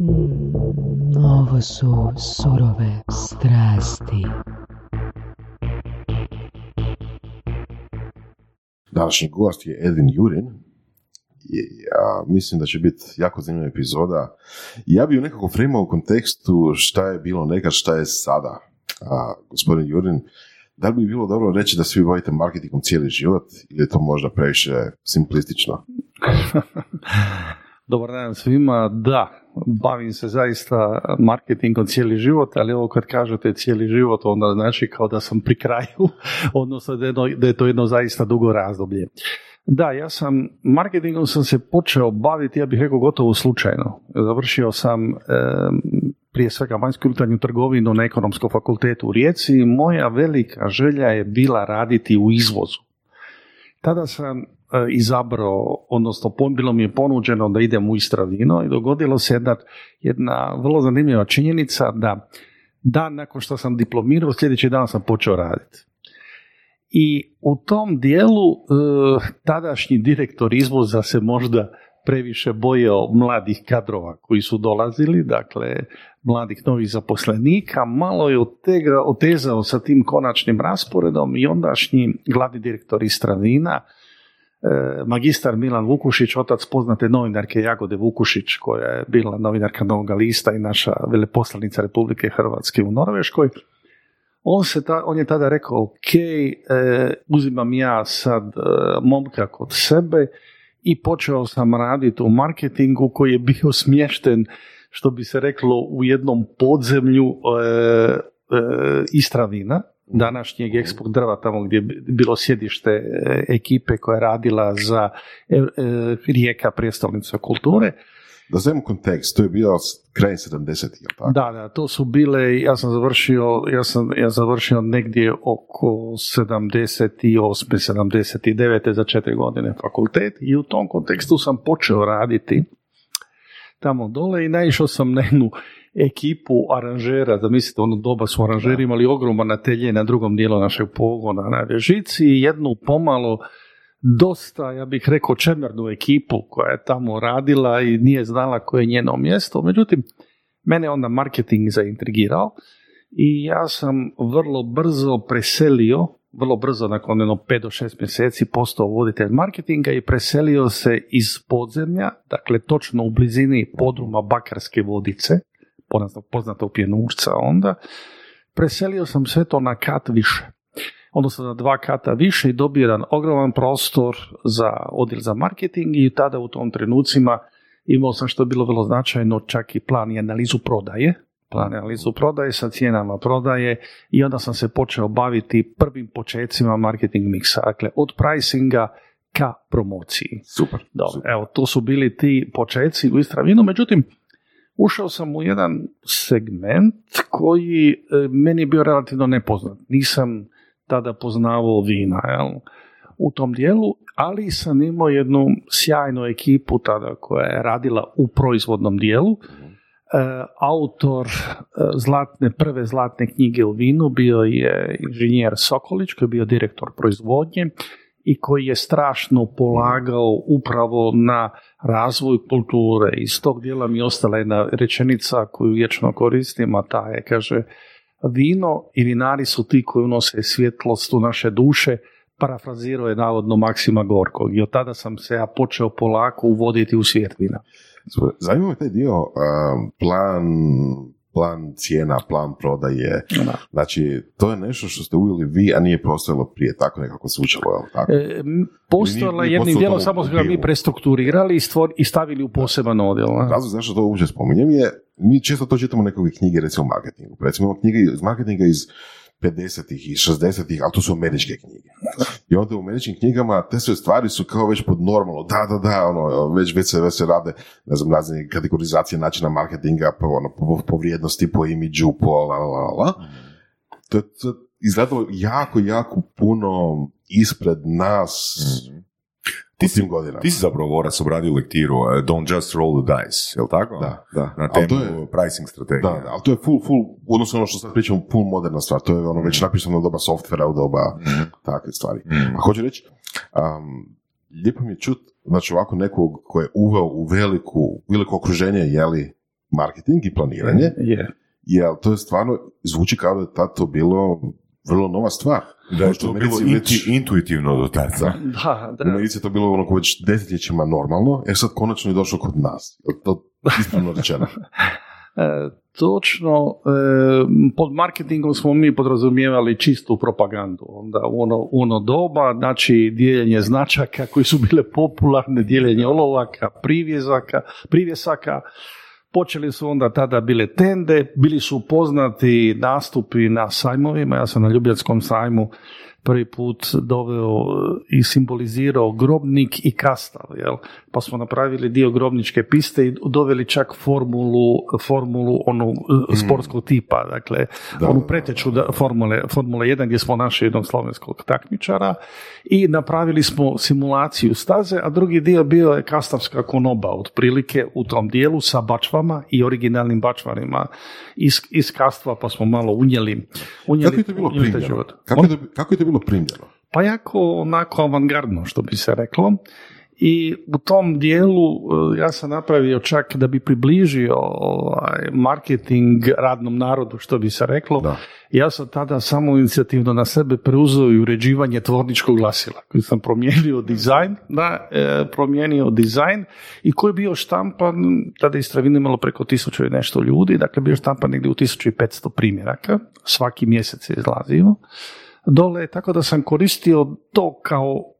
Mm, ovo su surove strasti. Današnji gost je Edwin Jurin. Ja mislim da će biti jako zanimljiva epizoda. Ja bi ju nekako fremao u kontekstu šta je bilo nekad, šta je sada. A, gospodin Jurin, da li bi bilo dobro reći da svi bavite marketingom cijeli život ili je to možda previše simplistično? Dobar dan svima, da, bavim se zaista marketingom cijeli život, ali ovo kad kažete cijeli život, onda znači kao da sam pri kraju, odnosno da je, da je to jedno zaista dugo razdoblje. Da, ja sam, marketingom sam se počeo baviti, ja bih rekao gotovo slučajno. Završio sam prije svega vanjsku unutarnju trgovinu na ekonomskom fakultetu u Rijeci i moja velika želja je bila raditi u izvozu. Tada sam E, izabrao, odnosno bilo mi je ponuđeno da idem u Istravino i dogodilo se jedna, jedna vrlo zanimljiva činjenica da dan nakon što sam diplomirao, sljedeći dan sam počeo raditi. I u tom dijelu e, tadašnji direktor izvoza se možda previše bojao mladih kadrova koji su dolazili, dakle mladih novih zaposlenika, malo je otega, otezao sa tim konačnim rasporedom i ondašnji glavni direktor Istravina E, magistar Milan Vukušić, otac poznate novinarke Jagode Vukušić, koja je bila novinarka Novog lista i naša veleposlanica Republike Hrvatske u Norveškoj. On, se ta, on je tada rekao, ok, e, uzimam ja sad e, momka kod sebe i počeo sam raditi u marketingu koji je bio smješten, što bi se reklo, u jednom podzemlju e, e Istravina, današnjeg eksport drva, tamo gdje je bilo sjedište e, ekipe koja je radila za e, e, Rijeka prijestolnica kulture. Da znamo kontekst, to je bio kraj 70 tako? Da, da, to su bile, ja sam završio, ja sam ja završio negdje oko 78. 79. za četiri godine fakultet i u tom kontekstu sam počeo raditi tamo dole i naišao sam na jednu ekipu aranžera, da mislite, ono doba su aranžeri imali ogroman atelje na drugom dijelu našeg pogona na Režici i jednu pomalo dosta, ja bih rekao, čemernu ekipu koja je tamo radila i nije znala koje je njeno mjesto. Međutim, mene onda marketing zaintrigirao i ja sam vrlo brzo preselio, vrlo brzo nakon jedno 5 do 6 mjeseci postao voditelj marketinga i preselio se iz podzemlja, dakle točno u blizini podruma Bakarske vodice, poznatog pjenušca onda, preselio sam sve to na kat više. Odnosno na dva kata više i dobio jedan ogroman prostor za odjel za marketing i tada u tom trenucima imao sam što je bilo vrlo značajno čak i plan i analizu prodaje, plan i analizu prodaje sa cijenama prodaje i onda sam se počeo baviti prvim počecima marketing miksa, dakle od pricinga ka promociji. Super. Dobro, evo, to su bili ti počeci u Istravinu, međutim, ušao sam u jedan segment koji e, meni je bio relativno nepoznat. Nisam tada poznavao vina jel? u tom dijelu, ali sam imao jednu sjajnu ekipu tada koja je radila u proizvodnom dijelu. E, autor e, zlatne, prve zlatne knjige u vinu bio je inženjer Sokolić koji je bio direktor proizvodnje i koji je strašno polagao upravo na razvoj kulture. Iz tog dijela mi je ostala jedna rečenica koju vječno koristim, a ta je, kaže, vino i vinari su ti koji unose svjetlost u naše duše, parafrazirao je navodno Maksima Gorkog i od tada sam se ja počeo polako uvoditi u svijet vina. Zanima taj dio, plan plan cijena, plan prodaje. Da. Znači, to je nešto što ste uveli vi, a nije postojalo prije, tako nekako zvučalo, tako? E, postojala je jednim dijelom, samo smo ga mi prestrukturirali i, stvor, i stavili u poseban odjel. Razlog zašto to uopće spominjem je, mi često to čitamo nekakve knjige, recimo marketingu. Recimo knjige iz marketinga iz 50-ih i 60-ih, ali to su američke knjige. I onda u američkim knjigama te sve stvari su kao već pod normalno, da, da, da, ono, već, već, se, već se rade, ne znam, razne kategorizacije načina marketinga, po, ono, po, po vrijednosti, po imidžu, po la, la, la. To je izgledalo jako, jako puno ispred nas, mm ti si, ti si zapravo Voras obradio lektiru uh, Don't just roll the dice, je li tako? Da, da. Na temu je, pricing strategije. Da, da, ali to je full, full, odnosno ono što sad pričamo, full moderna stvar, to je ono već mm. napisano u doba softvera, u doba mm. takve stvari. Mm. A hoću reći, um, lijepo mi je čut, znači ovako nekog ko je uveo u veliku, veliko okruženje, jeli, marketing i planiranje, Je. jer to je stvarno, zvuči kao da je tad to bilo vrlo nova stvar. Da je to bilo već- intuitivno do tada. Da, da. U Americi je to bilo ono već desetljećima normalno, e sad konačno je došlo kod nas. Je li To ispravno rečeno. E, točno, e, pod marketingom smo mi podrazumijevali čistu propagandu. Onda u ono, ono doba, znači dijeljenje značaka koji su bile popularne, dijeljenje olovaka, privjezaka, privjesaka, Počeli su onda tada bile tende, bili su poznati nastupi na sajmovima, ja sam na Ljubljanskom sajmu prvi put doveo i simbolizirao grobnik i kastal, jel? pa smo napravili dio grobničke piste i doveli čak formulu, formulu onu e, sportskog tipa, dakle Da, onu preteču da, formule, formule 1 gdje smo našli jednog slovenskog takmičara i napravili smo simulaciju staze, a drugi dio bio je kastavska konoba otprilike u tom dijelu sa bačvama i originalnim bačvarima iz, iz kastva pa smo malo unijeli, unijeli Kako je to bilo unijeli. Kako je to, kako je to bilo primljeno? Pa jako onako avangardno, što bi se reklo. I u tom dijelu e, ja sam napravio čak da bi približio ovaj, marketing radnom narodu, što bi se reklo. Da. Ja sam tada samo inicijativno na sebe preuzeo i uređivanje tvorničkog glasila, koji sam promijenio dizajn, da, e, promijenio dizajn i koji je bio štampan, tada je Istravina imalo preko tisuću i nešto ljudi, dakle bio štampan negdje u 1500 primjeraka, svaki mjesec je izlazio dole, tako da sam koristio to kao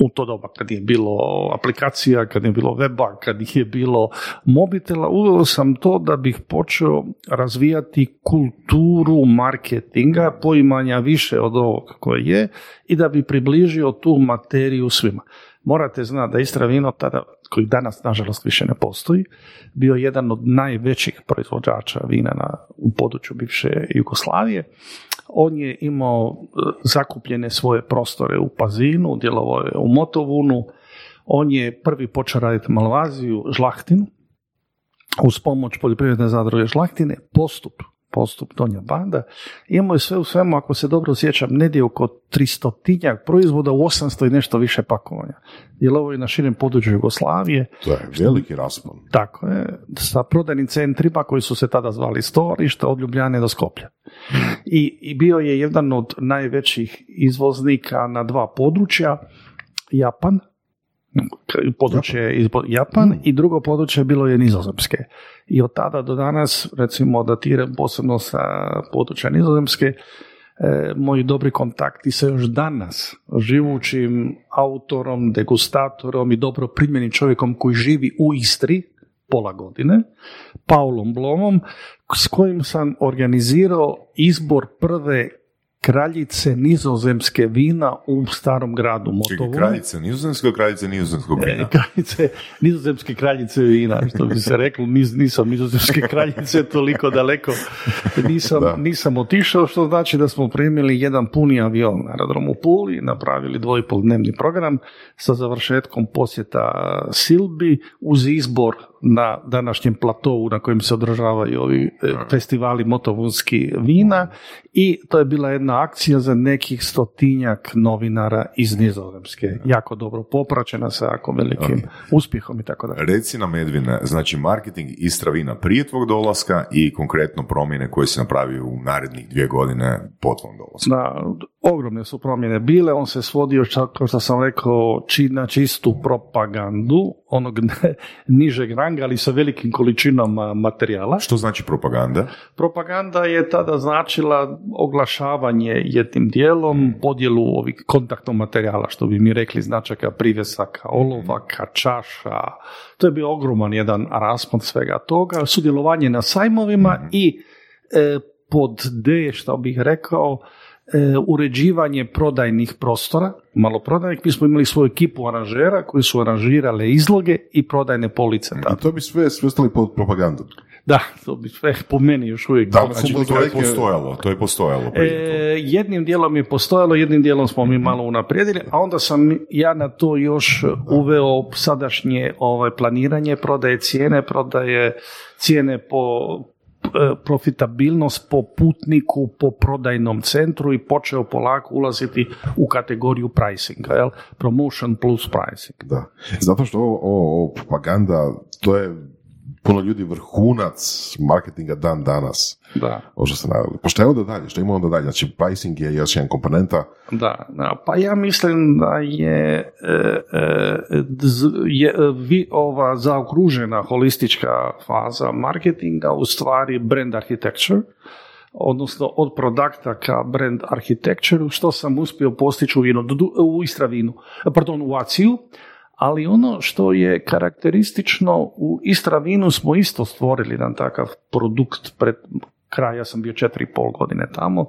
u to doba kad je bilo aplikacija, kad je bilo weba, kad je bilo mobitela, uveo sam to da bih počeo razvijati kulturu marketinga, poimanja više od ovog koje je i da bi približio tu materiju svima. Morate znati da Istra Vino tada, koji danas nažalost više ne postoji, bio jedan od najvećih proizvođača vina na, u području bivše Jugoslavije. On je imao e, zakupljene svoje prostore u Pazinu, djelovao je u Motovunu, on je prvi počeo raditi Malvaziju, Žlahtinu, uz pomoć poljoprivredne zadruge Žlahtine, postup, postup Donja Banda. Imamo je sve u svemu, ako se dobro sjećam, negdje oko 300 proizvoda u 800 i nešto više pakovanja. Djelovao je na širem području Jugoslavije, To je veliki raspon. tako je, sa prodajnim centrima koji su se tada zvali stovarišta od Ljubljane do Skoplja. I, I bio je jedan od najvećih izvoznika na dva područja, Japan, područje izbo- Japan i drugo područje bilo je nizozemske. I od tada do danas, recimo datiram posebno sa područja nizozemske, e, moji dobri kontakti sa još danas živućim autorom, degustatorom i dobro primjenim čovjekom koji živi u Istri pola godine, Paulom Blomom, s kojim sam organizirao izbor prve kraljice nizozemske vina u starom gradu Čekaj, Motovunu. kraljica nizozemskog, kraljica nizozemskog E, vina. kraljice, nizozemske kraljice vina, što bi se reklo, nis, nisam nizozemske kraljice toliko daleko, nisam, Da. nisam otišao, što znači da smo primili jedan puni avion na aerodromu Puli, napravili dvojpol dnevni program sa završetkom posjeta Silbi uz izbor na današnjem platovu na kojem se održavaju ovi e, festivali motovunski vina i to je bila jedna akcija za nekih stotinjak novinara iz Nizozemske. Jako dobro popraćena sa jako velikim uspjehom i tako dalje. Reci nam, Edvin, znači marketing Istra vina prije tvog dolaska i konkretno promjene koje si napravio u narednih dvije godine po tvom dolasku. Da, ogromne su promjene bile, on se svodio, čak, kao što sam rekao, či, na čistu propagandu, onog nižeg ranga, ali sa velikim količinama materijala. Što znači propaganda? Propaganda je tada značila oglašavanje jednim dijelom, podjelu ovih kontaktnog materijala, što bi mi rekli značaka privjesaka, olovaka, čaša. To je bio ogroman jedan raspon svega toga, sudjelovanje na sajmovima i e, pod D, što bih rekao, uređivanje prodajnih prostora, maloprodajnih, mi smo imali svoju ekipu aranžera koji su aranžirale izloge i prodajne police. A tada. to bi sve svestali pod propagandu. Da, to bi sve po meni još uvijek Da, znači, Znači, to je postojalo, to je postojalo E, jednim dijelom je postojalo, jednim dijelom smo mi malo unaprijedili, a onda sam ja na to još uveo sadašnje ovaj, planiranje prodaje cijene, prodaje cijene po e, profitabilnost po putniku, po prodajnom centru i počeo polako ulaziti u kategoriju pricinga, jel? promotion plus pricing. Da. Zato što ovo, ovo propaganda, to je puno ljudi vrhunac marketinga dan danas. Da. Ovo što ste naveli. Pa šta je onda dalje? Šta ima onda dalje? Znači, pricing je još jedan komponenta. Da, da, pa ja mislim da je, e, e, je e, vi, ova zaokružena holistička faza marketinga u stvari brand architecture, odnosno od produkta ka brand architecture, što sam uspio postići u, vinu, u Istravinu, pardon, u Aciju, ali ono što je karakteristično u Istravinu smo isto stvorili jedan takav produkt pred kraj, ja sam bio četiri pol godine tamo,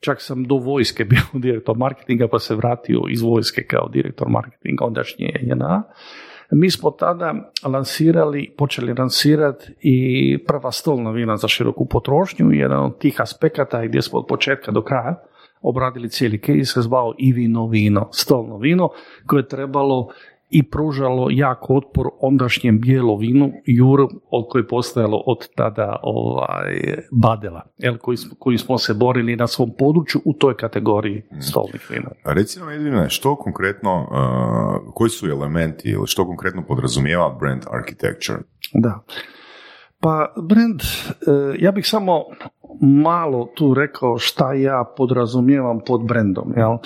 čak sam do vojske bio direktor marketinga pa se vratio iz vojske kao direktor marketinga ondašnje JNA. Mi smo tada lansirali, počeli lansirati i prva stolna vina za široku potrošnju jedan od tih aspekata gdje smo od početka do kraja obradili cijeli case se zvao i vino vino, stolno vino koje je trebalo i pružalo jak otpor ondašnjem bijelo vinu juru od koje je postojalo od tada ovaj, badela, jel, koji, smo, koji smo se borili na svom području u toj kategoriji stolnih vina. Reci nam, Edvine, što konkretno, uh, koji su elementi ili što konkretno podrazumijeva brand architecture? Da. Pa brand, eh, ja bih samo malo tu rekao šta ja podrazumijevam pod brandom. Jel?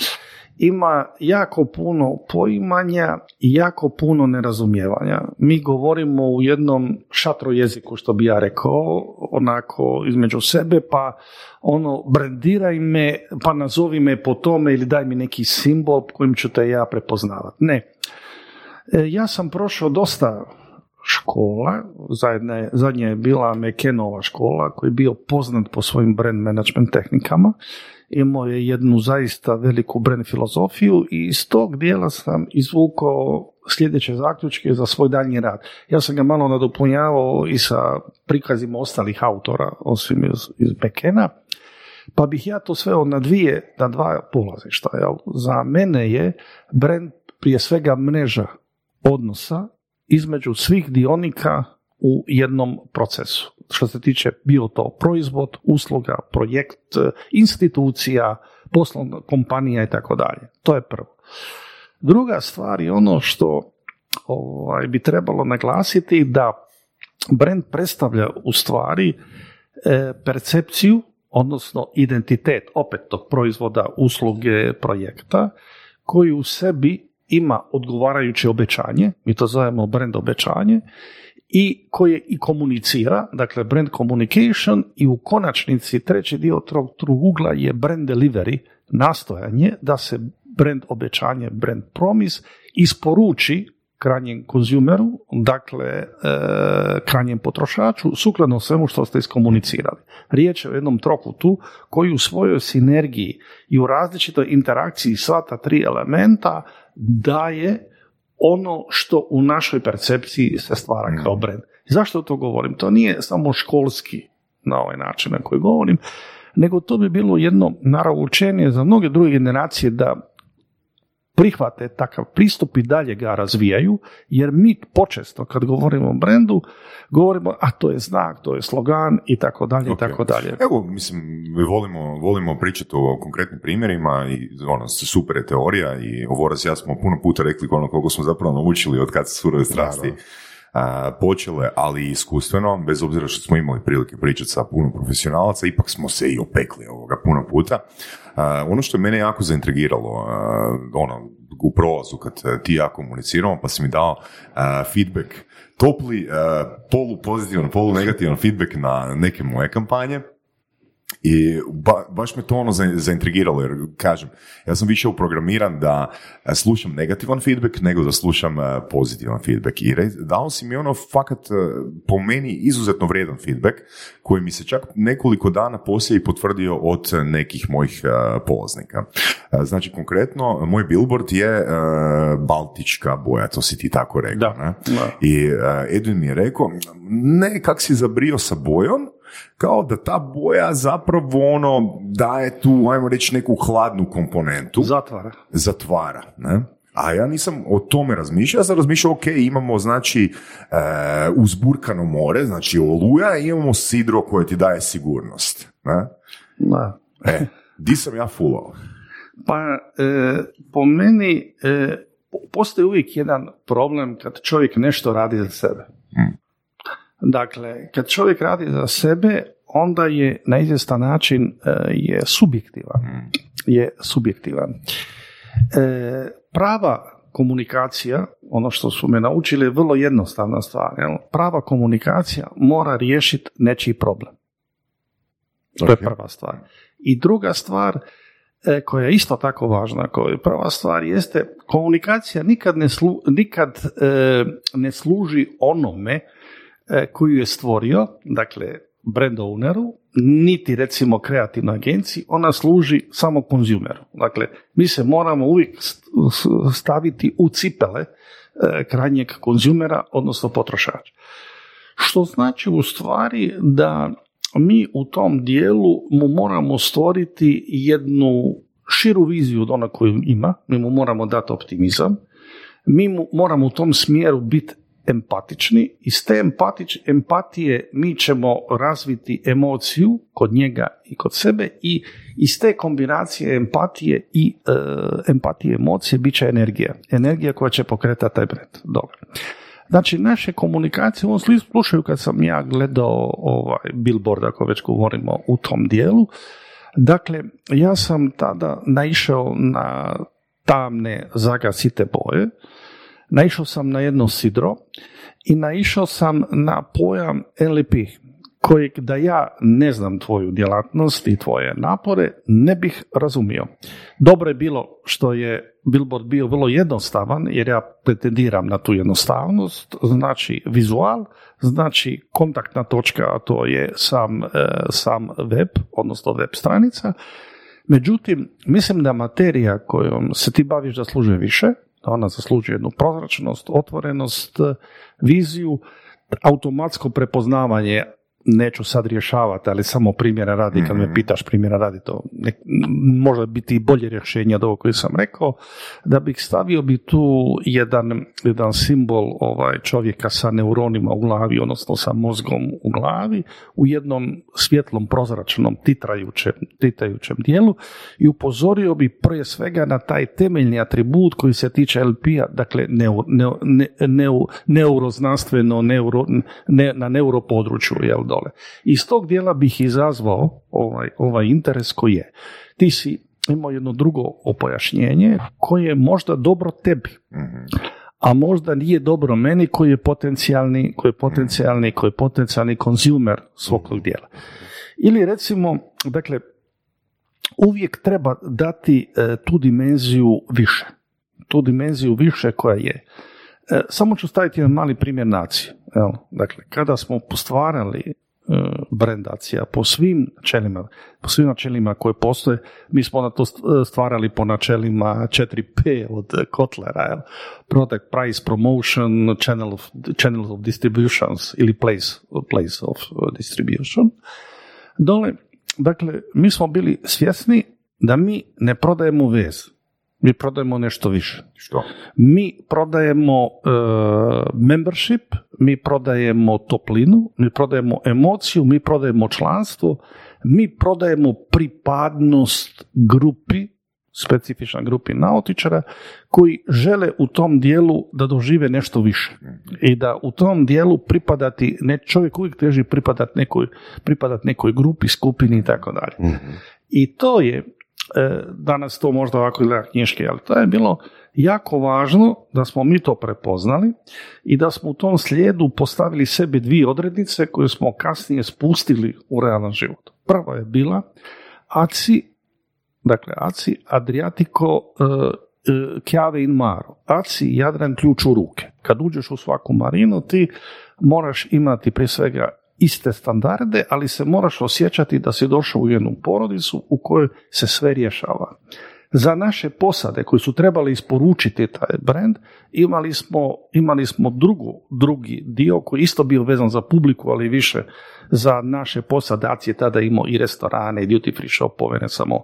Ima jako puno poimanja i jako puno nerazumijevanja. Mi govorimo u jednom šatro jeziku, što bi ja rekao, onako između sebe, pa ono, brandiraj me, pa nazovi me po tome ili daj mi neki simbol kojim ću te ja prepoznavati. Ne. E, Ja sam prošao dosta škola, zadnje, zadnje je bila McKenova škola koji je bio poznat po svojim brand management tehnikama, imao je jednu zaista veliku brand filozofiju i iz tog dijela sam izvukao sljedeće zaključke za svoj daljnji rad. Ja sam ga malo nadopunjavao i sa prikazima ostalih autora, osim iz, iz McKena, pa bih ja to sveo na dvije, na dva polazišta. Jel? Za mene je brand prije svega mreža odnosa između svih dionika u jednom procesu. Što se tiče bio to proizvod, usluga, projekt, institucija, poslovna kompanija i tako dalje. To je prvo. Druga stvar je ono što ovaj, bi trebalo naglasiti da brand predstavlja u stvari e, percepciju, odnosno identitet opet tog proizvoda, usluge, projekta, koji u sebi ima odgovarajuće obećanje, mi to zovemo brand obećanje, i koje i komunicira, dakle brand communication i u konačnici treći dio tog trugugla je brand delivery, nastojanje da se brand obećanje, brand promise isporuči krajnjem konzumeru, dakle e, krajnjem potrošaču, sukladno svemu što ste iskomunicirali. Riječ je o jednom trokutu koji u svojoj sinergiji i u različitoj interakciji sva ta tri elementa daje ono što u našoj percepciji se stvara kao brand. Zašto to govorim? To nije samo školski na ovaj način na koji govorim, nego to bi bilo jedno naravoučenje za mnoge druge generacije da prihvate takav pristup i dalje ga razvijaju, jer mi počesto kad govorimo o brendu, govorimo, a to je znak, to je slogan i tako dalje i tako dalje. Evo, mislim, mi volimo, volimo pričati o konkretnim primjerima i ono, super je teorija i ovo raz ja smo puno puta rekli ono koliko smo zapravo naučili od kad su surove strasti. A, počele, ali i iskustveno, bez obzira što smo imali prilike pričati sa puno profesionalaca, ipak smo se i opekli ovoga puno puta. Ono što je mene jako zaintrigiralo, ono, u prolazu kad ti ja komuniciramo, pa si mi dao feedback, topli, polu pozitivan, polu negativan feedback na neke moje kampanje, i ba, baš me to ono za- zaintrigiralo, jer kažem, ja sam više uprogramiran da e, slušam negativan feedback nego da slušam e, pozitivan feedback. I dao si mi ono fakat e, po meni izuzetno vrijedan feedback koji mi se čak nekoliko dana poslije i potvrdio od nekih mojih polaznika. Znači, konkretno, moj billboard je baltička boja, to si ti tako rekao. Da, ne? da. I Edwin mi je rekao, ne, kak si zabrio sa bojom, kao da ta boja zapravo ono daje tu, ajmo reći, neku hladnu komponentu, Zatvara. zatvara, ne? A ja nisam o tome razmišljao, ja sam razmišljao, ok, imamo znači e, uzburkano more, znači oluja i imamo sidro koje ti daje sigurnost, ne? Da. E, di sam ja fulao? Pa, e, po meni, e, po- postoji uvijek jedan problem kad čovjek nešto radi za sebe. Dakle, kad čovjek radi za sebe, onda je na izvjestan način e, je subjektivan. Je subjektivan. E, prava komunikacija, ono što su me naučili, je vrlo jednostavna stvar. Jel? Prava komunikacija mora riješiti nečiji problem. To je prva stvar. I druga stvar e, koja je isto tako važna, koja je prva stvar jeste komunikacija nikad ne, slu, nikad e, ne služi onome koju je stvorio, dakle brand owneru, niti recimo kreativnoj agenciji, ona služi samo konzumeru. Dakle, mi se moramo uvijek staviti u cipele e, krajnjeg konzumera, odnosno potrošača. Što znači u stvari da mi u tom dijelu mu moramo stvoriti jednu širu viziju od ona koju ima, mi mu moramo dati optimizam, mi mu moramo u tom smjeru biti empatični i s te empatič, empatije mi ćemo razviti emociju kod njega i kod sebe i iz te kombinacije empatije i e, empatije emocije bit će energija. Energija koja će pokretati taj brand. Dobro. Znači, naše komunikacije u ovom slučaju kad sam ja gledao ovaj billboard, ako već govorimo u tom dijelu, dakle, ja sam tada naišao na tamne zagasite boje, naišao sam na jedno sidro i naišao sam na pojam NLP, kojeg da ja ne znam tvoju djelatnost i tvoje napore, ne bih razumio. Dobro je bilo što je Billboard bio vrlo jednostavan, jer ja pretendiram na tu jednostavnost, znači vizual, znači kontaktna točka, a to je sam, e, sam web, odnosno web stranica. Međutim, mislim da materija kojom se ti baviš zaslužuje više, da ona zaslužuje jednu prozračnost, otvorenost, viziju, automatsko prepoznavanje neću sad rješavati, ali samo primjera radi, kad me pitaš primjera radi, to ne, može biti i bolje rješenje od ovo koje sam rekao, da bih stavio bi tu jedan, jedan simbol ovaj čovjeka sa neuronima u glavi, odnosno sa mozgom u glavi, u jednom svjetlom, prozračnom, titrajućem, titrajućem dijelu i upozorio bi prije svega na taj temeljni atribut koji se tiče LP-a, dakle neu, ne, ne, neu- neuroznanstveno, neuro, ne, na neuropodručju, jel dole. Iz tog dijela bih izazvao ovaj, ovaj interes koji je. Ti si imao jedno drugo pojašnjenje koje je možda dobro tebi, a možda nije dobro meni koji je potencijalni, koji je potencijalni, koji je potencijalni konzumer svog tog dijela. Ili recimo, dakle, uvijek treba dati e, tu dimenziju više. Tu dimenziju više koja je. E, samo ću staviti jedan mali primjer nacije. Evo, dakle, kada smo postvarali e, brendacija po svim načelima, po svim načelima koje postoje, mi smo na to st- stvarali po načelima 4P od Kotlera, jel? Product, Price, Promotion, Channel of, Channel of Distributions ili Place, place of Distribution. Dole, dakle, mi smo bili svjesni da mi ne prodajemo vez, mi prodajemo nešto više. Što? Mi prodajemo e, membership, mi prodajemo toplinu, mi prodajemo emociju, mi prodajemo članstvo, mi prodajemo pripadnost grupi, specifična grupi nautičara, koji žele u tom dijelu da dožive nešto više. I da u tom dijelu pripadati, ne, čovjek uvijek teži pripadati nekoj, pripadati nekoj grupi, skupini i tako dalje. I to je, danas to možda ovako gleda knjiške, ali to je bilo jako važno da smo mi to prepoznali i da smo u tom slijedu postavili sebi dvije odrednice koje smo kasnije spustili u realan život. Prva je bila ACI, dakle ACI Adriatico e, e, Chiave in Maro. ACI Jadran ključ u ruke. Kad uđeš u svaku marinu ti moraš imati prije svega iste standarde, ali se moraš osjećati da si došao u jednu porodicu u kojoj se sve rješava. Za naše posade koji su trebali isporučiti taj brand, imali smo, imali smo drugu, drugi dio koji isto bio vezan za publiku, ali više za naše posade. ACI je tada imao i restorane, i duty free shopove, ne samo,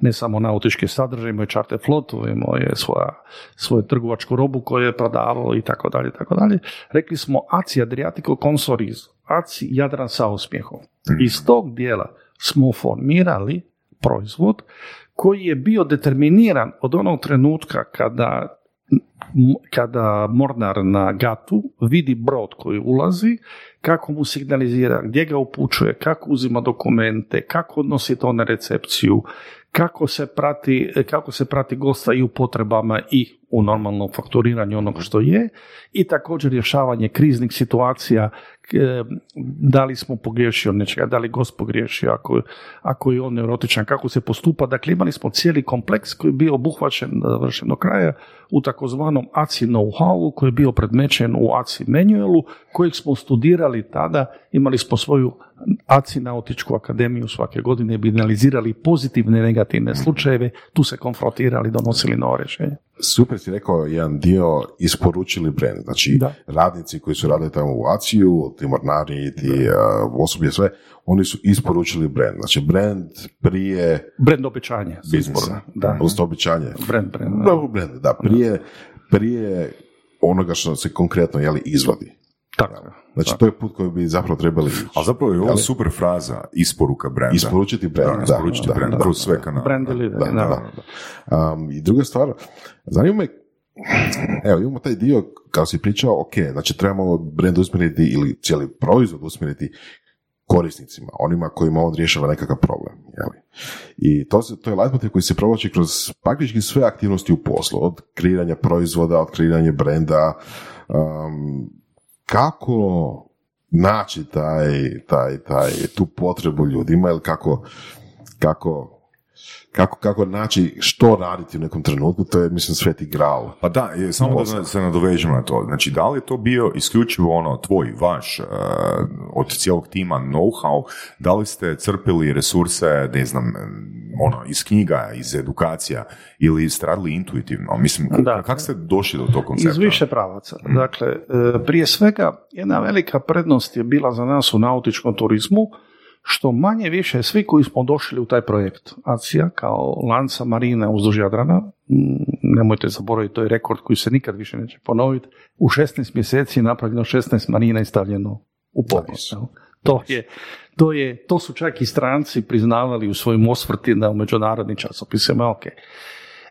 ne samo nautičke sadržaje, imao je charter flotu, imao je svoja, svoju trgovačku robu koju je prodavao i tako dalje, tako dalje. Rekli smo ACI Adriatico Consoriz, ACI Jadran sa osmijehom. Iz tog dijela smo formirali proizvod koji je bio determiniran od onog trenutka kada kada Mornar na gatu vidi brod koji ulazi, kako mu signalizira, gdje ga upućuje, kako uzima dokumente, kako odnosi to na recepciju, kako se prati, kako se prati gosta i u potrebama i u normalnom fakturiranju onog što je i također rješavanje kriznih situacija da li smo pogriješili od nečega, da li gost pogriješio, ako, ako je on neurotičan, kako se postupa. Dakle, imali smo cijeli kompleks koji je bio obuhvaćen završen do kraja u takozvanom ACI know-howu koji je bio predmećen u ACI manualu kojeg smo studirali tada, imali smo svoju ACI nautičku akademiju svake godine bi analizirali pozitivne i negativne slučajeve, tu se konfrontirali, donosili novo rješenje. Super si rekao jedan dio isporučili brand, znači da. radnici koji su radili tamo u ACI-u, ti mornari, ti uh, osoblje, sve, oni su isporučili brand. Znači brand prije... Brand obećanje. Biznisa. Da. obećanje. Brand, brand. Da, brand, da. Prije, prije onoga što se konkretno jeli, izvodi. Tako. Znači, to je put koji bi zapravo trebali ići. Ali zapravo je ovo super fraza, isporuka brenda. Isporučiti brand, da. Isporučiti brand, kroz sve kanale. Brand da, da, um, I druga stvar, zanima me, evo, imamo taj dio, kao si pričao, ok, znači trebamo brand usmjeriti ili cijeli proizvod usmjeriti korisnicima, onima kojima on rješava nekakav problem. Jeli? I to, se, to je leitmotiv koji se provlači kroz praktički sve aktivnosti u poslu, od kreiranja proizvoda, od kreiranja brenda, um, kako naći taj, taj, taj, tu potrebu ljudima ili kako, kako kako, kako naći što raditi u nekom trenutku, to je, mislim, sveti gral. Pa da, je, samo da se nadovežemo na to. Znači, da li je to bio isključivo ono, tvoj, vaš, uh, od cijelog tima know-how, da li ste crpili resurse, ne znam, ono, iz knjiga, iz edukacija, ili ste radili intuitivno? Mislim, da. kako ste došli do tog koncepta? Iz više pravaca. Mm. Dakle, e, prije svega, jedna velika prednost je bila za nas u nautičkom turizmu, što manje više svi koji smo došli u taj projekt ACIA kao lanca marine uzduž Jadrana, nemojte zaboraviti, to je rekord koji se nikad više neće ponoviti, u 16 mjeseci napravljeno 16 marina i stavljeno u popis. To je, to je, to su čak i stranci priznavali u svojim osvrtima u međunarodnim časopisima, ok.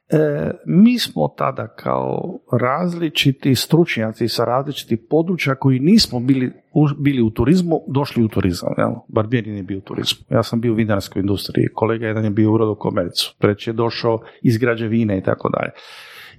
E, mi smo tada kao različiti stručnjaci sa različitih područja koji nismo bili, bili u turizmu, došli u turizam. Jel? Barbieri je bio u turizmu. Ja sam bio u vinarskoj industriji, kolega jedan je bio u rodu komercu, treći je došao iz građevine i tako dalje.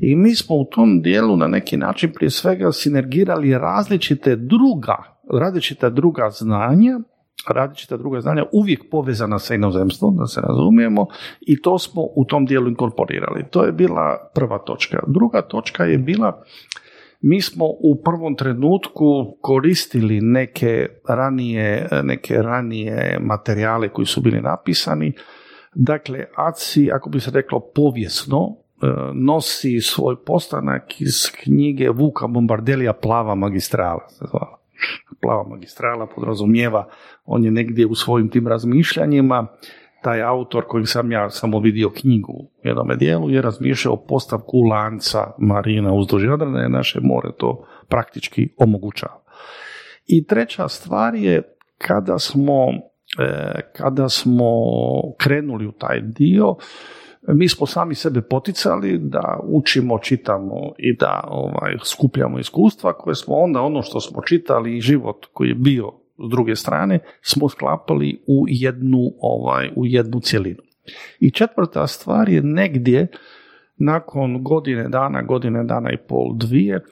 I mi smo u tom dijelu na neki način prije svega sinergirali različite druga, različita druga znanja različita druga znanja uvijek povezana sa inozemstvom, da se razumijemo, i to smo u tom dijelu inkorporirali. To je bila prva točka. Druga točka je bila mi smo u prvom trenutku koristili neke ranije, neke ranije materijale koji su bili napisani. Dakle, ACI, ako bi se reklo povijesno, e, nosi svoj postanak iz knjige Vuka Bombardelija Plava magistrala. Se zvala plava magistrala podrazumijeva, on je negdje u svojim tim razmišljanjima, taj autor koji sam ja samo vidio knjigu u jednom dijelu je razmišljao postavku lanca marina uzduž Jadrana je naše more to praktički omogućava. I treća stvar je kada smo, e, kada smo krenuli u taj dio, mi smo sami sebe poticali da učimo, čitamo i da ovaj, skupljamo iskustva koje smo onda ono što smo čitali i život koji je bio s druge strane smo sklapali u jednu, ovaj, u jednu cjelinu. I četvrta stvar je negdje nakon godine dana, godine dana i pol, dvije,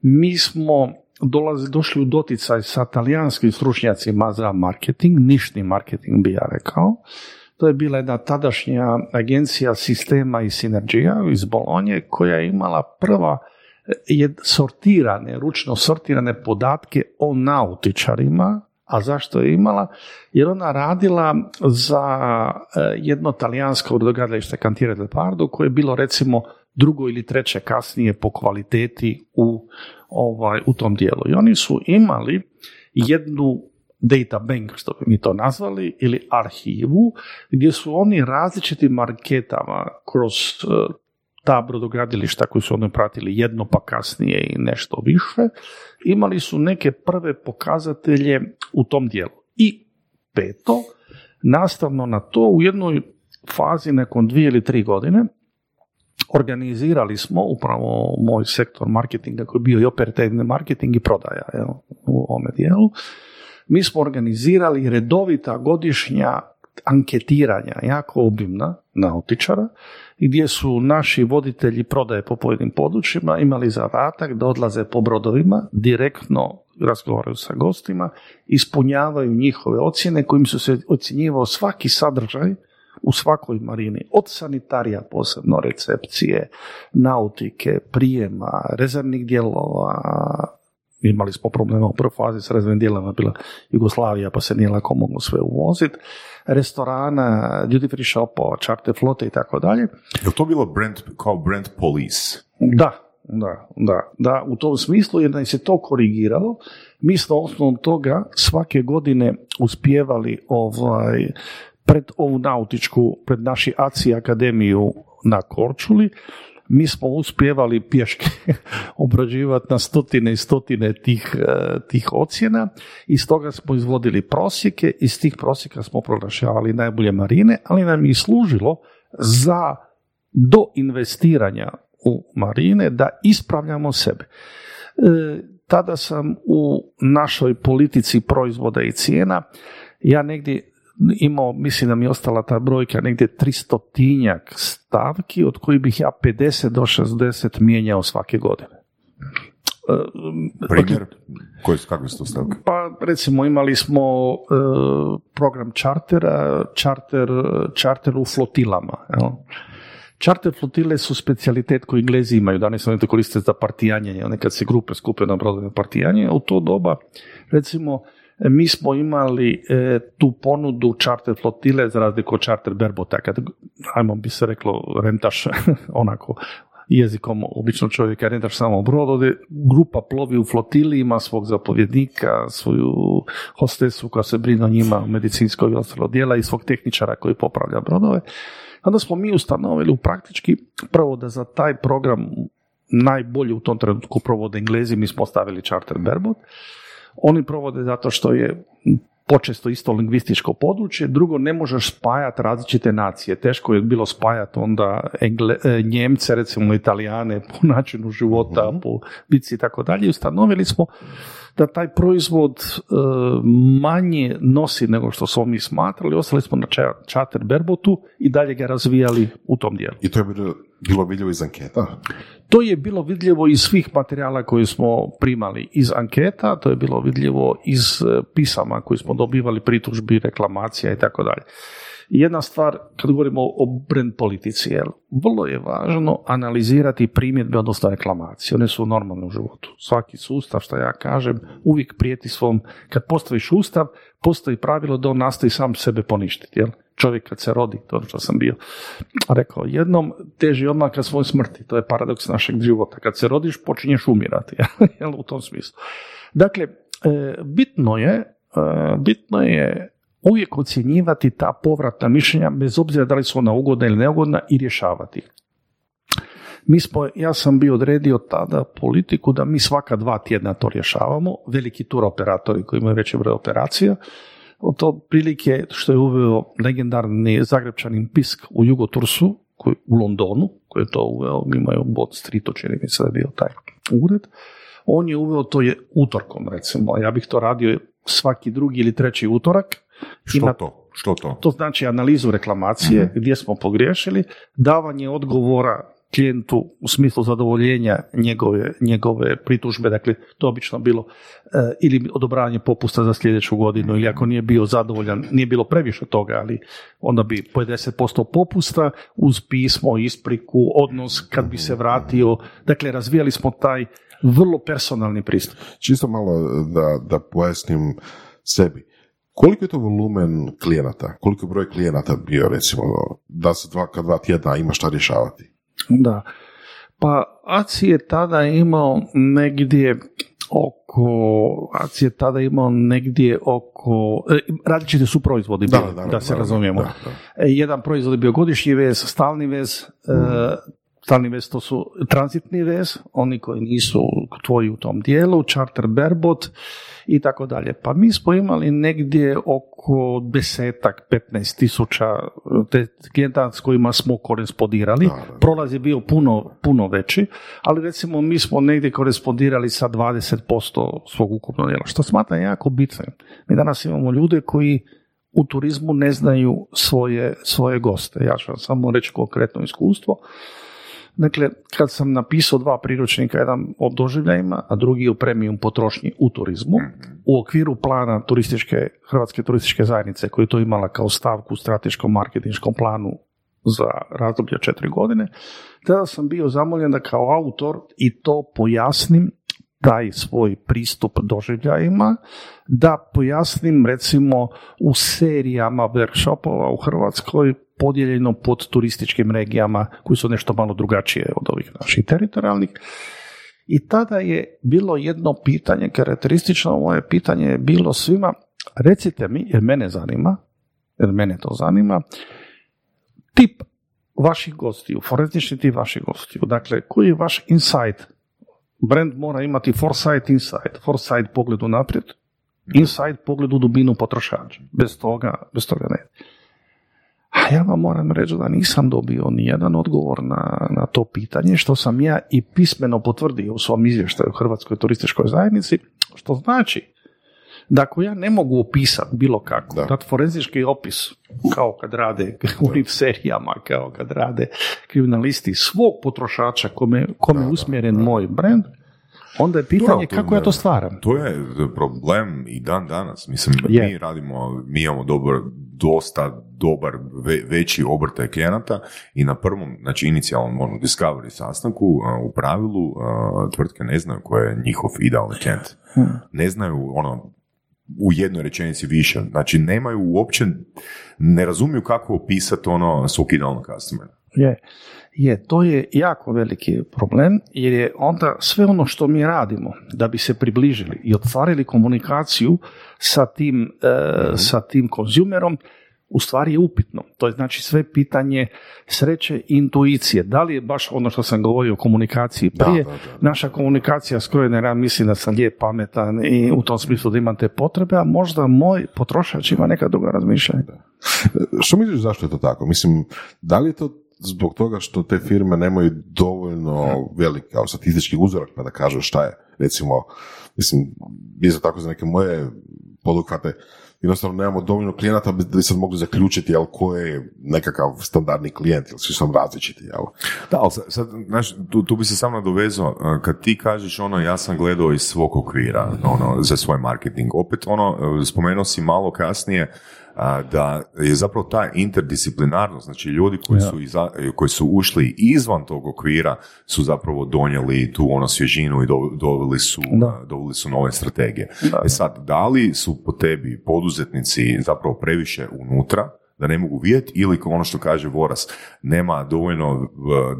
mi smo dolazi, došli u doticaj sa talijanskim stručnjacima za marketing, nišni marketing bi ja rekao, to je bila jedna tadašnja agencija sistema i sinergija iz Bolonje koja je imala prva je sortirane, ručno sortirane podatke o nautičarima, a zašto je imala? Jer ona radila za e, jedno talijansko brodogradilište Cantiere del Pardo koje je bilo recimo drugo ili treće kasnije po kvaliteti u, ovaj, u tom dijelu. I oni su imali jednu data bank, što bi mi to nazvali, ili arhivu, gdje su oni različitim marketama kroz e, ta brodogradilišta koji su oni pratili jedno pa kasnije i nešto više, imali su neke prve pokazatelje u tom dijelu. I peto, nastavno na to, u jednoj fazi nakon dvije ili tri godine, organizirali smo upravo moj sektor marketinga koji je bio i operativni marketing i prodaja jel, u ovome dijelu. Mi smo organizirali redovita godišnja anketiranja, jako obimna, nautičara, gdje su naši voditelji prodaje po pojedinim područjima imali zadatak da odlaze po brodovima, direktno razgovaraju sa gostima, ispunjavaju njihove ocjene kojim su se ocjenjivao svaki sadržaj u svakoj marini, od sanitarija posebno, recepcije, nautike, prijema, rezervnih dijelova, imali smo problema u prvoj fazi s rezervnim dijelovima, bila Jugoslavija pa se nije lako moglo sve uvoziti, restorana, duty free shopova, charter flote i tako dalje. Je to bilo brand, kao brand police? Da, da, da, da, u tom smislu jer se to korigiralo, mi smo osnovom toga svake godine uspjevali ovaj, pred ovu nautičku, pred naši ACI akademiju na Korčuli, mi smo uspjevali pješke obrađivati na stotine i stotine tih, eh, tih ocjena i stoga smo izvodili prosjeke, iz tih prosjeka smo proglašavali najbolje marine, ali nam je i služilo za do investiranja u marine da ispravljamo sebe. E, tada sam u našoj politici proizvoda i cijena, ja negdje imao, mislim da mi je ostala ta brojka, negdje tristotinjak stavki, od kojih bih ja 50 do 60 mijenjao svake godine. E, Primjer, koji, kakve su to stavke? Pa recimo imali smo e, program čartera, čarter, čarter u flotilama. Jel? Čarter flotile su specijalitet koji Englezi imaju, danas oni to koriste za partijanjenje, nekad se grupe skupe na brodove partijanje, u to doba recimo mi smo imali e, tu ponudu čarter flotile za razliku od čarter berbota, kad, ajmo bi se reklo, rentaš onako jezikom obično čovjeka rentaš samo brod, ovdje grupa plovi u flotili, ima svog zapovjednika, svoju hostesu koja se brine o njima, medicinskog i ostalo dijela i svog tehničara koji popravlja brodove. Onda smo mi ustanovili u praktički prvo da za taj program najbolje u tom trenutku provode Englezi, mi smo stavili charter berbot, oni provode zato što je počesto isto lingvističko područje, drugo ne možeš spajati različite nacije. Teško je bilo spajati onda Engle, e, Njemce, recimo Italijane po načinu života, mhm. po bici i tako dalje. Ustanovili smo da taj proizvod e, manje nosi nego što smo mi smatrali, ostali smo na charter berbotu i dalje ga razvijali u tom dijelu. I to je bilo vidljivo iz anketa? To je bilo vidljivo iz svih materijala koje smo primali iz anketa, to je bilo vidljivo iz e, pisama koje smo dobivali, pritužbi, reklamacija i tako dalje. Jedna stvar, kad govorimo o brand politici, jel, vrlo je važno analizirati primjedbe, odnosno reklamacije. One su normalne u životu. Svaki sustav, što ja kažem, uvijek prijeti svom, kad postaviš ustav, postoji pravilo da on nastoji sam sebe poništiti. Jel? Čovjek kad se rodi, to što sam bio rekao, jednom teži odmah kad svoj smrti. To je paradoks našeg života. Kad se rodiš, počinješ umirati. Jel? U tom smislu. Dakle, e, bitno je, e, bitno je uvijek ocjenjivati ta povratna mišljenja, bez obzira da li su ona ugodna ili neugodna i rješavati Mi smo, ja sam bio odredio tada politiku da mi svaka dva tjedna to rješavamo, veliki tur operatori koji imaju veći broj operacija, od to prilike što je uveo legendarni zagrebčanin Pisk u Jugotursu, koji, u Londonu, koji je to uveo, imaju Bot Street, čini mi se da je bio taj ured, on je uveo to je utorkom recimo, ja bih to radio svaki drugi ili treći utorak, što to? Što to? To znači analizu reklamacije, mhm. gdje smo pogriješili, davanje odgovora klijentu u smislu zadovoljenja njegove, njegove pritužbe, dakle to obično bilo e, ili odobravanje popusta za sljedeću godinu ili ako nije bio zadovoljan, nije bilo previše toga, ali onda bi po 10% popusta uz pismo, ispriku, odnos kad bi se vratio, dakle razvijali smo taj vrlo personalni pristup. Čisto malo da, da pojasnim sebi koliko je to volumen klijenata? Koliko je broj klijenata bio, recimo, da se dva, dva tjedna ima šta rješavati? Da. Pa ACI je tada imao negdje oko, ACI je tada imao negdje oko, e, različite su proizvodi, da, da, se razumijemo. E, jedan proizvod je bio godišnji vez, stalni vez, e, Stalni vez to su tranzitni vez, oni koji nisu tvoji u tom dijelu, charter berbot i tako dalje. Pa mi smo imali negdje oko desetak, 15 tisuća te klijenta s kojima smo korespondirali. Prolaz je bio puno, puno veći, ali recimo mi smo negdje korespondirali sa 20% svog ukupnog dijela, što smatram jako bitno. Mi danas imamo ljude koji u turizmu ne znaju svoje, svoje goste. Ja ću vam samo reći konkretno iskustvo. Dakle, kad sam napisao dva priručnika, jedan o doživljajima, a drugi o premium potrošnji u turizmu, u okviru plana turističke, Hrvatske turističke zajednice, koju to imala kao stavku u strateškom marketinškom planu za razdoblje četiri godine, tada sam bio zamoljen da kao autor i to pojasnim taj svoj pristup doživljajima, da pojasnim recimo u serijama workshopova u Hrvatskoj podijeljeno pod turističkim regijama koji su nešto malo drugačije od ovih naših teritorijalnih. I tada je bilo jedno pitanje, karakteristično moje pitanje je bilo svima, recite mi, jer mene zanima, jer mene to zanima, tip vaših gostiju, forenzični tip vaših gostiju, dakle, koji je vaš insight? Brand mora imati foresight, insight, foresight pogled u naprijed, insight pogled u dubinu potrošača. Bez toga, bez toga ne. A ja vam moram reći da nisam dobio ni jedan odgovor na, na to pitanje, što sam ja i pismeno potvrdio u svom izvještaju Hrvatskoj turističkoj zajednici, što znači da ako ja ne mogu opisati bilo kako, da. dati forenzički opis, kao kad rade u onim serijama, kao kad rade kriminalisti svog potrošača kome, kome je usmjeren moj brand, onda je pitanje kako ja to stvaram. To je problem i dan danas. Mislim, mi radimo, mi imamo dobar, dosta dobar veći obrtaj klijenata i na prvom, znači inicijalnom ono, discovery sastanku u pravilu tvrtke ne znaju ko je njihov idealni klijent. Hmm. Ne znaju ono, u jednoj rečenici više. Znači nemaju uopće, ne razumiju kako opisati ono svog idealnog customera. Je, je, to je jako veliki problem jer je onda sve ono što mi radimo da bi se približili i otvarili komunikaciju sa tim, e, mhm. sa tim konzumerom u stvari je upitno. To je znači sve pitanje sreće i intuicije. Da li je baš ono što sam govorio o komunikaciji prije, naša komunikacija s kojoj ne mislim da sam lijep, pametan i u tom smislu da imam te potrebe, a možda moj potrošač ima neka druga razmišljanja. Što misliš zašto je to tako? Mislim, da li je to zbog toga što te firme nemaju dovoljno velik kao statistički uzorak pa da kažu šta je, recimo, mislim, isto tako za neke moje poduhvate, jednostavno nemamo dovoljno klijenata da bi sad mogli zaključiti jel, ko je nekakav standardni klijent, jel svi su različiti. Jel? Da, ali sad, znaš, tu, tu bi se samo nadovezao, kad ti kažeš ono, ja sam gledao iz svog okvira ono, za svoj marketing, opet ono, spomenuo si malo kasnije, da je zapravo ta interdisciplinarnost, znači ljudi koji, su, iza, koji su ušli izvan tog okvira su zapravo donijeli tu ono svježinu i doveli su, doveli su nove strategije. E sad, da li su po tebi poduzetnici zapravo previše unutra, da ne mogu vidjeti ili ono što kaže Voras, nema dovoljno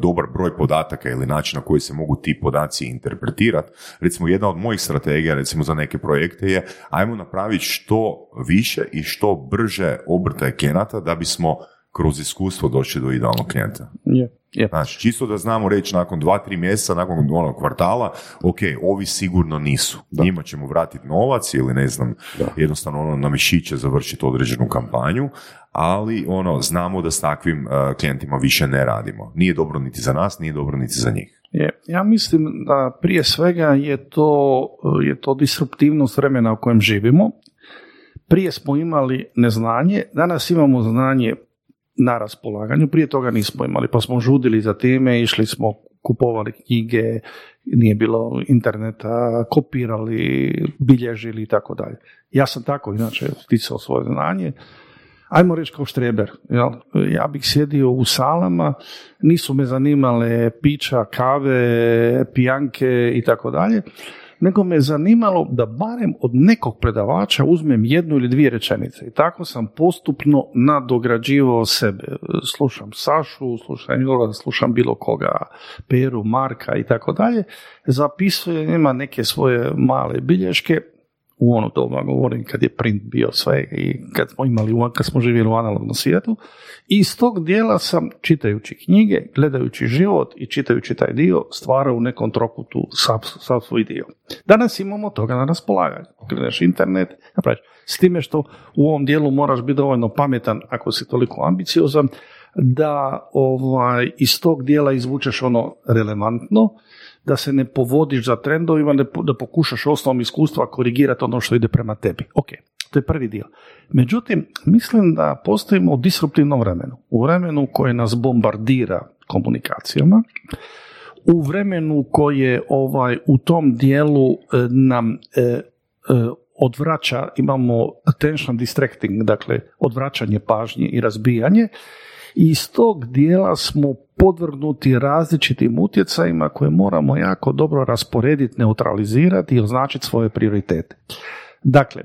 dobar broj podataka ili način na koji se mogu ti podaci interpretirati. Recimo jedna od mojih strategija recimo za neke projekte je ajmo napraviti što više i što brže obrtaje klijenata da bismo kroz iskustvo doći do idealnog klijenta. Je, Znači, čisto da znamo reći nakon dva, tri mjeseca, nakon onog kvartala, ok, ovi sigurno nisu. Da. Njima ćemo vratiti novac ili ne znam, jednostavno ono na mišiće završiti određenu kampanju, ali ono, znamo da s takvim uh, klijentima više ne radimo. Nije dobro niti za nas, nije dobro niti za njih. Je, ja mislim da prije svega je to, je to disruptivnost vremena u kojem živimo. Prije smo imali neznanje, danas imamo znanje na raspolaganju, prije toga nismo imali, pa smo žudili za time, išli smo, kupovali knjige, nije bilo interneta, kopirali, bilježili i tako dalje. Ja sam tako inače sticao svoje znanje, ajmo reći kao štreber. Jel? Ja bih sjedio u salama, nisu me zanimale pića, kave, pijanke i tako dalje, nego me zanimalo da barem od nekog predavača uzmem jednu ili dvije rečenice. I tako sam postupno nadograđivao sebe. Slušam Sašu, slušam Jola, slušam bilo koga, Peru, Marka i tako dalje. Zapisujem, ima neke svoje male bilješke, u ono doba govorim kad je print bio sve i kad smo imali, kad smo živjeli u analognom svijetu. I iz tog dijela sam, čitajući knjige, gledajući život i čitajući taj dio, stvarao u nekom trokutu sav, sav svoj dio. Danas imamo toga na raspolaganju. Gledaš internet, napraviš. S time što u ovom dijelu moraš biti dovoljno pametan ako si toliko ambiciozan, da ovaj, iz tog dijela izvučeš ono relevantno, da se ne povodiš za trendovima, da pokušaš osnovom iskustva korigirati ono što ide prema tebi. Ok, to je prvi dio. Međutim, mislim da postojimo u disruptivnom vremenu. U vremenu koje nas bombardira komunikacijama, u vremenu koje ovaj, u tom dijelu e, nam e, e, odvraća, imamo attention distracting, dakle odvraćanje pažnje i razbijanje, i iz tog dijela smo podvrgnuti različitim utjecajima koje moramo jako dobro rasporediti, neutralizirati i označiti svoje prioritete. Dakle,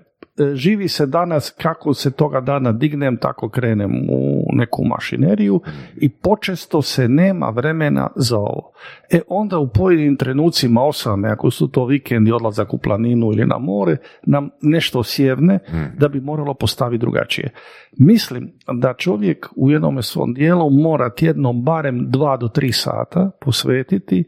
živi se danas kako se toga dana dignem, tako krenem u neku mašineriju i počesto se nema vremena za ovo. E onda u pojedinim trenucima osame, ako su to vikendi, odlazak u planinu ili na more, nam nešto sjevne da bi moralo postaviti drugačije. Mislim da čovjek u jednom svom dijelu mora tjedno barem dva do tri sata posvetiti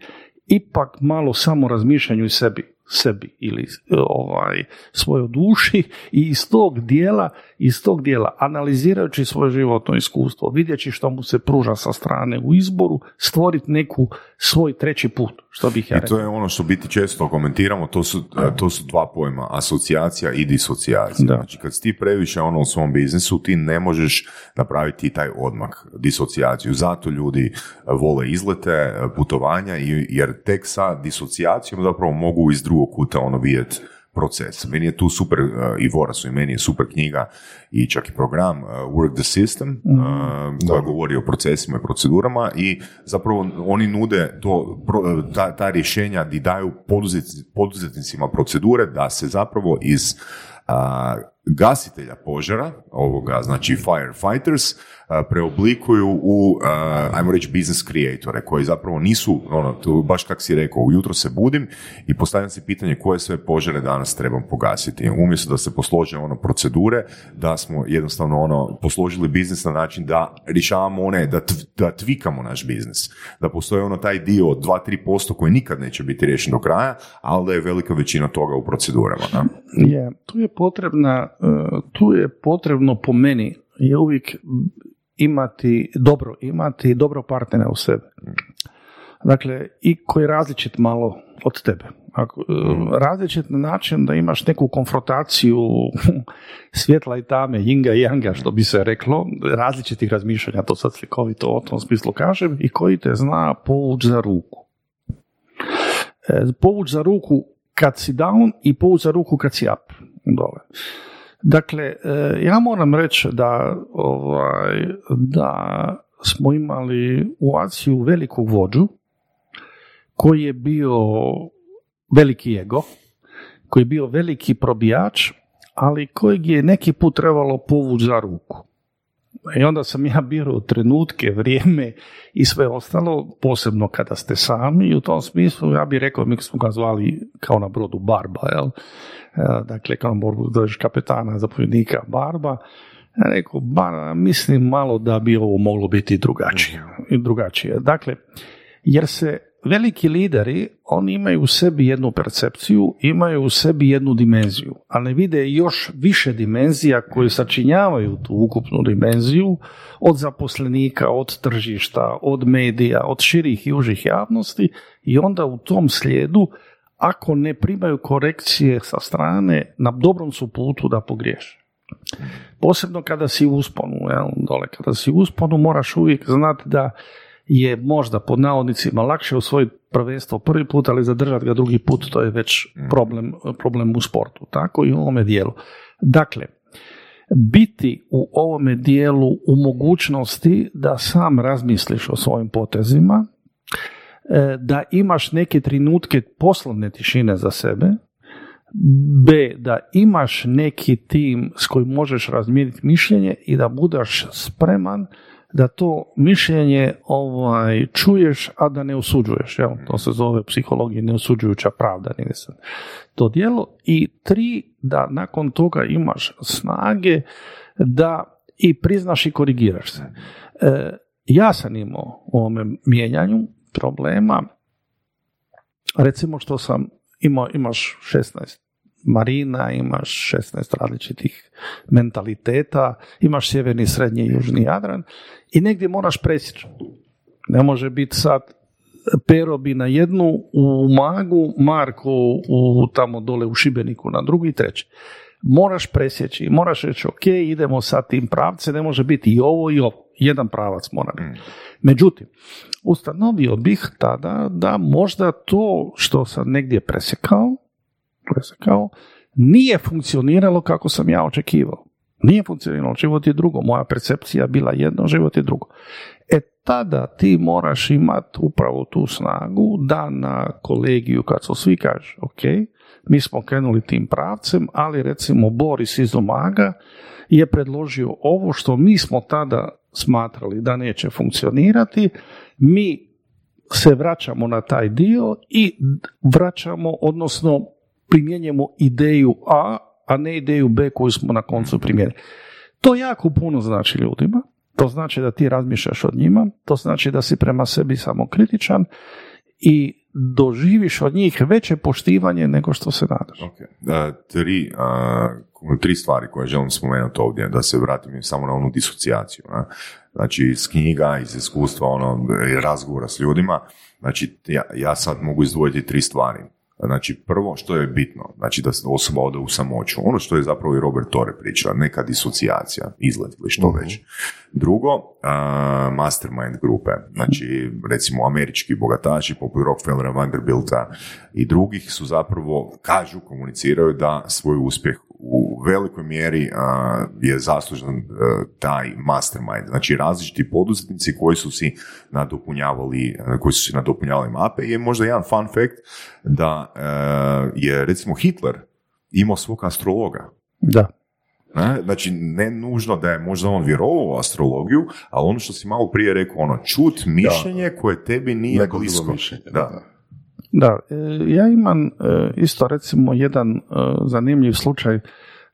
ipak malo samo razmišljanju i sebi sebi ili ovaj svojoj duši i iz tog dijela iz tog dijela analizirajući svoje životno iskustvo vidjeći što mu se pruža sa strane u izboru stvoriti neku svoj treći put što bih ja I to je ono što biti često komentiramo to su, to su dva pojma asocijacija i disocijacija. Da. znači kad si ti previše ono u svom biznisu ti ne možeš napraviti taj odmak disocijaciju. Zato ljudi vole izlete putovanja jer tek sa disocijacijom zapravo mogu iz drugog kuta ono vidjeti proces. Meni je tu super, uh, i Vorasu i meni je super knjiga i čak i program uh, Work the System, uh, koja govori o procesima i procedurama i zapravo oni nude to, ta, ta rješenja di daju poduzetnicima procedure da se zapravo iz gasitelja požara, ovoga, znači firefighters, preoblikuju u, ajmo reći, business creatore, koji zapravo nisu, ono, tu, baš kak si rekao, ujutro se budim i postavljam si pitanje koje sve požare danas trebam pogasiti. Umjesto da se poslože ono procedure, da smo jednostavno ono posložili biznis na način da rješavamo one, da, da tvikamo naš biznis. Da postoji ono taj dio od 2-3% koji nikad neće biti riješen do kraja, ali da je velika većina toga u procedurama. Je, tu je potrebna, tu je potrebno po meni je uvijek imati, dobro imati dobro partnera u sebe. Dakle, i koji je različit malo od tebe. Ako, e, različit na način da imaš neku konfrontaciju svjetla i tame, jinga i janga, što bi se reklo, različitih razmišljanja, to sad slikovito o tom smislu kažem, i koji te zna povuć za ruku. E, povuć za ruku kad si down i povuć za ruku kad si up. Dole. Dakle, e, ja moram reći da, ovaj, da smo imali u Aciju velikog vođu koji je bio veliki ego, koji je bio veliki probijač, ali kojeg je neki put trebalo povući za ruku. I onda sam ja birao trenutke, vrijeme i sve ostalo, posebno kada ste sami i u tom smislu ja bih rekao, mi smo ga zvali kao na brodu Barba, jel? E, dakle, kao na brodu dođeš kapetana, zapovjednika Barba, ja rekao, bar, mislim malo da bi ovo moglo biti drugačije. I drugačije. Dakle, jer se veliki lideri, oni imaju u sebi jednu percepciju, imaju u sebi jednu dimenziju, a ne vide još više dimenzija koje sačinjavaju tu ukupnu dimenziju od zaposlenika, od tržišta, od medija, od širih i užih javnosti i onda u tom slijedu ako ne primaju korekcije sa strane, na dobrom su putu da pogriješe. Posebno kada si u usponu, jel, dole, kada si u usponu moraš uvijek znati da je možda pod navodnicima lakše usvojiti prvenstvo prvi put, ali zadržati ga drugi put, to je već mm. problem, problem u sportu. Tako i u ovome dijelu. Dakle, biti u ovome dijelu u mogućnosti da sam razmisliš o svojim potezima, e, da imaš neke trenutke poslovne tišine za sebe, B, da imaš neki tim s kojim možeš razmijeniti mišljenje i da budeš spreman da to mišljenje ovaj, čuješ, a da ne osuđuješ. Jel? To se zove u psihologiji neosuđujuća pravda. Nije se to dijelo. I tri, da nakon toga imaš snage da i priznaš i korigiraš se. E, ja sam imao u ovome mijenjanju problema, recimo što sam imao, imaš 16 marina, imaš 16 različitih mentaliteta, imaš sjeverni, srednji i južni Jadran i negdje moraš presjeći. Ne može biti sad Pero bi na jednu u Magu, Marko u, tamo dole u Šibeniku na drugi i treći. Moraš presjeći, moraš reći ok, idemo sa tim pravcem, ne može biti i ovo i ovo. Jedan pravac mora biti. Mm. Međutim, ustanovio bih tada da možda to što sam negdje presjekao, presjekao, nije funkcioniralo kako sam ja očekivao. Nije funkcioniralo, život je drugo. Moja percepcija bila jedno, život je drugo. E tada ti moraš imati upravo tu snagu da na kolegiju kad su svi kažu, ok, mi smo krenuli tim pravcem, ali recimo Boris iz Omaga je predložio ovo što mi smo tada smatrali da neće funkcionirati, mi se vraćamo na taj dio i vraćamo, odnosno primjenjujemo ideju A, a ne ideju B koju smo na koncu primijenili. To jako puno znači ljudima, to znači da ti razmišljaš od njima, to znači da si prema sebi samokritičan i doživiš od njih veće poštivanje nego što se nadaš. Okay. tri, tri stvari koje želim spomenuti ovdje, da se vratim samo na onu disocijaciju. Znači, iz knjiga, iz iskustva, ono, razgovora s ljudima, znači, ja, ja sad mogu izdvojiti tri stvari. Znači, prvo što je bitno, znači da osoba ode u samoću. Ono što je zapravo i Robert Tore priča, neka disocijacija, izlet ili što mhm. već. Drugo, mastermind grupe, znači recimo američki bogataši poput Rockefellera, Vanderbilta i drugih su zapravo, kažu, komuniciraju da svoj uspjeh u velikoj mjeri je zaslužan e, taj mastermind. Znači različiti poduzetnici koji su si nadopunjavali, e, koji su si nadopunjavali mape je možda jedan fun fact da e, je recimo Hitler imao svog astrologa. Da. Ne? Znači, ne nužno da je možda on vjerovao u astrologiju, ali ono što si malo prije rekao, ono, čut mišljenje koje tebi nije Neko blisko. Mišljenje, da. Da, e, ja imam e, isto recimo jedan e, zanimljiv slučaj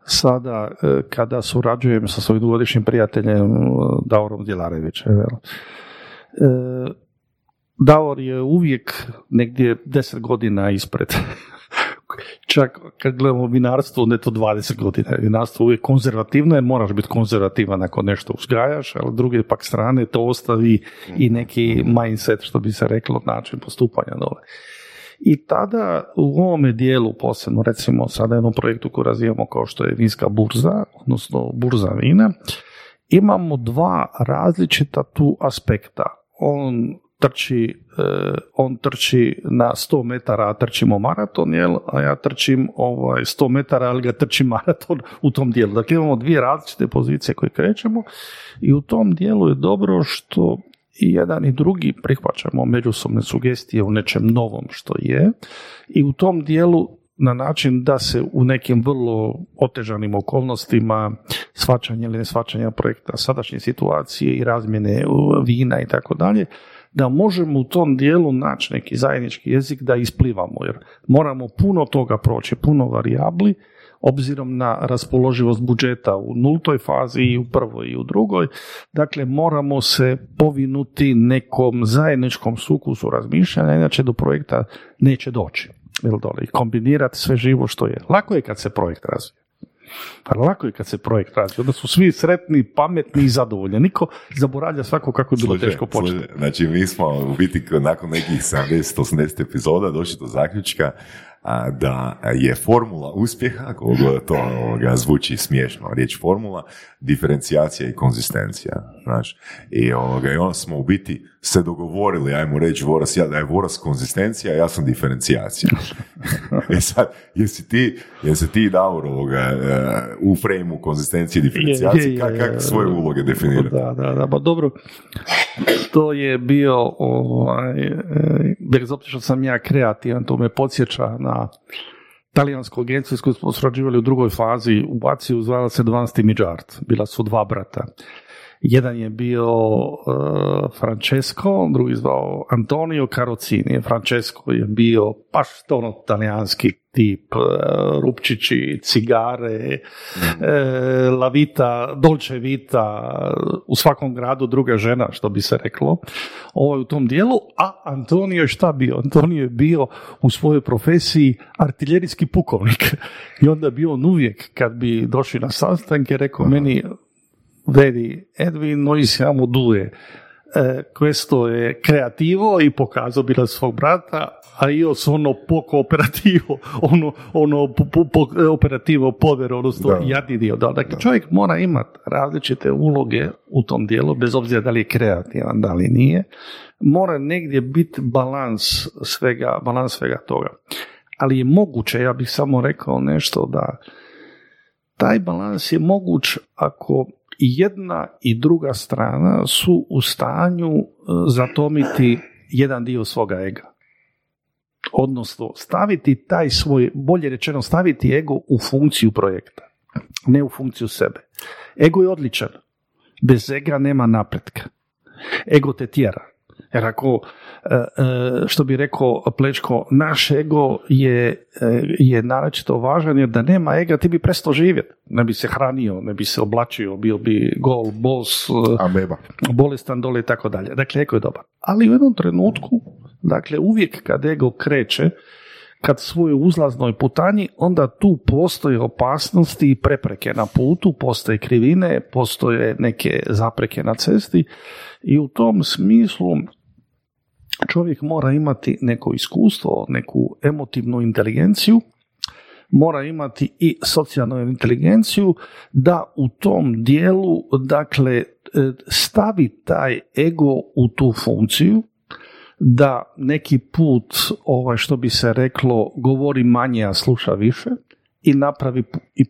sada kada surađujem sa svojim dugogodišnjim prijateljem Davorom Djelarevićem. Davor je uvijek negdje deset godina ispred. Čak kad gledamo vinarstvo, ne to 20 godina. Vinarstvo uvijek konzervativno jer moraš biti konzervativan ako nešto uzgajaš, ali druge pak strane to ostavi i neki mindset, što bi se reklo, način postupanja dole. I tada u ovome dijelu, posebno recimo sada jednom projektu koji razvijamo kao što je vinska burza, odnosno burza vina, imamo dva različita tu aspekta. On trči, e, on trči na 100 metara, a trčimo maraton, jel? a ja trčim ovaj, 100 metara, ali ga trčim maraton u tom dijelu. Dakle, imamo dvije različite pozicije koje krećemo i u tom dijelu je dobro što i jedan i drugi prihvaćamo. Međusobne sugestije u nečem novom što je i u tom dijelu na način da se u nekim vrlo otežanim okolnostima svačanja ili nesvačanja projekta sadašnje situacije i razmjene vina i tako dalje, da možemo u tom dijelu naći neki zajednički jezik da isplivamo, jer moramo puno toga proći, puno varijabli, obzirom na raspoloživost budžeta u nultoj fazi i u prvoj i u drugoj. Dakle, moramo se povinuti nekom zajedničkom sukusu razmišljanja, inače do projekta neće doći. Dole, I kombinirati sve živo što je. Lako je kad se projekt razvije. Pa lako je kad se projekt razvije. Onda su svi sretni, pametni i zadovoljni. Niko zaboravlja svako kako je bilo teško početi. Znači, mi smo u biti nakon nekih 70-80 epizoda došli do zaključka da je formula uspjeha, koliko to ovoga, zvuči smiješno, riječ formula, diferencijacija i konzistencija. Znaš. I, ovoga, I onda smo u biti se dogovorili, ajmo reći, Voras, ja, da je Voras konzistencija, ja sam diferencijacija. e sad, jesi ti, jesi ti Davor ovoga, e, u frejmu konzistencije i diferencijacije, kako kak svoje uloge definirati? Da, da, da, pa dobro, to je bio, ovaj, e, bez obzira što sam ja kreativan, to me podsjeća na talijansku agenciju s kojom smo surađivali u drugoj fazi, u Baciju zvala se Advanced Image Art, bila su dva brata. Jedan je bio uh, Francesco, drugi zvao Antonio Carocini. Francesco je bio baš ono talijanski tip, uh, rupčići, cigare, mm. uh, la vita, dolce vita, u svakom gradu druga žena, što bi se reklo, ovo je u tom dijelu, a Antonio je šta bio? Antonio je bio u svojoj profesiji artiljerijski pukovnik i onda bi on uvijek kad bi došli na sastanke rekao meni vedi Edwin, noi siamo due. Eh, questo è creativo i pokazao bi svog brata, a io sono poco operativo, ono, ono po, po, operativo povero, odnosno da. jadni dio. Da, dakle, čovjek mora imati različite uloge u tom dijelu, bez obzira da li je kreativan, da li nije. Mora negdje biti balans svega, balans svega toga. Ali je moguće, ja bih samo rekao nešto da taj balans je moguć ako i jedna i druga strana su u stanju e, zatomiti jedan dio svoga ega. Odnosno, staviti taj svoj, bolje rečeno, staviti ego u funkciju projekta, ne u funkciju sebe. Ego je odličan. Bez ega nema napretka. Ego te tjera. Jer ako, e, e, što bi rekao Plečko, naš ego je, e, je naročito važan jer da nema ega ti bi prestao živjeti. Ne bi se hranio, ne bi se oblačio, bio bi gol, bos, Ameba. bolestan dole i tako dalje. Dakle, ego je dobar. Ali u jednom trenutku, dakle, uvijek kad ego kreće, kad svojoj uzlaznoj putanji, onda tu postoje opasnosti i prepreke na putu, postoje krivine, postoje neke zapreke na cesti i u tom smislu čovjek mora imati neko iskustvo, neku emotivnu inteligenciju, mora imati i socijalnu inteligenciju da u tom dijelu dakle e, stavi taj ego u tu funkciju da neki put ovaj što bi se reklo govori manje a sluša više i napravi i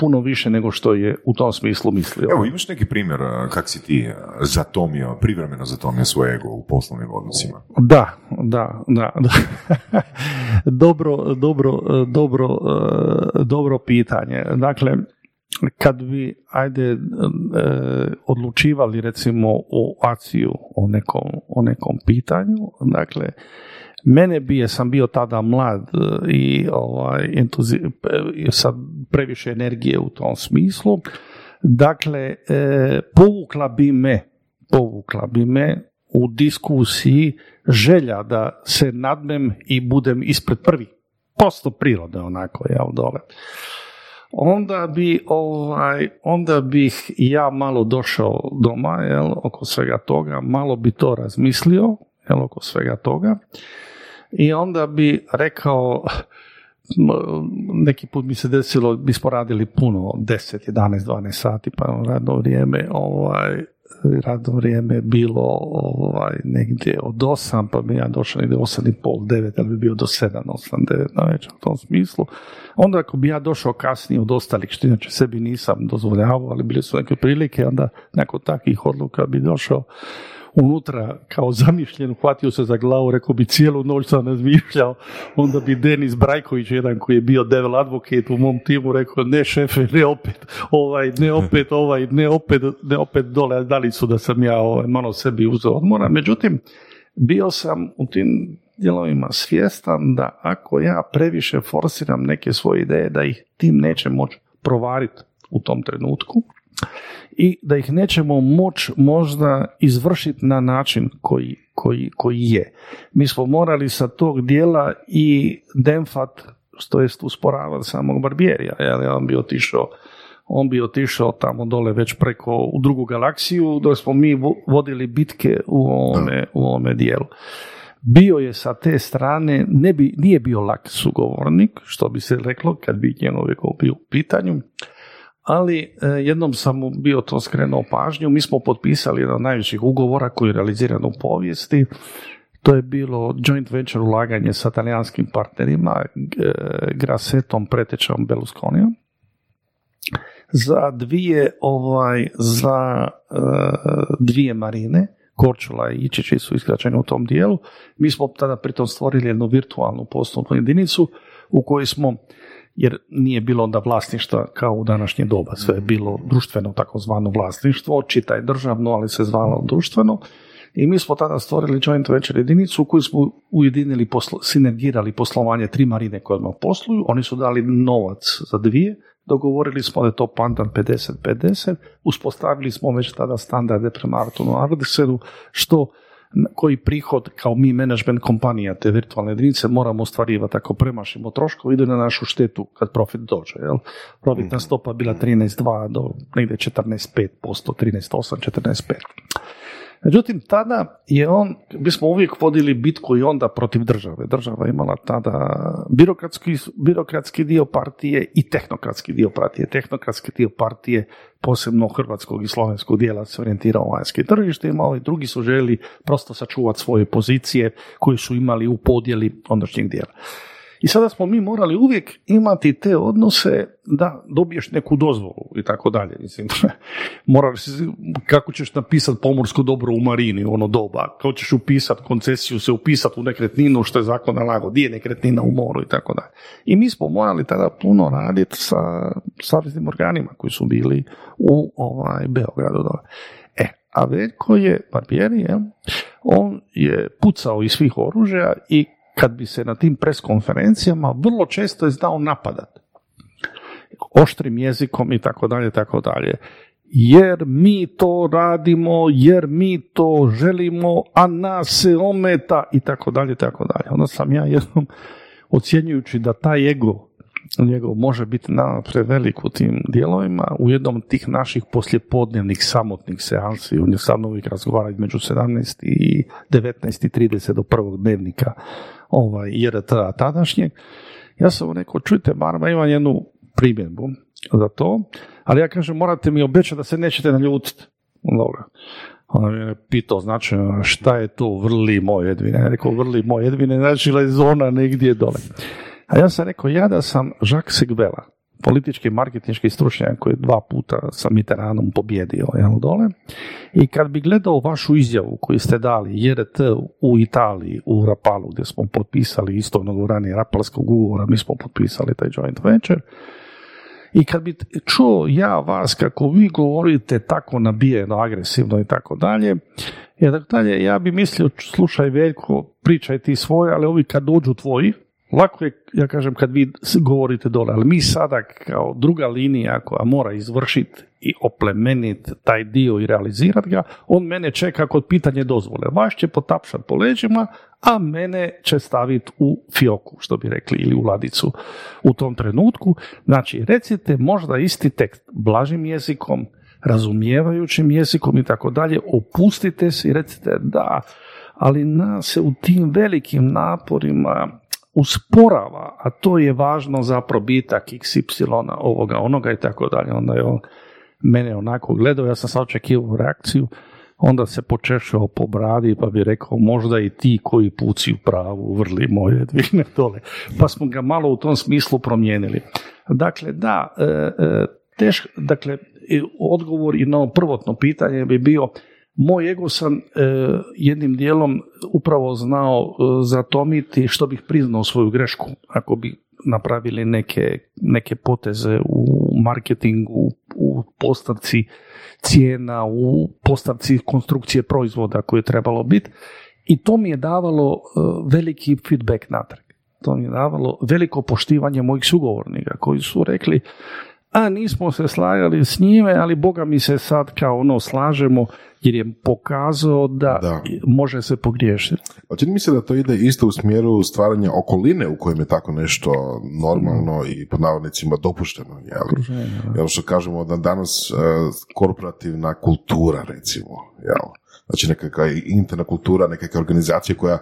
puno više nego što je u tom smislu mislio. Evo, imaš neki primjer kak si ti zatomio, privremeno zatomio svoje ego u poslovnim odnosima? Da, da, da. da. dobro, dobro, dobro, dobro pitanje. Dakle, kad bi, ajde, odlučivali recimo o aciju o nekom, o nekom pitanju, dakle, Mene bi, sam bio tada mlad e, i ovaj, entuzi, sad previše energije u tom smislu. Dakle, e, povukla bi me, povukla bi me u diskusiji želja da se nadmem i budem ispred prvi. Posto prirode onako, jel, dole. Onda bi, ovaj, onda bih ja malo došao doma, jel, oko svega toga, malo bi to razmislio, jel, oko svega toga i onda bi rekao neki put mi se desilo, mi smo radili puno, 10, 11, 12 sati, pa radno vrijeme, ovaj, radno vrijeme bilo ovaj, negdje od 8, pa bi ja došao negdje 8 i pol, 9, ali bi bio do 7, 8, 9 na večer u tom smislu. Onda ako bi ja došao kasnije od ostalih, što inače sebi nisam dozvoljavao, ali bile su neke prilike, onda nakon takvih odluka bi došao unutra kao zamišljen, hvatio se za glavu, rekao bi cijelu noć sam razmišljao, onda bi Denis Brajković, jedan koji je bio devil advocate u mom timu, rekao ne šefe, ne opet, ovaj, ne opet, ovaj, ne opet, ne opet dole, dali su da sam ja ovaj, malo sebi uzeo odmora, međutim, bio sam u tim dijelovima svjestan da ako ja previše forsiram neke svoje ideje, da ih tim neće moći provariti u tom trenutku, i da ih nećemo moći možda izvršiti na način koji, koji, koji je. Mi smo morali sa tog dijela i demfat, što jest usporavati samog Barbierija, jer on bi otišao on bi otišao tamo dole već preko u drugu galaksiju, dok smo mi vodili bitke u ovome, u ovome dijelu. Bio je sa te strane, ne bi, nije bio lak sugovornik, što bi se reklo kad bi njegov bio u pitanju, ali e, jednom sam bio to skrenuo pažnju. Mi smo potpisali jedan od najvećih ugovora koji je realiziran u povijesti. To je bilo joint venture ulaganje sa talijanskim partnerima, Grasetom, Pretečom, Berlusconijom. Za dvije, ovaj, za e, dvije marine, Korčula i Ičići su iskraćeni u tom dijelu. Mi smo tada pritom stvorili jednu virtualnu poslovnu jedinicu u kojoj smo jer nije bilo onda vlasništva kao u današnje doba. Sve je bilo društveno takozvano vlasništvo, čitaj državno, ali se zvalo društveno. I mi smo tada stvorili joint venture jedinicu u koju smo ujedinili, poslo, sinergirali poslovanje tri marine koje odmah posluju. Oni su dali novac za dvije, dogovorili smo da je to pandan 50-50, uspostavili smo već tada standarde prema Artonu Ardeseru, što koji prihod kao mi management kompanija te virtualne jedinice moramo ostvarivati ako premašimo troškove ide na našu štetu kad profit dođe. Jel? Profitna mhm. stopa bila 13,2 do negdje 14,5%, 13,8, 14,5. Međutim, tada je on, mi smo uvijek vodili bitku i onda protiv države. Država je imala tada birokratski, birokratski dio partije i tehnokratski dio partije. Tehnokratski dio partije, posebno hrvatskog i slovenskog dijela, se orijentirao vanjske tržištima, ovi drugi su željeli prosto sačuvati svoje pozicije koje su imali u podjeli ondašnjeg dijela. I sada smo mi morali uvijek imati te odnose da dobiješ neku dozvolu i tako dalje. Mislim, moraš, kako ćeš napisati pomorsko dobro u marini ono doba, kako ćeš upisati koncesiju, se upisati u nekretninu što je zakon nalago, gdje je nekretnina u moru i tako dalje. I mi smo morali tada puno raditi sa savjetnim organima koji su bili u ovaj, Beogradu. Dole. E, a Veljko je, Barbieri, on je pucao iz svih oružja i kad bi se na tim preskonferencijama vrlo često je znao napadat. Oštrim jezikom i tako dalje, tako dalje. Jer mi to radimo, jer mi to želimo, a nas se ometa i tako dalje, tako dalje. Onda sam ja jednom ocjenjujući da taj ego njegov može biti na prevelik u tim dijelovima. U jednom tih naših poslijepodnevnih samotnih seansi, on je sa mnom uvijek razgovara između 17 i 19 i 30 do prvog dnevnika ovaj, IRT tadašnjeg, ja sam mu rekao, čujte, Marma, imam jednu primjedbu za to, ali ja kažem, morate mi obećati da se nećete naljutiti. Dobro. Ona je pitao, znači, šta je to vrli moj Edvine? Ja rekao, vrli moj Edvine, znači zona negdje dole. A ja sam rekao, ja da sam Jacques Segvela, politički marketinški stručnjak koji dva puta sa Mitteranom pobjedio jel, dole. I kad bi gledao vašu izjavu koju ste dali JRT u Italiji, u Rapalu, gdje smo potpisali isto ranije Rapalskog ugovora, mi smo potpisali taj joint venture, i kad bi čuo ja vas kako vi govorite tako nabijeno, agresivno i tako dalje, dalje, ja bi mislio, slušaj Veljko, pričaj ti svoje, ali ovi kad dođu tvoji, Lako je, ja kažem, kad vi govorite dole, ali mi sada kao druga linija koja mora izvršiti i oplemeniti taj dio i realizirati ga, on mene čeka kod pitanje dozvole. Vaš će potapšati po leđima, a mene će staviti u fioku, što bi rekli, ili u ladicu u tom trenutku. Znači, recite možda isti tekst blažim jezikom, razumijevajućim jezikom i tako dalje, opustite se i recite da, ali nas se u tim velikim naporima usporava, a to je važno za probitak XY ovoga, onoga i tako dalje. Onda je on mene onako gledao, ja sam sad očekivao reakciju, onda se počešao po bradi pa bi rekao možda i ti koji puci u pravu vrli moje dvine dole. Pa smo ga malo u tom smislu promijenili. Dakle, da, e, e, teško, dakle, odgovor i na prvotno pitanje bi bio moj ego sam e, jednim dijelom upravo znao e, zatomiti što bih priznao svoju grešku ako bi napravili neke, neke poteze u marketingu, u postavci cijena, u postavci konstrukcije proizvoda koje je trebalo biti i to mi je davalo e, veliki feedback natrag. To mi je davalo veliko poštivanje mojih sugovornika koji su rekli a nismo se slagali s njime, ali Boga mi se sad kao ono slažemo jer je pokazao da, da. može se pogriješiti. A čini mi se da to ide isto u smjeru stvaranja okoline u kojem je tako nešto normalno i pod navodnicima dopušteno. Jel? Jel što kažemo da danas uh, korporativna kultura recimo, jel? znači nekakva interna kultura, nekakva organizacija koja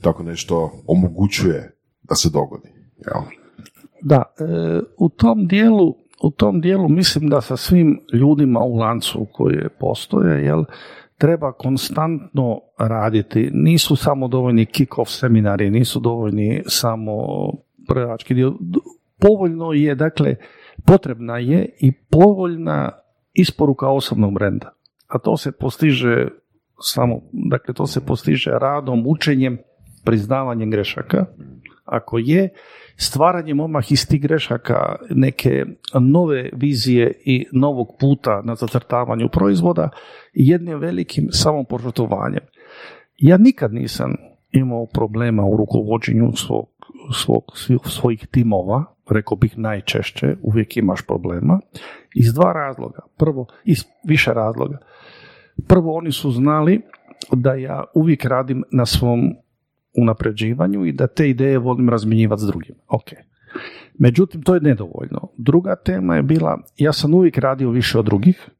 tako nešto omogućuje da se dogodi. Jel? Da, e, u tom dijelu u tom dijelu mislim da sa svim ljudima u lancu koji postoje, jel, treba konstantno raditi. Nisu samo dovoljni kick-off seminari, nisu dovoljni samo prvački dio. Povoljno je, dakle, potrebna je i povoljna isporuka osobnog brenda. A to se postiže samo, dakle, to se postiže radom, učenjem priznavanjem grešaka, ako je, stvaranjem odmah iz tih grešaka neke nove vizije i novog puta na zacrtavanju proizvoda i jednim velikim samopožrtovanjem. Ja nikad nisam imao problema u rukovođenju svog, svog, svojih timova, rekao bih najčešće, uvijek imaš problema, iz dva razloga. Prvo, iz više razloga. Prvo, oni su znali da ja uvijek radim na svom unapređivanju i da te ideje volim razmjenjivati s drugim. Ok. Međutim, to je nedovoljno. Druga tema je bila, ja sam uvijek radio više od drugih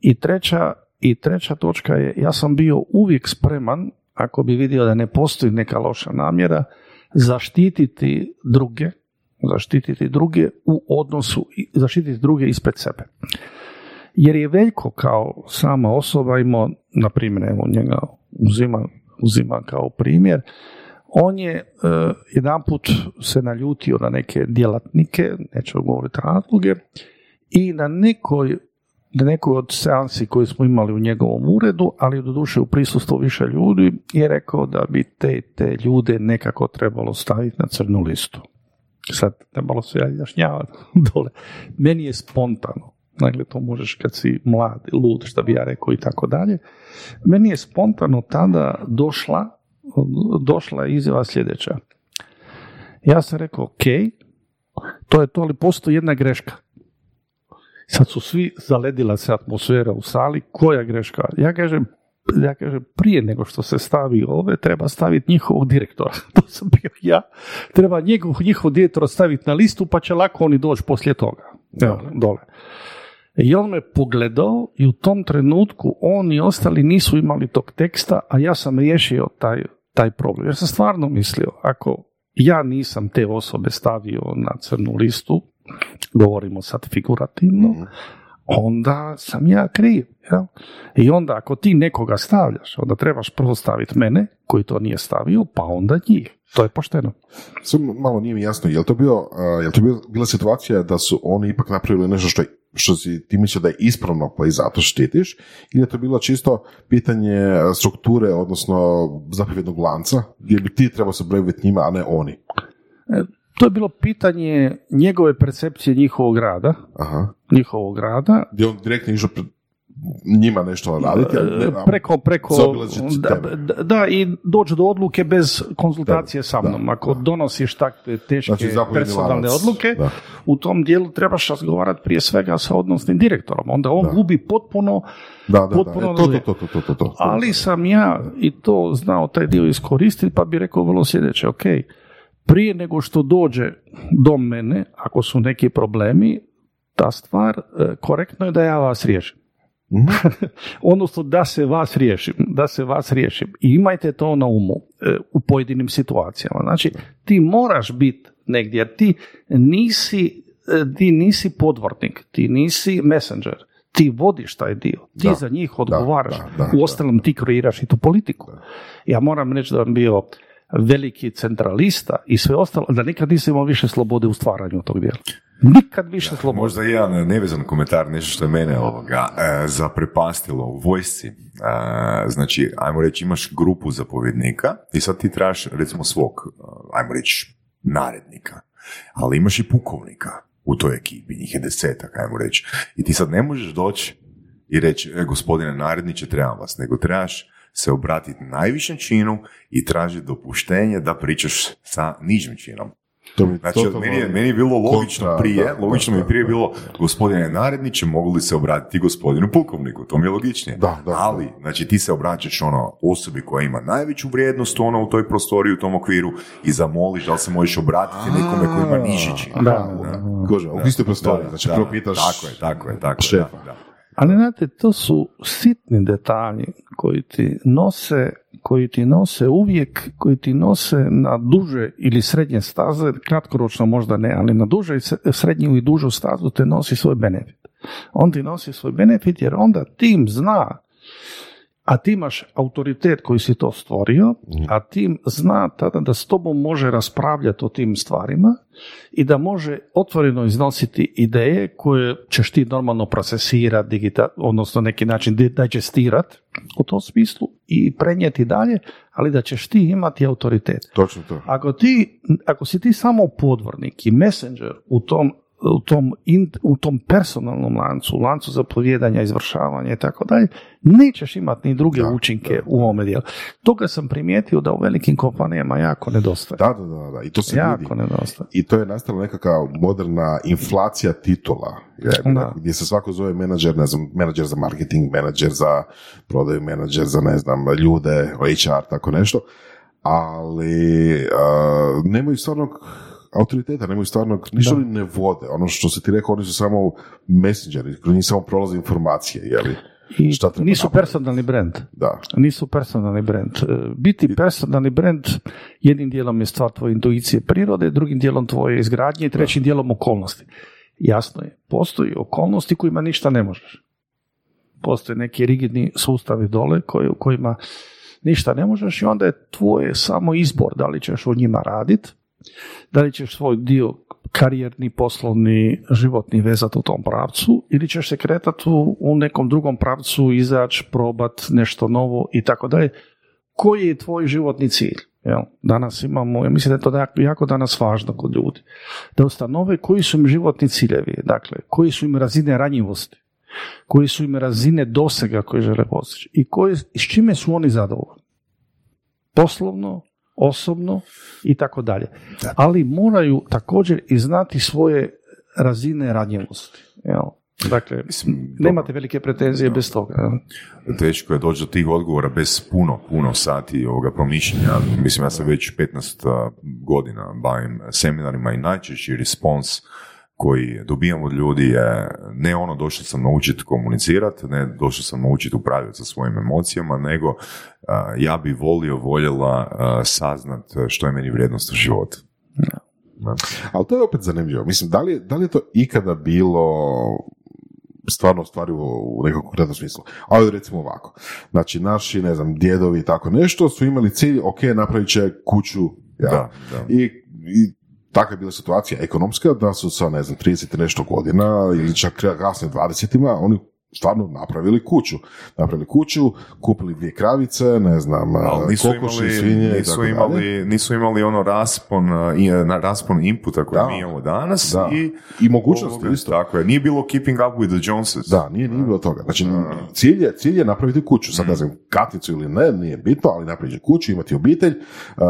i treća, i treća točka je, ja sam bio uvijek spreman, ako bi vidio da ne postoji neka loša namjera, zaštititi druge, zaštititi druge u odnosu, zaštititi druge ispred sebe. Jer je Veljko kao sama osoba imao, na primjer, evo njega uzima uzima kao primjer, on je uh, jedanput se naljutio na neke djelatnike, neću govoriti razloge, i na nekoj, na nekoj od seansi koje smo imali u njegovom uredu, ali doduše u prisustvu više ljudi, je rekao da bi te, te ljude nekako trebalo staviti na crnu listu. Sad, trebalo se jašnjavati dole. Meni je spontano, dakle to možeš kad si mlad, lud, što bi ja rekao i tako dalje. Meni je spontano tada došla, došla izjava sljedeća. Ja sam rekao, ok, to je to, ali postoji jedna greška. Sad su svi zaledila se atmosfera u sali, koja greška? Ja kažem, ja kažem, prije nego što se stavi ove, treba staviti njihovog direktora. To sam bio ja. Treba njegov, njihov direktora staviti na listu, pa će lako oni doći poslije toga. Evo, dole. I on me pogledao i u tom trenutku on i ostali nisu imali tog teksta, a ja sam riješio taj, taj problem. Jer sam stvarno mislio, ako ja nisam te osobe stavio na crnu listu, govorimo sad figurativno, mhm. onda sam ja kriv. Ja? I onda ako ti nekoga stavljaš, onda trebaš prvo staviti mene, koji to nije stavio, pa onda njih. To je pošteno. Samo malo nije mi jasno, je li to, bio, je li to bila situacija da su oni ipak napravili nešto što, što si ti mislio da je ispravno pa i zato štitiš, ili je to bilo čisto pitanje strukture, odnosno zapovjednog lanca, gdje bi ti trebao se brojiti njima, a ne oni? E, to je bilo pitanje njegove percepcije njihovog rada. Aha. Njihovog rada. Gdje on direktno išao njima nešto raditi. Ne, preko, preko da, da, i doći do odluke bez konzultacije sa mnom. Ako donosiš takve teške znači, personalne odluke, u tom dijelu trebaš razgovarati prije svega sa odnosnim direktorom. Onda on gubi potpuno da, potpuno to, Ali sam ja i to znao taj dio iskoristiti, pa bi rekao vrlo sljedeće, ok, prije nego što dođe do mene, ako su neki problemi, ta stvar, e, korektno je da ja vas riješim. Mhm. Odnosno da se vas riješim, da se vas riješim. I imajte to na umu e, u pojedinim situacijama. Znači, ti moraš biti negdje, jer ti nisi, e, ti nisi podvornik, ti nisi messenger, ti vodiš taj dio, ti za njih odgovaraš, u ostalom ti kreiraš i tu politiku. Ja moram reći da vam bio veliki centralista i sve ostalo, da nikad nisam imao više slobode u stvaranju tog dijela. Nikad više slobode. Možda jedan nevezan komentar, nešto što je mene ovoga e, zaprepastilo u vojsci. E, znači, ajmo reći, imaš grupu zapovjednika i sad ti trebaš, recimo, svog, e, ajmo reći, narednika. Ali imaš i pukovnika u toj ekipi, njih je desetak, ajmo reći. I ti sad ne možeš doći i reći, e, gospodine naredniče, trebam vas, nego trebaš se obratiti najvišem činu i tražiti dopuštenje da pričaš sa nižim činom. To mi, znači, meni, je, meni je bilo logično prije, logično mi je prije bilo, gospodine naredniče, mogu li se obratiti gospodinu pukovniku, to mi je logičnije. Da, da, Ali, znači, ti se obraćaš ono osobi koja ima najveću vrijednost ono u toj prostoriji, u tom okviru i zamoliš da li se možeš obratiti nekome koji ima niži čin. Da, da, da. u istoj prostoriji, znači prvo pitaš tako je, tako je, tako je, da. Ali znate, to su sitni detalji koji ti nose, koji ti nose uvijek, koji ti nose na duže ili srednje staze, kratkoročno možda ne, ali na duže, srednju i dužu stazu te nosi svoj benefit. On ti nosi svoj benefit jer onda tim zna a ti imaš autoritet koji si to stvorio, a tim zna tada da s tobom može raspravljati o tim stvarima i da može otvoreno iznositi ideje koje ćeš ti normalno procesirati, odnosno neki način digestirati u tom smislu i prenijeti dalje, ali da ćeš ti imati autoritet. Točno to. Ako, ti, ako si ti samo podvornik i messenger u tom u tom, in, u tom personalnom lancu, u lancu zapovjedanja, izvršavanja i tako dalje, nećeš imati ni druge učinke u ovome dijelu. Toga sam primijetio da u velikim kompanijama jako nedostaje. Da, da, da, da. I to se jako vidi. nedostaje. I to je nastala nekakva moderna inflacija titula, je, Da. gdje se svako zove menadžer, ne znam, menadžer za marketing, menadžer za prodaju, menadžer za, ne znam, ljude, HR, tako nešto, ali a, nemaju stvarnog autoriteta, nemaju stvarnog, ništa oni ne vode. Ono što se ti rekao, oni su samo messengeri, kroz njih samo prolaze informacije, jeli? I Šta treba nisu napraviti? personalni brand. Da. Nisu personalni brand. E, Biti personalni brand jednim dijelom je stvar tvoje intuicije prirode, drugim dijelom tvoje izgradnje i trećim dijelom okolnosti. Jasno je, postoji okolnosti kojima ništa ne možeš. Postoje neki rigidni sustavi dole koji, u kojima ništa ne možeš i onda je tvoje samo izbor da li ćeš u njima raditi, da li ćeš svoj dio karijerni, poslovni, životni vezati u tom pravcu ili ćeš se kretati u, nekom drugom pravcu, izaći, probat nešto novo i tako dalje. Koji je tvoj životni cilj? Jel? Danas imamo, ja mislim da je to jako, jako danas važno kod ljudi, da ustanove koji su im životni ciljevi, dakle, koji su im razine ranjivosti, koji su im razine dosega koje žele postići i koji, s čime su oni zadovoljni. Poslovno, osobno i tako dalje. Ali moraju također i znati svoje razine ranjivosti. Jel? Dakle, Mislim, nemate velike pretenzije bez toga. jel? teško je doći do tih odgovora bez puno, puno sati ovoga promišljanja. Mislim, ja se već 15 a, godina bavim seminarima i najčešći respons koji dobijam od ljudi je ne ono došao sam naučiti komunicirati, ne došao sam naučiti upravljati sa svojim emocijama, nego a, ja bi volio, voljela a, saznat što je meni vrijednost u životu. Da. Ali to je opet zanimljivo. Mislim, da li, da li je to ikada bilo stvarno ostvarivo u nekom konkretnom smislu. Ali recimo ovako. Znači, naši, ne znam, djedovi i tako nešto su imali cilj, ok, napravit će kuću. Ja. Da, da. I, i takva je bila situacija ekonomska da su sa, ne znam, 30 i nešto godina ili čak kasnije 20 oni stvarno napravili kuću. Napravili kuću, kupili dvije kravice, ne znam, Ali nisu kokoši, imali, svinje i nisu, dalje. imali, nisu imali ono raspon, uh, i, na raspon inputa koji Da. mi imamo danas Da. i, I mogućnosti ovoga, isto. Tako je, nije bilo keeping up with the Joneses. Da, nije, nije bilo toga. Znači, cilj je, cilj je napraviti kuću. Sad ne znam, katicu ili ne, nije bitno, ali napraviti kuću, imati obitelj, uh,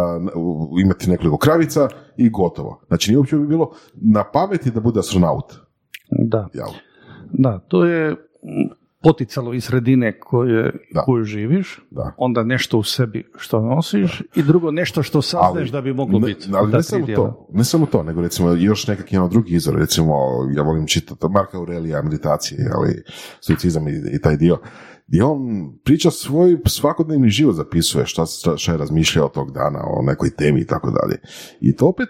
imati nekoliko kravica i gotovo. Znači, nije uopće bi bilo na pameti da bude astronaut. Da. Jel? Da, to je poticalo iz sredine koje, Da. koju živiš, Da. onda nešto u sebi što nosiš i drugo nešto što sazneš da bi moglo ne, biti. Ali ne samo dijela. to, ne samo to, nego recimo još nekak jedan drugi izvor, recimo ja volim čitati Marka Aurelija, meditacije, ali suicizam i, i taj dio, gdje on priča svoj svakodnevni život, zapisuje šta, šta je razmišljao tog dana o nekoj temi i tako dalje. I to opet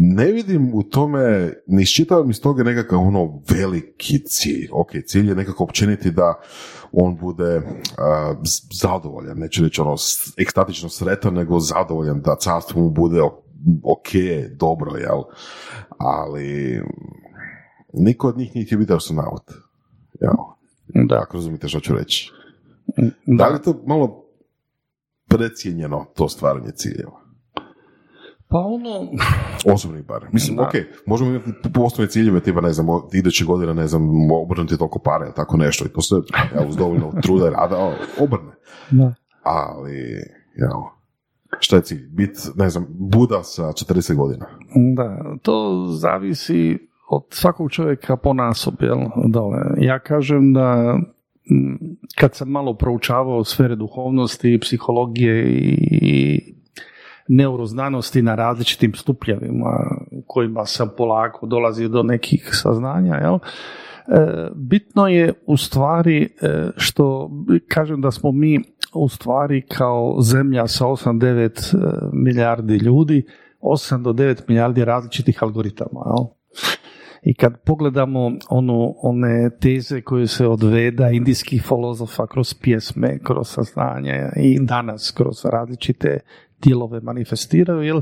ne vidim u tome, ne iščitavam iz toga nekakav ono veliki cilj. Ok, cilj je nekako općeniti da on bude z- zadovoljan, neću reći ono ekstatično sretan, nego zadovoljan da carstvo mu bude ok, dobro, jel? Ali niko od njih nije htio biti astronaut. Jel? Da. Ako razumite što ću reći. Da Da. li je to malo precijenjeno, to stvaranje ciljeva? Pa ono, Osobni bar. Mislim, Da. ok, možemo imati poslovne ciljeve, tipa, ne znam, iduće godine, ne znam, obrnuti toliko pare, ili tako nešto, i to ja, uz dovoljno truda i rada, obrne. da. Ali, ja, šta je cilj? Bit, ne znam, Buda sa 40 godina. Da, to zavisi od svakog čovjeka po nasob, jel, dole. Ja kažem da kad sam malo proučavao sfere duhovnosti, psihologije i neuroznanosti na različitim stupnjevima u kojima sam polako dolazio do nekih saznanja, jel, e, bitno je u stvari e, što kažem da smo mi u stvari kao zemlja sa 8-9 milijardi ljudi 8 do 9 milijardi različitih algoritama. Jel? I kad pogledamo ono, one teze koje se odveda indijskih filozofa kroz pjesme, kroz saznanje i danas kroz različite dijelove manifestiraju, jel,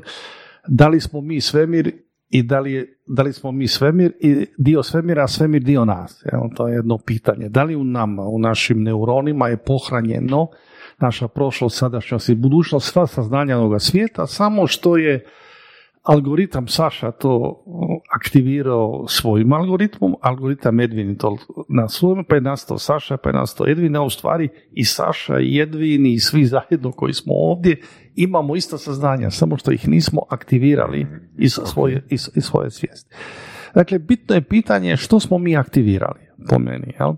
da li smo mi svemir i da li, da li smo mi svemir i dio svemira, a svemir dio nas? Jel, to je jedno pitanje. Da li u nama, u našim neuronima je pohranjeno naša prošlost, sadašnjost i budućnost, sva saznanja ovoga svijeta, samo što je algoritam Saša to aktivirao svojim algoritmom, algoritam Edvin to na svojom, pa je nastao Saša, pa je nastao Edvin, a u stvari i Saša i Edvin i svi zajedno koji smo ovdje imamo ista saznanja, samo što ih nismo aktivirali iz svoje, iz, iz svoje svijesti. Dakle, bitno je pitanje što smo mi aktivirali, po meni. Jel?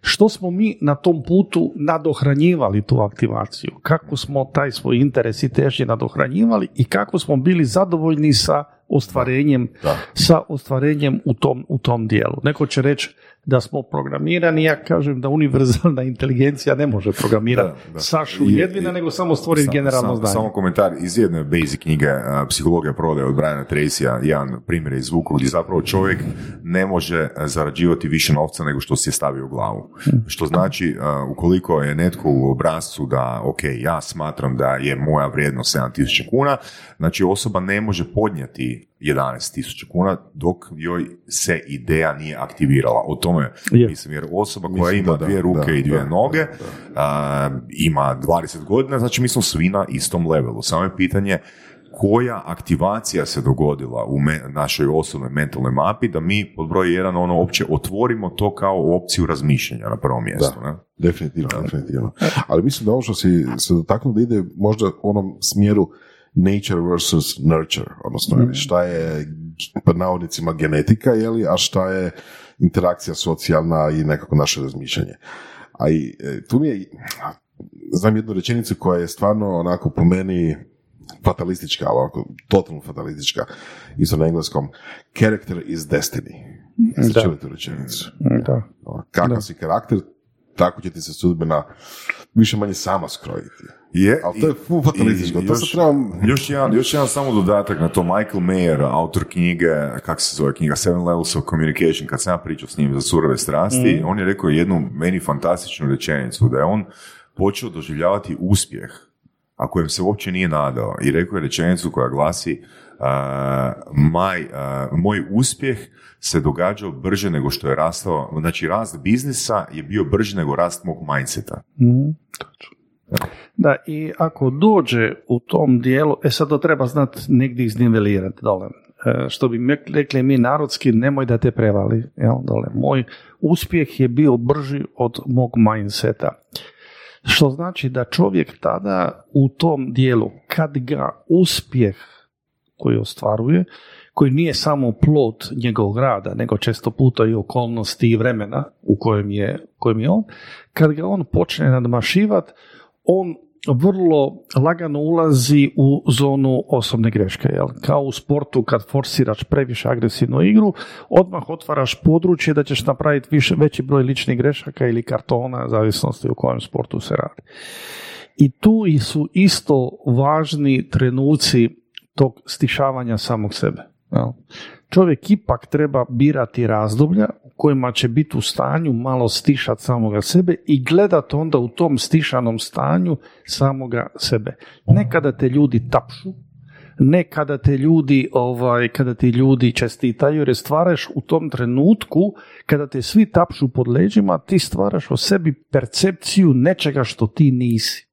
Što smo mi na tom putu nadohranjivali tu aktivaciju? Kako smo taj svoj interes i težnje nadohranjivali i kako smo bili zadovoljni sa ostvarenjem, sa ostvarenjem u tom, u tom dijelu. Neko će reći da smo programirani, ja kažem da univerzalna inteligencija ne može programirati da, Sašu Jedvina, nego samo stvoriti generalno znanje. Samo komentar iz jedne basic knjige Psihologija prodaje od Briana Tracyja, jedan primjer iz zvuku gdje zapravo čovjek ne može zarađivati više novca nego što si je stavio u glavu. Hm. Što znači, ukoliko je netko u obrazcu da, ok, ja smatram da je moja vrijednost 7000 kuna, znači osoba ne može podnijeti 11.000 kuna dok joj se ideja nije aktivirala. O tome mislim, jer osoba koja ima dvije ruke i dvije noge ima 20 godina, znači mi smo svi na istom levelu. Samo je pitanje koja aktivacija se dogodila u našoj osobnoj mentalnoj mapi da mi pod broj jedan ono uopće otvorimo to kao opciju razmišljanja na prvom mjestu. Da, ne? definitivno, definitivno. Ali mislim da ovo što si se dotaknuo da ide možda u onom smjeru nature versus nurture, odnosno mm. šta je pod navodnicima genetika, jeli, a šta je interakcija socijalna i nekako naše razmišljanje. A i e, tu mi je, znam jednu rečenicu koja je stvarno onako po meni fatalistička, ali ovako totalno fatalistička, isto na engleskom, character is destiny. Jeste čuli tu rečenicu? Da. Kakav si karakter, tako će ti se sudbina više manje sama skrojiti. Je, ali to je full fatalističko. To još, trebam... još, jedan, još jedan samo dodatak na to. Michael Mayer, autor knjige, kak se zove knjiga, Seven Levels of Communication, kad sam ja pričao s njim za surove strasti, mm. on je rekao jednu meni fantastičnu rečenicu, da je on počeo doživljavati uspjeh, a kojem se uopće nije nadao. I rekao je rečenicu koja glasi, uh, maj, uh, moj uspjeh se događao brže nego što je rastao, znači rast biznisa je bio brži nego rast mog mindseta. Mm, da, i ako dođe u tom dijelu, e sad to treba znati negdje iznivelirati dole. E, što bi rekli mi narodski, nemoj da te prevali. Jel, dole. Moj uspjeh je bio brži od mog mindseta. Što znači da čovjek tada u tom dijelu, kad ga uspjeh koji ostvaruje, koji nije samo plot njegovog rada, nego često puta i okolnosti i vremena u kojem je, kojem je on, kad ga on počne nadmašivati, on vrlo lagano ulazi u zonu osobne greške. Jel? Kao u sportu kad forsiraš previše agresivnu igru, odmah otvaraš područje da ćeš napraviti više, veći broj ličnih grešaka ili kartona, zavisnosti u kojem sportu se radi. I tu su isto važni trenuci tog stišavanja samog sebe. Jel? Čovjek ipak treba birati razdoblja kojima će biti u stanju malo stišati samoga sebe i gledati onda u tom stišanom stanju samoga sebe. Nekada te ljudi tapšu, ne kada te ljudi, ovaj, kada ti ljudi čestitaju, jer stvaraš u tom trenutku, kada te svi tapšu pod leđima, ti stvaraš o sebi percepciju nečega što ti nisi.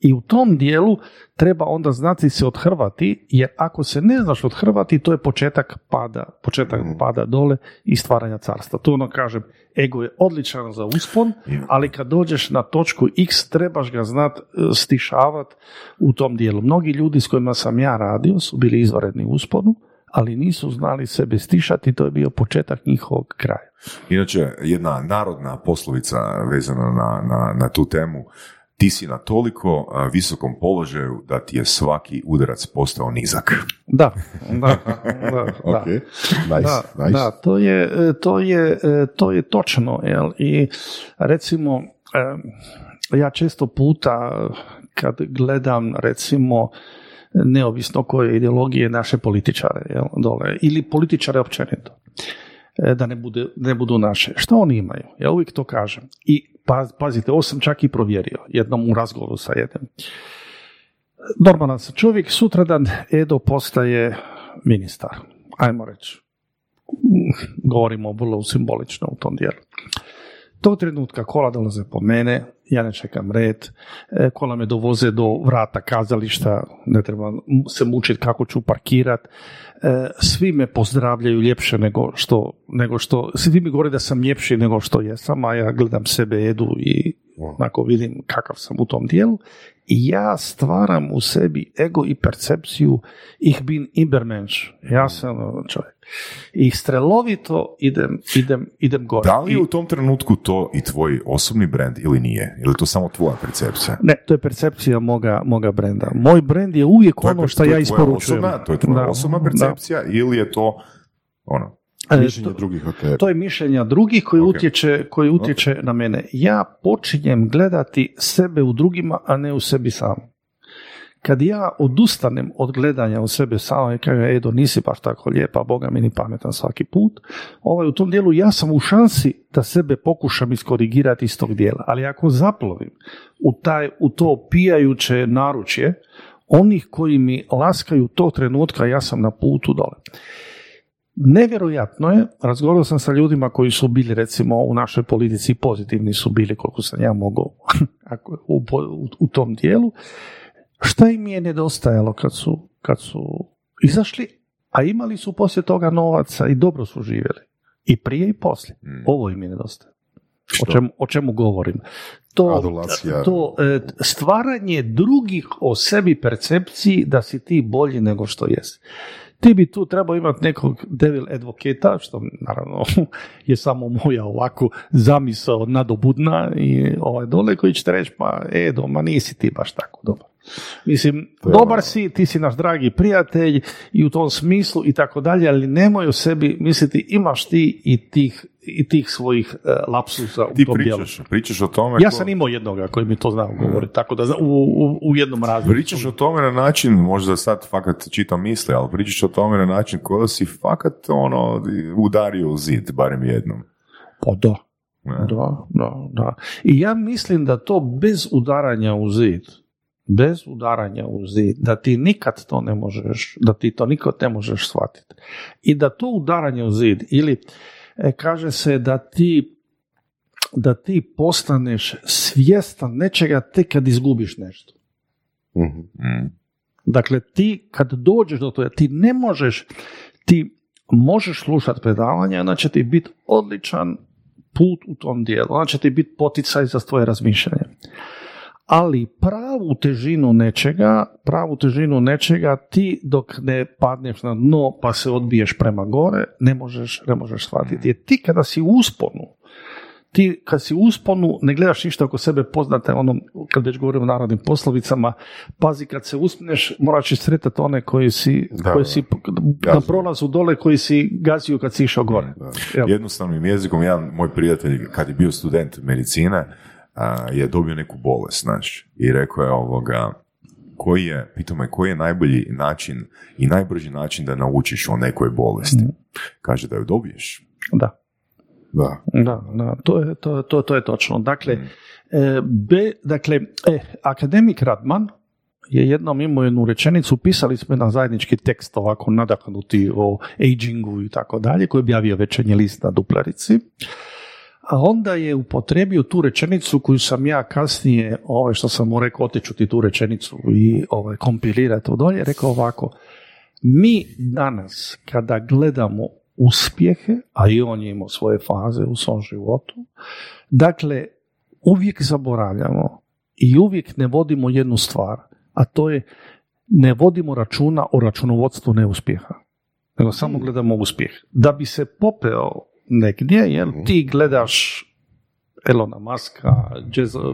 I u tom dijelu treba onda znati se odhrvati, jer ako se ne znaš odhrvati, to je početak pada, početak mm. pada dole i stvaranja carstva. To ono kažem, ego je odličan za uspon, ali kad dođeš na točku x, trebaš ga znat e, stišavati u tom dijelu. Mnogi ljudi s kojima sam ja radio su bili izvanredni usponu, ali nisu znali sebe stišati, to je bio početak njihovog kraja. Inače, jedna narodna poslovica vezana na, na, na tu temu, ti si na toliko visokom položaju da ti je svaki udarac postao nizak. Da, da, da, da. Nice, da, da to, je, e, to, je, e, to je točno. Jel? I recimo, e, ja često puta kad gledam recimo neovisno koje ideologije naše političare jel, dole, ili političare općenito, da ne, bude, ne budu naše. Što oni imaju? Ja uvijek to kažem. I paz, pazite, ovo sam čak i provjerio jednom u razgovoru sa jednim. Normalan sam čovjek, sutradan Edo postaje ministar. Ajmo reći. Govorimo vrlo simbolično u tom dijelu. Tog trenutka kola dolaze po mene, ja ne čekam red, e, kola me dovoze do vrata kazališta, ne treba se mučiti kako ću parkirat, e, svi me pozdravljaju ljepše nego što, nego što, svi mi govore da sam ljepši nego što jesam, a ja gledam sebe, jedu i onako vidim kakav sam u tom dijelu i ja stvaram u sebi ego i percepciju ich bin Ibermensch. Ja sam ono, čovjek. I strelovito idem, idem, idem gore. Da li je u tom trenutku to i tvoj osobni brand ili nije? Ili je to samo tvoja percepcija? Ne, to je percepcija moga, moga brenda. Moj brand je uvijek ono što ja isporučujem. Osobna, to je tvoja osobna percepcija ili je to ono, E, mišljenje drugih To je mišljenja drugih koji utječe, koji utječe na mene. Ja počinjem gledati sebe u drugima, a ne u sebi sam. Kad ja odustanem od gledanja u sebe sam i kažem, Edo, nisi baš tako lijepa, Boga mi ni pametan svaki put, ovaj, u tom dijelu ja sam u šansi da sebe pokušam iskorigirati iz tog dijela. Ali ako zaplovim u, taj, u to pijajuće naručje, onih koji mi laskaju tog trenutka, ja sam na putu dole. Nevjerojatno je, razgovarao sam sa ljudima koji su bili recimo u našoj politici pozitivni su bili koliko sam ja mogao u, u, u tom dijelu, šta im je nedostajalo kad su, kad su izašli, a imali su poslije toga novaca i dobro su živjeli. I prije i poslije. Mm. Ovo im je nedostaje. O čemu, o čemu govorim? To, to e, stvaranje drugih o sebi percepciji da si ti bolji nego što jesi ti bi tu trebao imati nekog devil advoketa, što naravno je samo moja ovako zamisao nadobudna i ovaj dole koji će reći pa e, doma nisi ti baš tako dobar. Mislim, dobar ono- si, ti si naš dragi prijatelj i u tom smislu i tako dalje, ali nemoj o sebi misliti imaš ti i tih i tih svojih uh, lapsusa u Ti tom pričaš, pričaš o tome... Ja sam imao jednoga koji mi to znao govoriti, tako da u, u, u jednom razlogu. Pričaš o tome na način, možda sad fakat čitam misle, ali pričaš o tome na način koja si fakat ono, udario u zid, barem jednom. Pa da. Da, da, da. I ja mislim da to bez udaranja u zid, bez udaranja u zid, da ti nikad to ne možeš, da ti to nikad ne možeš shvatiti. I da to udaranje u zid ili e, kaže se da ti da ti postaneš svjestan nečega tek kad izgubiš nešto. mm. Dakle, ti kad dođeš do toga, ti ne možeš, ti možeš slušati predavanja, onda će ti biti odličan put u tom dijelu, onda će ti biti poticaj za tvoje razmišljanje ali pravu težinu nečega, pravu težinu nečega ti dok ne padneš na dno pa se odbiješ prema gore, ne možeš, ne možeš shvatiti. Jer ti kada si u usponu, ti kad si u usponu ne gledaš ništa oko sebe poznate, ono, kad već govorim o narodnim poslovicama, pazi kad se uspneš, moraš sretati one koji si, koji si na prolazu dole koji si gazio kad si išao gore. Jednostavnim jezikom, jedan moj prijatelj kad je bio student medicine, je dobio neku bolest, znaš, i rekao je ovoga, koji je, pitao me, koji je najbolji način i najbrži način da naučiš o nekoj bolesti? Mhm. Kaže da ju dobiješ. Da. Da. Da, da, to je, to, to, to je točno. Dakle, mm. e, be, dakle e, akademik Radman je jednom imao jednu rečenicu, pisali smo jedan zajednički tekst ovako nadahnuti o agingu i tako dalje, koji je objavio večernji list na Duplarici a onda je upotrebio tu rečenicu koju sam ja kasnije, ovaj što sam mu rekao, otiću ti tu rečenicu i ovaj, kompilirati dolje, rekao ovako, mi danas kada gledamo uspjehe, a i on je imao svoje faze u svom životu, dakle, uvijek zaboravljamo i uvijek ne vodimo jednu stvar, a to je ne vodimo računa o računovodstvu neuspjeha, nego samo gledamo uspjeh. Da bi se popeo negdje, jer mhm. ti gledaš Elona Maska,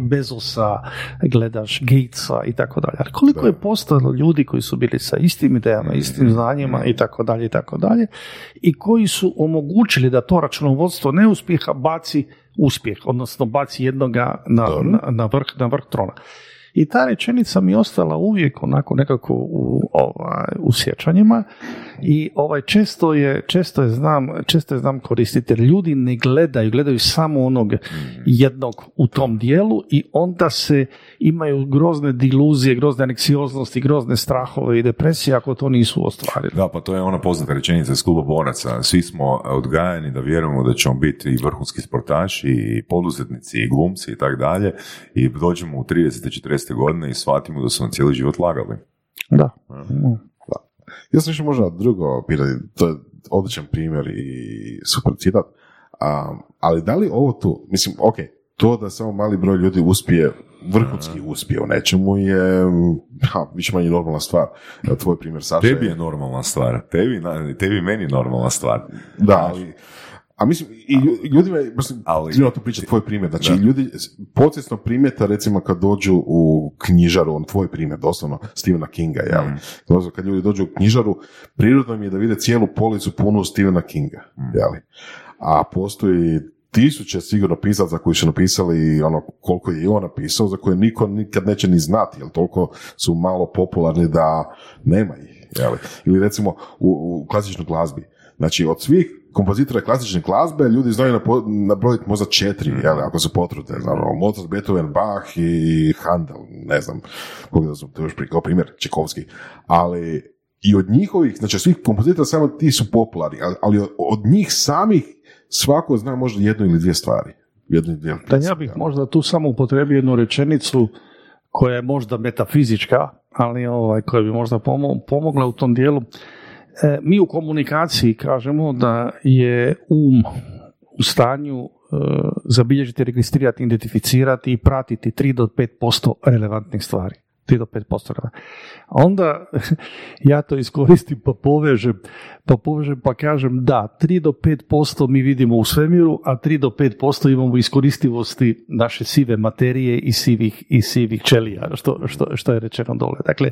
Bezosa, gledaš Gatesa i tako dalje. Ali koliko je postalo ljudi koji su bili sa istim idejama, mhm. istim znanjima i tako dalje i tako dalje i koji su omogućili da to računovodstvo neuspjeha baci uspjeh, odnosno baci jednoga na, na, vrh, na vrh trona. I ta rečenica mi je ostala uvijek onako nekako u, ovaj, u sjećanjima i ovaj, često, je, često, je znam, često je znam koristiti jer ljudi ne gledaju, gledaju samo onog jednog u tom dijelu i onda se imaju grozne diluzije, grozne aneksioznosti, grozne strahove i depresije ako to nisu ostvarili. Da, pa to je ona poznata rečenica iz kluba boraca. Svi smo odgajani da vjerujemo da ćemo biti i vrhunski sportaši, i poduzetnici, i glumci i tako dalje i dođemo u 30. 40. godine i shvatimo da su nam cijeli život lagali. Da. Ja sam još možda drugo pitanje, to je odličan primjer i super citat, a, ali da li ovo tu, mislim, ok, to da samo mali broj ljudi uspije, vrhunski uspije u nečemu je, ha, više manje normalna stvar. Tvoj primjer, Saša. Tebi je normalna stvar, tebi, tebi meni normalna stvar. Da, ali, a mislim, i lju- ljudima je, mislim, Ali- treba tu pričati tvoj primjer, znači Da. ljudi podsvjesno primjeta recimo kad dođu u knjižaru, on tvoj primjer, doslovno, Stephena Kinga, jel? Mm. Kad ljudi dođu u knjižaru, prirodno im je da vide cijelu policu punu Stephena Kinga, Mm. jel? A postoji tisuće sigurno pisaca koji su napisali ono koliko je i on napisao, za koje niko nikad neće ni znati, jer toliko su malo popularni da nema ih. Jel? Ili recimo u, u klasičnoj glazbi. Znači, od svih kompozitora klasične glazbe ljudi znaju nabrojiti možda četiri, jel, ako se potrude. Znači, Mozart, Beethoven, Bach i Handel, ne znam, koga da sam to još pri- kao primjer, Čekovski. Ali i od njihovih, znači svih kompozitora samo ti su popularni, ali, ali od, njih samih svako zna možda jednu ili dvije stvari. Jednu ili dvije Da ja bih jel. možda tu samo upotrebio jednu rečenicu koja je možda metafizička, ali ovaj, koja bi možda pomo- pomogla u tom dijelu. E, mi u komunikaciji kažemo da je um u stanju e, zabilježiti, registrirati, identificirati i pratiti 3 do 5% relevantnih stvari. 3 do 5% relevantnih. A onda ja to iskoristim pa povežem, pa povežem pa kažem da, 3 do 5% mi vidimo u svemiru, a 3 do 5% imamo iskoristivosti naše sive materije i sivih, i sivih ćelija, što, što, što je rečeno dole. Dakle,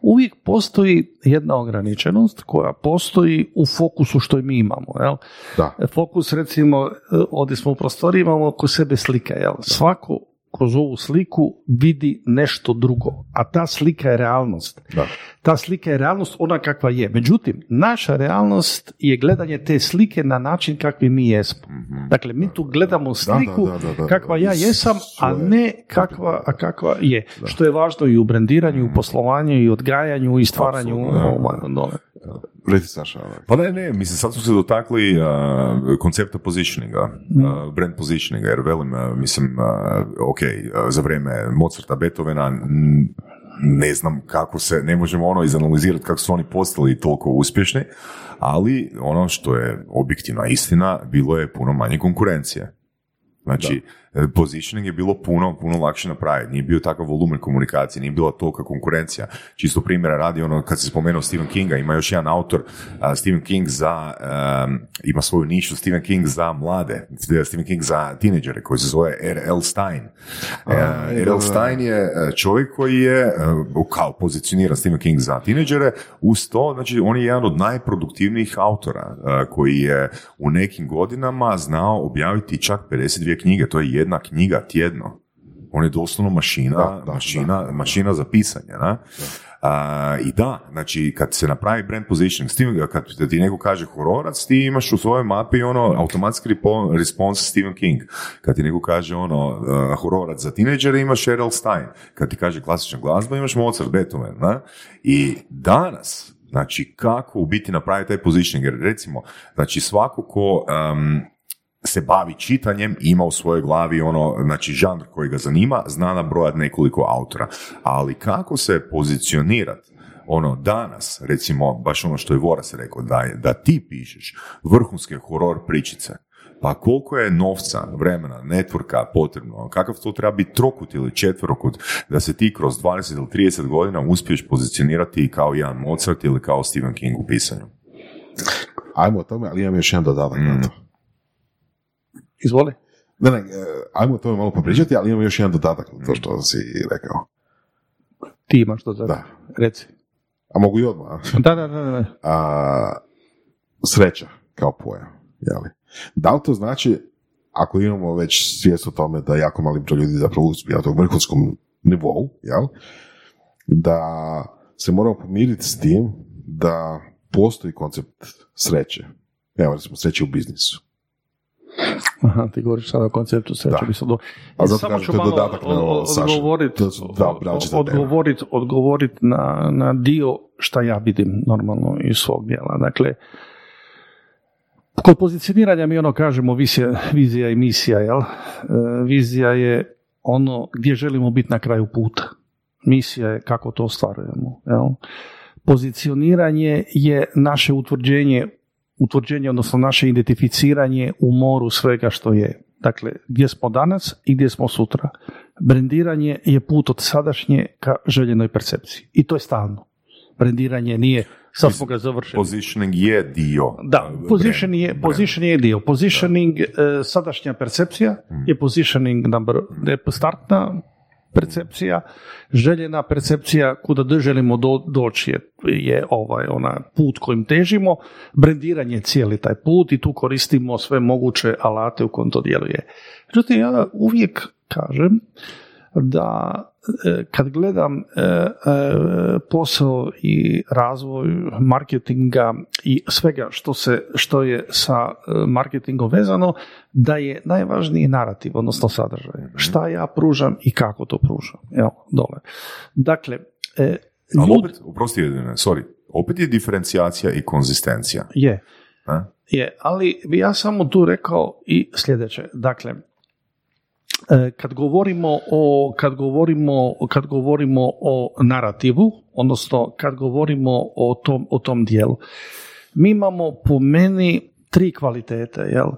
uvijek postoji jedna ograničenost koja postoji u fokusu što mi imamo. Jel? Da. Fokus recimo, e, ovdje smo u prostoriji, imamo oko sebe slike. Jel? Svako kroz ovu sliku vidi nešto drugo, a ta slika je realnost. Da. Ta slika je realnost ona kakva je. Međutim, naša realnost je gledanje te slike na način kakvi mi jesmo. Dakle, mi tu gledamo sliku da, da, da. kakva ja jesam, a ne kakva, a kakva je. Što je važno i u brendiranju, i u poslovanju, i odgajanju, i stvaranju. Apsolutno, da. ovaj, dole. Reci Saša, ovaj. Pa ne, ne, mislim, sad smo se dotakli uh, koncepta positioninga, uh, brand positioninga, jer velim, uh, mislim, uh, ok, uh, za vrijeme Mozarta, Beethovena, n- ne znam kako se, ne možemo ono izanalizirati kako su oni postali toliko uspješni, ali ono što je objektivna istina, bilo je puno manje konkurencije. Znači, e, positioning je bilo puno, puno lakše napraviti. Nije bio takav volumen komunikacije, nije bila tolika konkurencija. Čisto primjera radi, ono, kad se spomenuo Stephen Kinga, ima još jedan autor, a, Stephen King za, em, ima svoju nišu, Stephen King za mlade, Stephen King za tineđere, koji se zove R.L. Stein. E, da, R.L. da. Stein je e, čovjek koji je, e, kao pozicioniran Stephen King za tineđere, uz to, znači, on je jedan od najproduktivnijih autora, e, koji je u nekim godinama znao objaviti čak 52 knjige, to je jedna knjiga tjedno. On je doslovno mašina, Da, da, mašina, mašina za pisanje. Na? A, I da, znači kad se napravi brand positioning, s tim, kad ti neko kaže hororac, ti imaš u svojoj mapi ono automatski response Stephen King. Kad ti neko kaže ono uh, hororac za tineđere, imaš R.L. Stein. Kad ti kaže klasična glazba, imaš Mozart, Beethoven. Na? I danas, znači kako u biti napraviti taj positioning, jer recimo, znači svako ko um, se bavi čitanjem, ima u svojoj glavi ono, znači žanr koji ga zanima, zna nabrojat nekoliko autora. Ali kako se pozicionirati ono danas, recimo baš ono što je Voras rekao, da, je, da ti pišeš vrhunske horor pričice, pa koliko je novca, vremena, networka potrebno, kakav to treba biti trokut ili četverokut, da se ti kroz 20 ili 30 godina uspiješ pozicionirati kao jedan Mozart ili kao Stephen King u pisanju. Ajmo o tome, ali imam još jedan dodatak na to. Izvoli. Ne, ne, e, ajmo o tome malo popričati, ali imam još jedan dodatak na to što si rekao. Ti imaš to Da. Reci. A mogu i odmah. Da, da, da, da. A, sreća kao pojam. Jeli? Da li to znači, ako imamo već svijest o tome da jako mali broj ljudi zapravo uspije na tom vrhunskom nivou, jel? da se moramo pomiriti s tim da postoji koncept sreće. Evo, recimo, sreće u biznisu. Aha, ti govoriš sada o konceptu sreće. Da. Bi sad do... A zato Samo ću malo dodatak na ovo, odgovorit, odgovorit, odgovorit na, na dio šta ja vidim normalno iz svog dijela. Dakle, kod pozicioniranja mi ono kažemo vizija, vizija i misija, jel? E, vizija je ono gdje želimo biti na kraju puta. Misija je kako to ostvarujemo, jel? Pozicioniranje je naše utvrđenje, utvrđenje, odnosno naše identificiranje u moru svega što je. Dakle, gdje smo danas i gdje smo sutra. Brendiranje je put od sadašnje ka željenoj percepciji. I to je stalno. Brendiranje nije, sad smo ga završili. Positioning je dio. Da, uh, positioning je, brand- positioning je dio. Positioning, e, sadašnja percepcija je positioning number, startna percepcija, željena percepcija kuda d- želimo do, doći je, je ovaj ona put kojim težimo, brendiranje je cijeli taj put i tu koristimo sve moguće alate u kojem to djeluje. Međutim, ja uvijek kažem da kad gledam e, e, posao i razvoj marketinga i svega što se što je sa e, marketingom vezano da je najvažniji narativ odnosno sadržaj šta ja pružam i kako to pružam evo dole dakle e, Ali ljud- opet, oprosti sorry, opet je diferencijacija i konzistencija. je a? Je, ali bi ja samo tu rekao i sljedeće. Dakle, e, kad govorimo o, kad govorimo, kad govorimo o narativu, odnosno kad govorimo o tom, o tom dijelu, mi imamo po meni tri kvalitete, jel?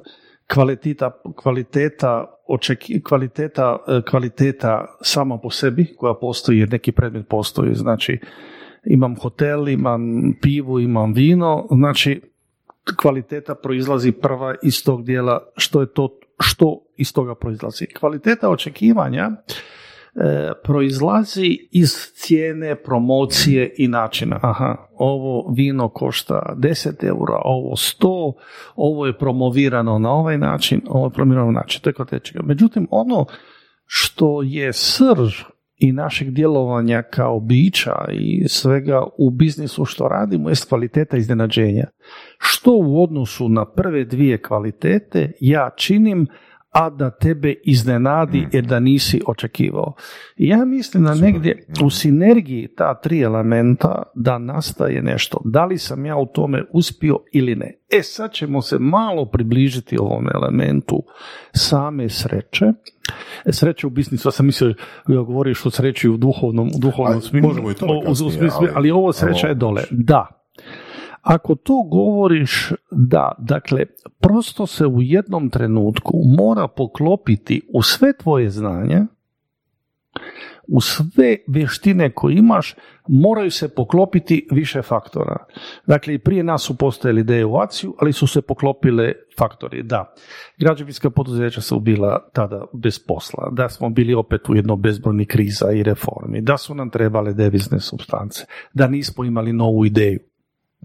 Kvaliteta, kvaliteta, očeki, kvaliteta, e, kvaliteta sama po sebi, koja postoji jer neki predmet postoji, znači imam hotel, imam pivu, imam vino, znači kvaliteta proizlazi prva iz tog dijela što je to što iz toga proizlazi. Kvaliteta očekivanja e, proizlazi iz cijene, promocije i načina. Aha, ovo vino košta 10 eura, ovo 100, ovo je promovirano na ovaj način, ovo je promovirano na način. To je kvaliteta. Međutim, ono što je srž i našeg djelovanja kao bića i svega u biznisu što radimo je kvaliteta iznenađenja. Što u odnosu na prve dvije kvalitete ja činim, a da tebe iznenadi jer da nisi očekivao. Ja mislim da negdje u sinergiji ta tri elementa da nastaje nešto. Da li sam ja u tome uspio ili ne. E sad ćemo se malo približiti ovom elementu same sreće. Sreće u biznisu, ja sam mislio da govoriš o sreći u duhovnom, u duhovnom smislu, ali ovo sreća je dole. Da, ako to govoriš, da, dakle, prosto se u jednom trenutku mora poklopiti u sve tvoje znanja, u sve vještine koje imaš, moraju se poklopiti više faktora. Dakle, i prije nas su postojali ideje u ali su se poklopile faktori. Da, građevinska poduzeća su bila tada bez posla, da smo bili opet u jedno bezbrojni kriza i reformi, da su nam trebale devizne substance, da nismo imali novu ideju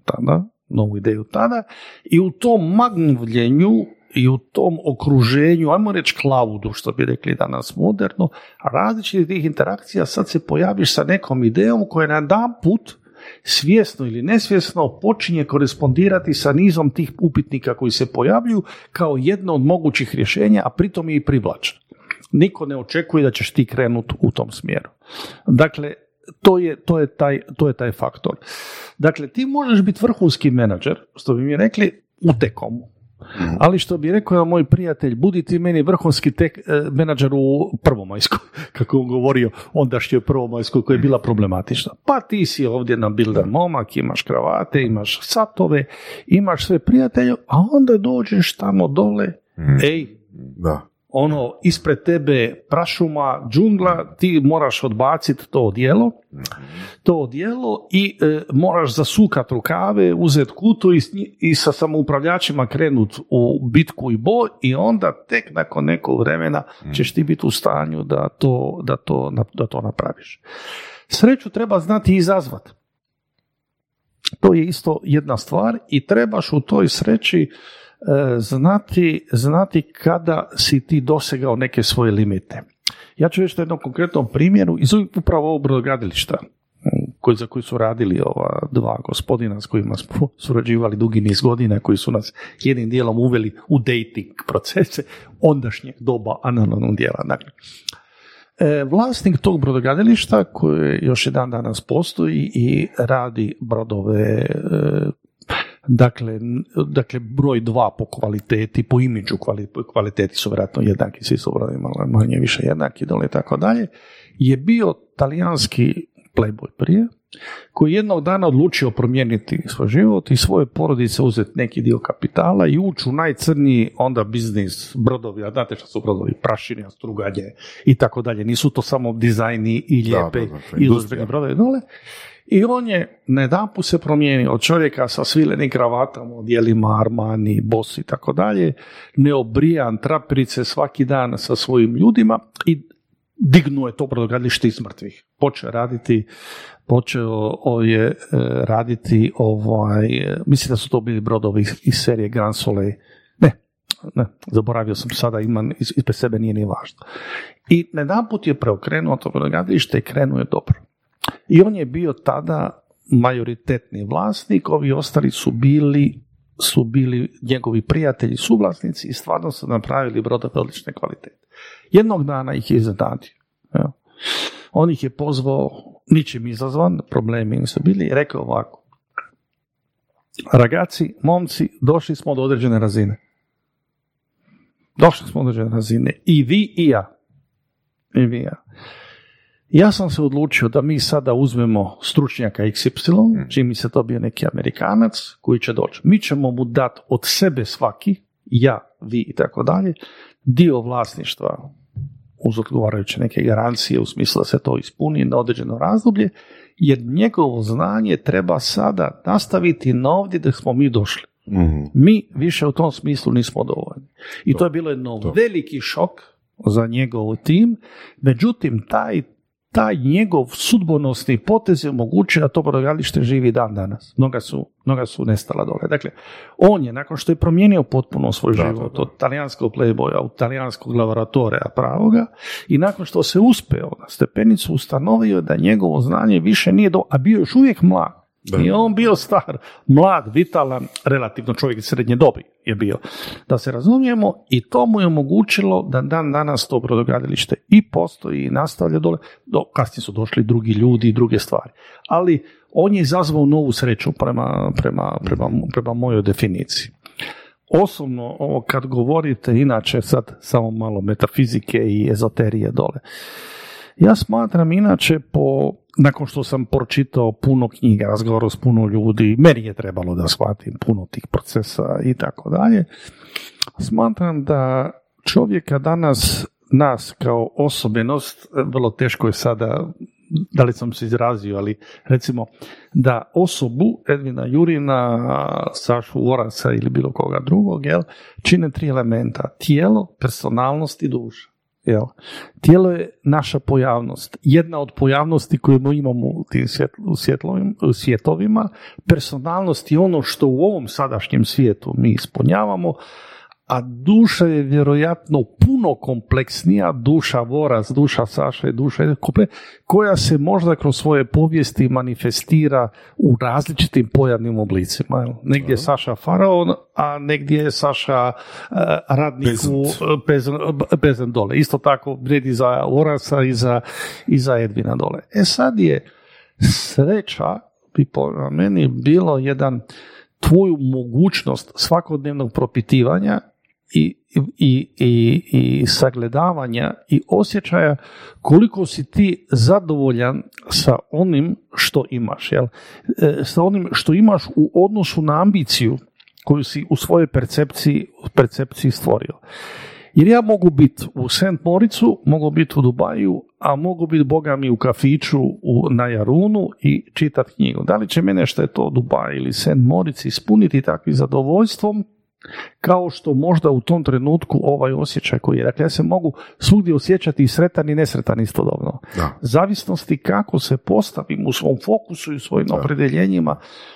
tada, novu ideju tada i u tom magnovljenju i u tom okruženju, ajmo reći cloudu, što bi rekli danas moderno, različitih tih interakcija sad se pojaviš sa nekom idejom koja na jedan put svjesno ili nesvjesno počinje korespondirati sa nizom tih upitnika koji se pojavljuju kao jedno od mogućih rješenja, a pritom je i privlačan. Niko ne očekuje da ćeš ti krenuti u tom smjeru. Dakle, to je, to je, taj, to je taj faktor. Dakle, ti možeš biti vrhunski menadžer, što bi mi rekli, u tekomu. Ali što bi rekao moj prijatelj, budi ti meni vrhunski tek, e, menadžer u Prvomajskoj, kako on govorio, ondašnjoj Prvomajskoj koja je bila problematična. Pa ti si ovdje nabildan momak, imaš kravate, imaš satove, imaš sve prijatelje, a onda dođeš tamo dole, ej, Da. Ono ispred tebe prašuma, džungla, ti moraš odbaciti to odijelo, to odijelo i e, moraš zasukat rukave, uzeti kutu i, i sa samoupravljačima krenut u bitku i boj i onda tek nakon nekog vremena ćeš ti biti u stanju da to, da to, da to napraviš. Sreću treba znati izazvat. To je isto jedna stvar i trebaš u toj sreći znati, znati kada si ti dosegao neke svoje limite. Ja ću reći na jednom konkretnom primjeru iz upravo ovog brodogradilišta koji, za koji su radili ova dva gospodina s kojima smo surađivali dugi niz godina, koji su nas jednim dijelom uveli u dating procese ondašnjeg doba analognog dijela. Dakle, e, vlasnik tog brodogradilišta koji još jedan danas postoji i radi brodove e, Dakle, dakle, broj dva po kvaliteti, po imidžu kvaliteti su vjerojatno jednaki, svi su manje više jednaki, dole i tako dalje, je bio talijanski playboy prije, koji jednog dana odlučio promijeniti svoj život i svoje porodice uzeti neki dio kapitala i ući u najcrniji onda biznis brodovi, a znate što su brodovi, prašine, struganje i tako dalje. Nisu to samo dizajni i lijepe i brodovi dole. I on je nedanpu se promijenio od čovjeka sa svilenim kravatama, dijelima Armani, Boss i tako dalje, neobrijan traperice svaki dan sa svojim ljudima i dignuo je to brodogradilište iz mrtvih. Počeo raditi, počeo je e, raditi ovaj, mislim da su to bili brodovi iz, serije Grand Soleil. Ne, ne, zaboravio sam sada, imam, ispred sebe nije ni važno. I put je preokrenuo to brodogradilište i krenuo je dobro. I on je bio tada majoritetni vlasnik, ovi ostali su bili su bili njegovi prijatelji, suvlasnici i stvarno su napravili brodove odlične kvalitete. Jednog dana ih je iznenadio. On ih je pozvao, ničim izazvan, problemi nisu bili, i rekao ovako. Ragaci, momci, došli smo do određene razine. Došli smo do određene razine. I vi i ja. I vi i ja. Ja sam se odlučio da mi sada uzmemo stručnjaka XY, mm. čim mi se to bio neki Amerikanac koji će doći. Mi ćemo mu dati od sebe svaki, ja, vi i tako dalje, dio vlasništva uz odgovarajuće neke garancije u smislu da se to ispuni na određeno razdoblje, jer njegovo znanje treba sada nastaviti na ovdje da smo mi došli. mm Mi više u tom smislu nismo dovoljni. I to, to je bilo jedno veliki šok za njegov tim, međutim taj taj njegov sudbonosni potez je omogućio da to brodogradilište živi dan danas. Mnoga su, mnoga su nestala dole. Dakle, on je, nakon što je promijenio potpuno svoj život od talijanskog playboya u talijanskog laboratoreja pravoga i nakon što se uspeo na stepenicu ustanovio da njegovo znanje više nije do, a bio još uvijek mlad. Da. I on bio star, mlad, vitalan, relativno čovjek srednje dobi je bio. Da se razumijemo i to mu je omogućilo da dan danas to brodogradilište i postoji i nastavlja dole. Do, kasnije su došli drugi ljudi i druge stvari. Ali on je izazvao novu sreću prema, prema, prema, prema mojoj definiciji. Osobno, ovo kad govorite, inače sad samo malo metafizike i ezoterije dole. Ja smatram inače po nakon što sam pročitao puno knjiga, razgovarao s puno ljudi, meni je trebalo da shvatim puno tih procesa i tako dalje, smatram da čovjeka danas, nas kao osobenost, vrlo teško je sada, da li sam se izrazio, ali recimo da osobu Edvina Jurina, Sašu Orasa ili bilo koga drugog, jel, čine tri elementa, tijelo, personalnost i duša. Jel? Tijelo je naša pojavnost. Jedna od pojavnosti koju imamo u tim svjetovima, personalnost je ono što u ovom sadašnjem svijetu mi ispunjavamo, a duša je vjerojatno puno kompleksnija, duša Voras, duša Saša i duša koja se možda kroz svoje povijesti manifestira u različitim pojavnim oblicima. Negdje je Saša faraon, a negdje je Saša uh, radniku pezen, dole. Isto tako vrijedi za Vorasa i za, i za Edvina dole. E sad je sreća bi po meni bilo jedan tvoju mogućnost svakodnevnog propitivanja i, i, i, i sagledavanja i osjećaja koliko si ti zadovoljan sa onim što imaš, jel? E, sa onim što imaš u odnosu na ambiciju koju si u svojoj percepciji, percepciji stvorio. Jer ja mogu biti u St. Moricu, mogu biti u Dubaju, a mogu biti, boga mi, u kafiću u, na Jarunu i čitati knjigu. Da li će mene što je to Dubaj ili St. Morici ispuniti takvim zadovoljstvom kao što možda u tom trenutku ovaj osjećaj koji je. Dakle, ja se mogu svugdje osjećati i sretan i nesretan istodobno. Da. Zavisnosti kako se postavim u svom fokusu i u svojim opredjeljenjima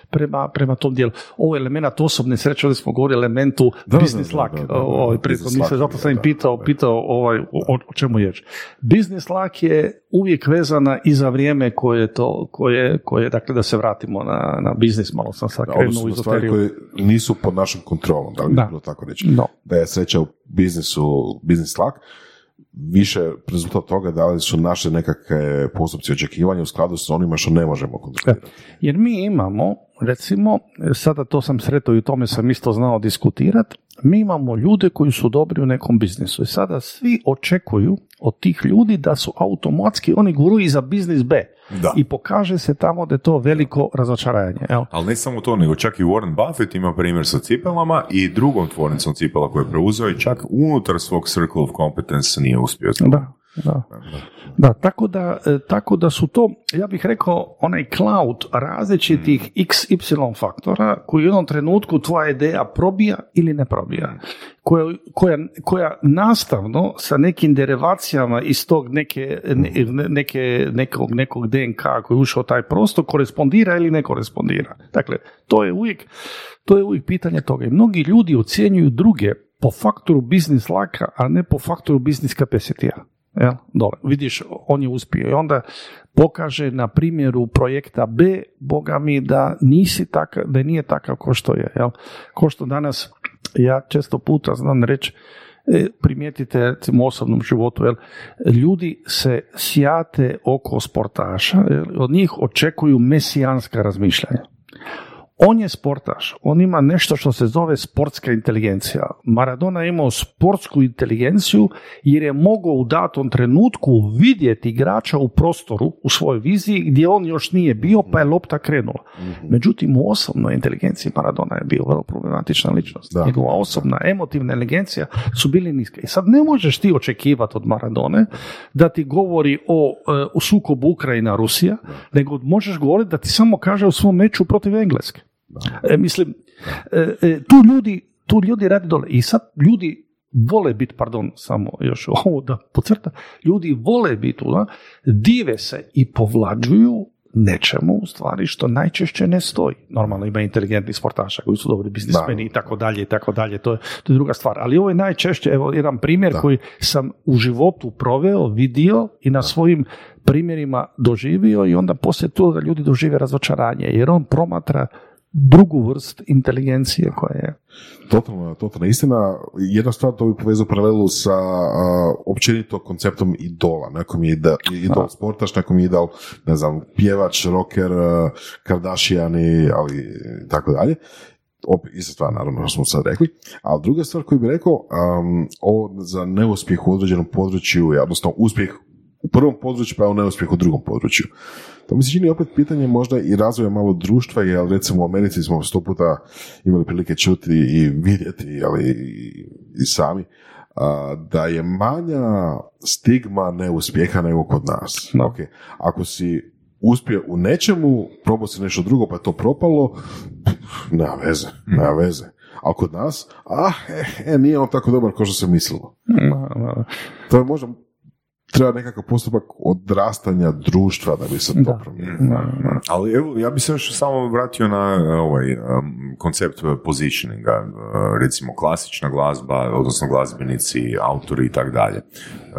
prema, prema tom dijelu. Ovo je element osobne sreće, ovdje smo govorili elementu Da, business da, da, luck. da, da, da, ovaj, da, luck, zato sam im da, pitao, da. pitao ovaj, o, o čemu je. Business luck je uvijek vezana i za vrijeme koje to, koje, koje dakle da se vratimo na, na biznis, malo sam sad Da, krenuo u stvari koje nisu pod našom kontrolom, da bilo tako reći. No. Da je sreća u biznisu, biznis lak, više rezultat toga da li su naše nekakve postupci očekivanja u skladu sa onima što ne možemo kontrolirati. Jer mi imamo, recimo, sada to sam sretao i o tome sam isto znao diskutirati, mi imamo ljude koji su dobri u nekom biznisu i sada svi očekuju od tih ljudi da su automatski oni guru i za biznis B. Da. I pokaže se tamo da je to veliko razočaranje. Evo. Ali ne samo to, nego čak i Warren Buffett ima primjer sa cipelama i drugom tvornicom cipela koju je preuzeo i čak unutar svog circle of competence nije uspio. Da, da. Da, tako da, e, tako da su to, ja bih rekao, onaj cloud različitih x, y faktora koji u jednom trenutku tvoja ideja probija ili ne probija. Koja, koja, koja nastavno sa nekim derivacijama iz tog neke, ne- neke, nekog, nekog DNK koji je ušao taj prostor korespondira ili ne korespondira. Dakle, to je uvijek, to je uvijek pitanje toga. I mnogi ljudi ocjenjuju druge po faktoru biznis laka, a ne po faktoru biznis capacity Jel, dole. Vidiš, on je uspio i onda pokaže na primjeru projekta B, boga mi, da nisi takav, da nije takav ko što je. Jel? Ko što danas, ja često puta znam reći, e, primijetite recimo u osobnom životu, jel, ljudi se sjate oko sportaša, jel, od njih očekuju mesijanska razmišljanja. On je sportaš, on ima nešto što se zove sportska inteligencija. Maradona je imao sportsku inteligenciju jer je mogao u datom trenutku vidjeti igrača u prostoru, u svojoj viziji gdje on još nije bio pa je lopta krenula. Međutim, u osobnoj inteligenciji Maradona je bio vrlo problematična ličnost. Da. Njegova osobna emotivna inteligencija su bili niske. I sad ne možeš ti očekivati od Maradone da ti govori o, e, o sukobu Ukrajina-Rusija, nego možeš govoriti da ti samo kaže o svom meču protiv Engleske. E, mislim, e, e, tu ljudi, tu ljudi radi dole. I sad ljudi vole biti, pardon, samo još ovo da pocrta, ljudi vole biti, da, dive se i povlađuju nečemu u stvari što najčešće ne stoji. Normalno ima inteligentnih sportaša koji su dobri biznismeni i tako dalje i tako dalje, to je, to je druga stvar. Ali ovo je najčešće, evo jedan primjer Da. koji sam u životu proveo, vidio i na svojim primjerima doživio i onda poslije toga ljudi dožive razočaranje jer on promatra drugu vrst inteligencije koja je Totalno, totalno istina. Jedna stvar, to bi povezao paralelu sa a, općenito konceptom idola. Nekom je ide- idol sportaš, nekom je idol, ne znam, pjevač, rocker, a, Kardashiani, ali tako dalje. Opet, ista stvar, naravno, što smo sad rekli. A druga stvar koju bih rekao, um, ovo za neuspjeh u određenom području, odnosno uspjeh u prvom području, pa neuspjeh u drugom području. To mi se čini opet pitanje možda i razvoja malo društva, jer recimo u Americi smo sto puta imali prilike čuti i vidjeti, ali i, sami, a, da je manja stigma neuspjeha nego kod nas. Da. Ok, Ako si uspio u nečemu, probao si nešto drugo pa je to propalo, nema veze, nema veze. Ali kod nas, ah, e, e, nije on tako dobar kao što se mislilo. To je možda treba nekakav postupak odrastanja društva da bi se to Da. promijenilo. Ali evo, ja bih se još samo vratio na e, ovaj um, koncept positioninga, e, recimo klasična glazba, odnosno glazbenici, autori i tako dalje.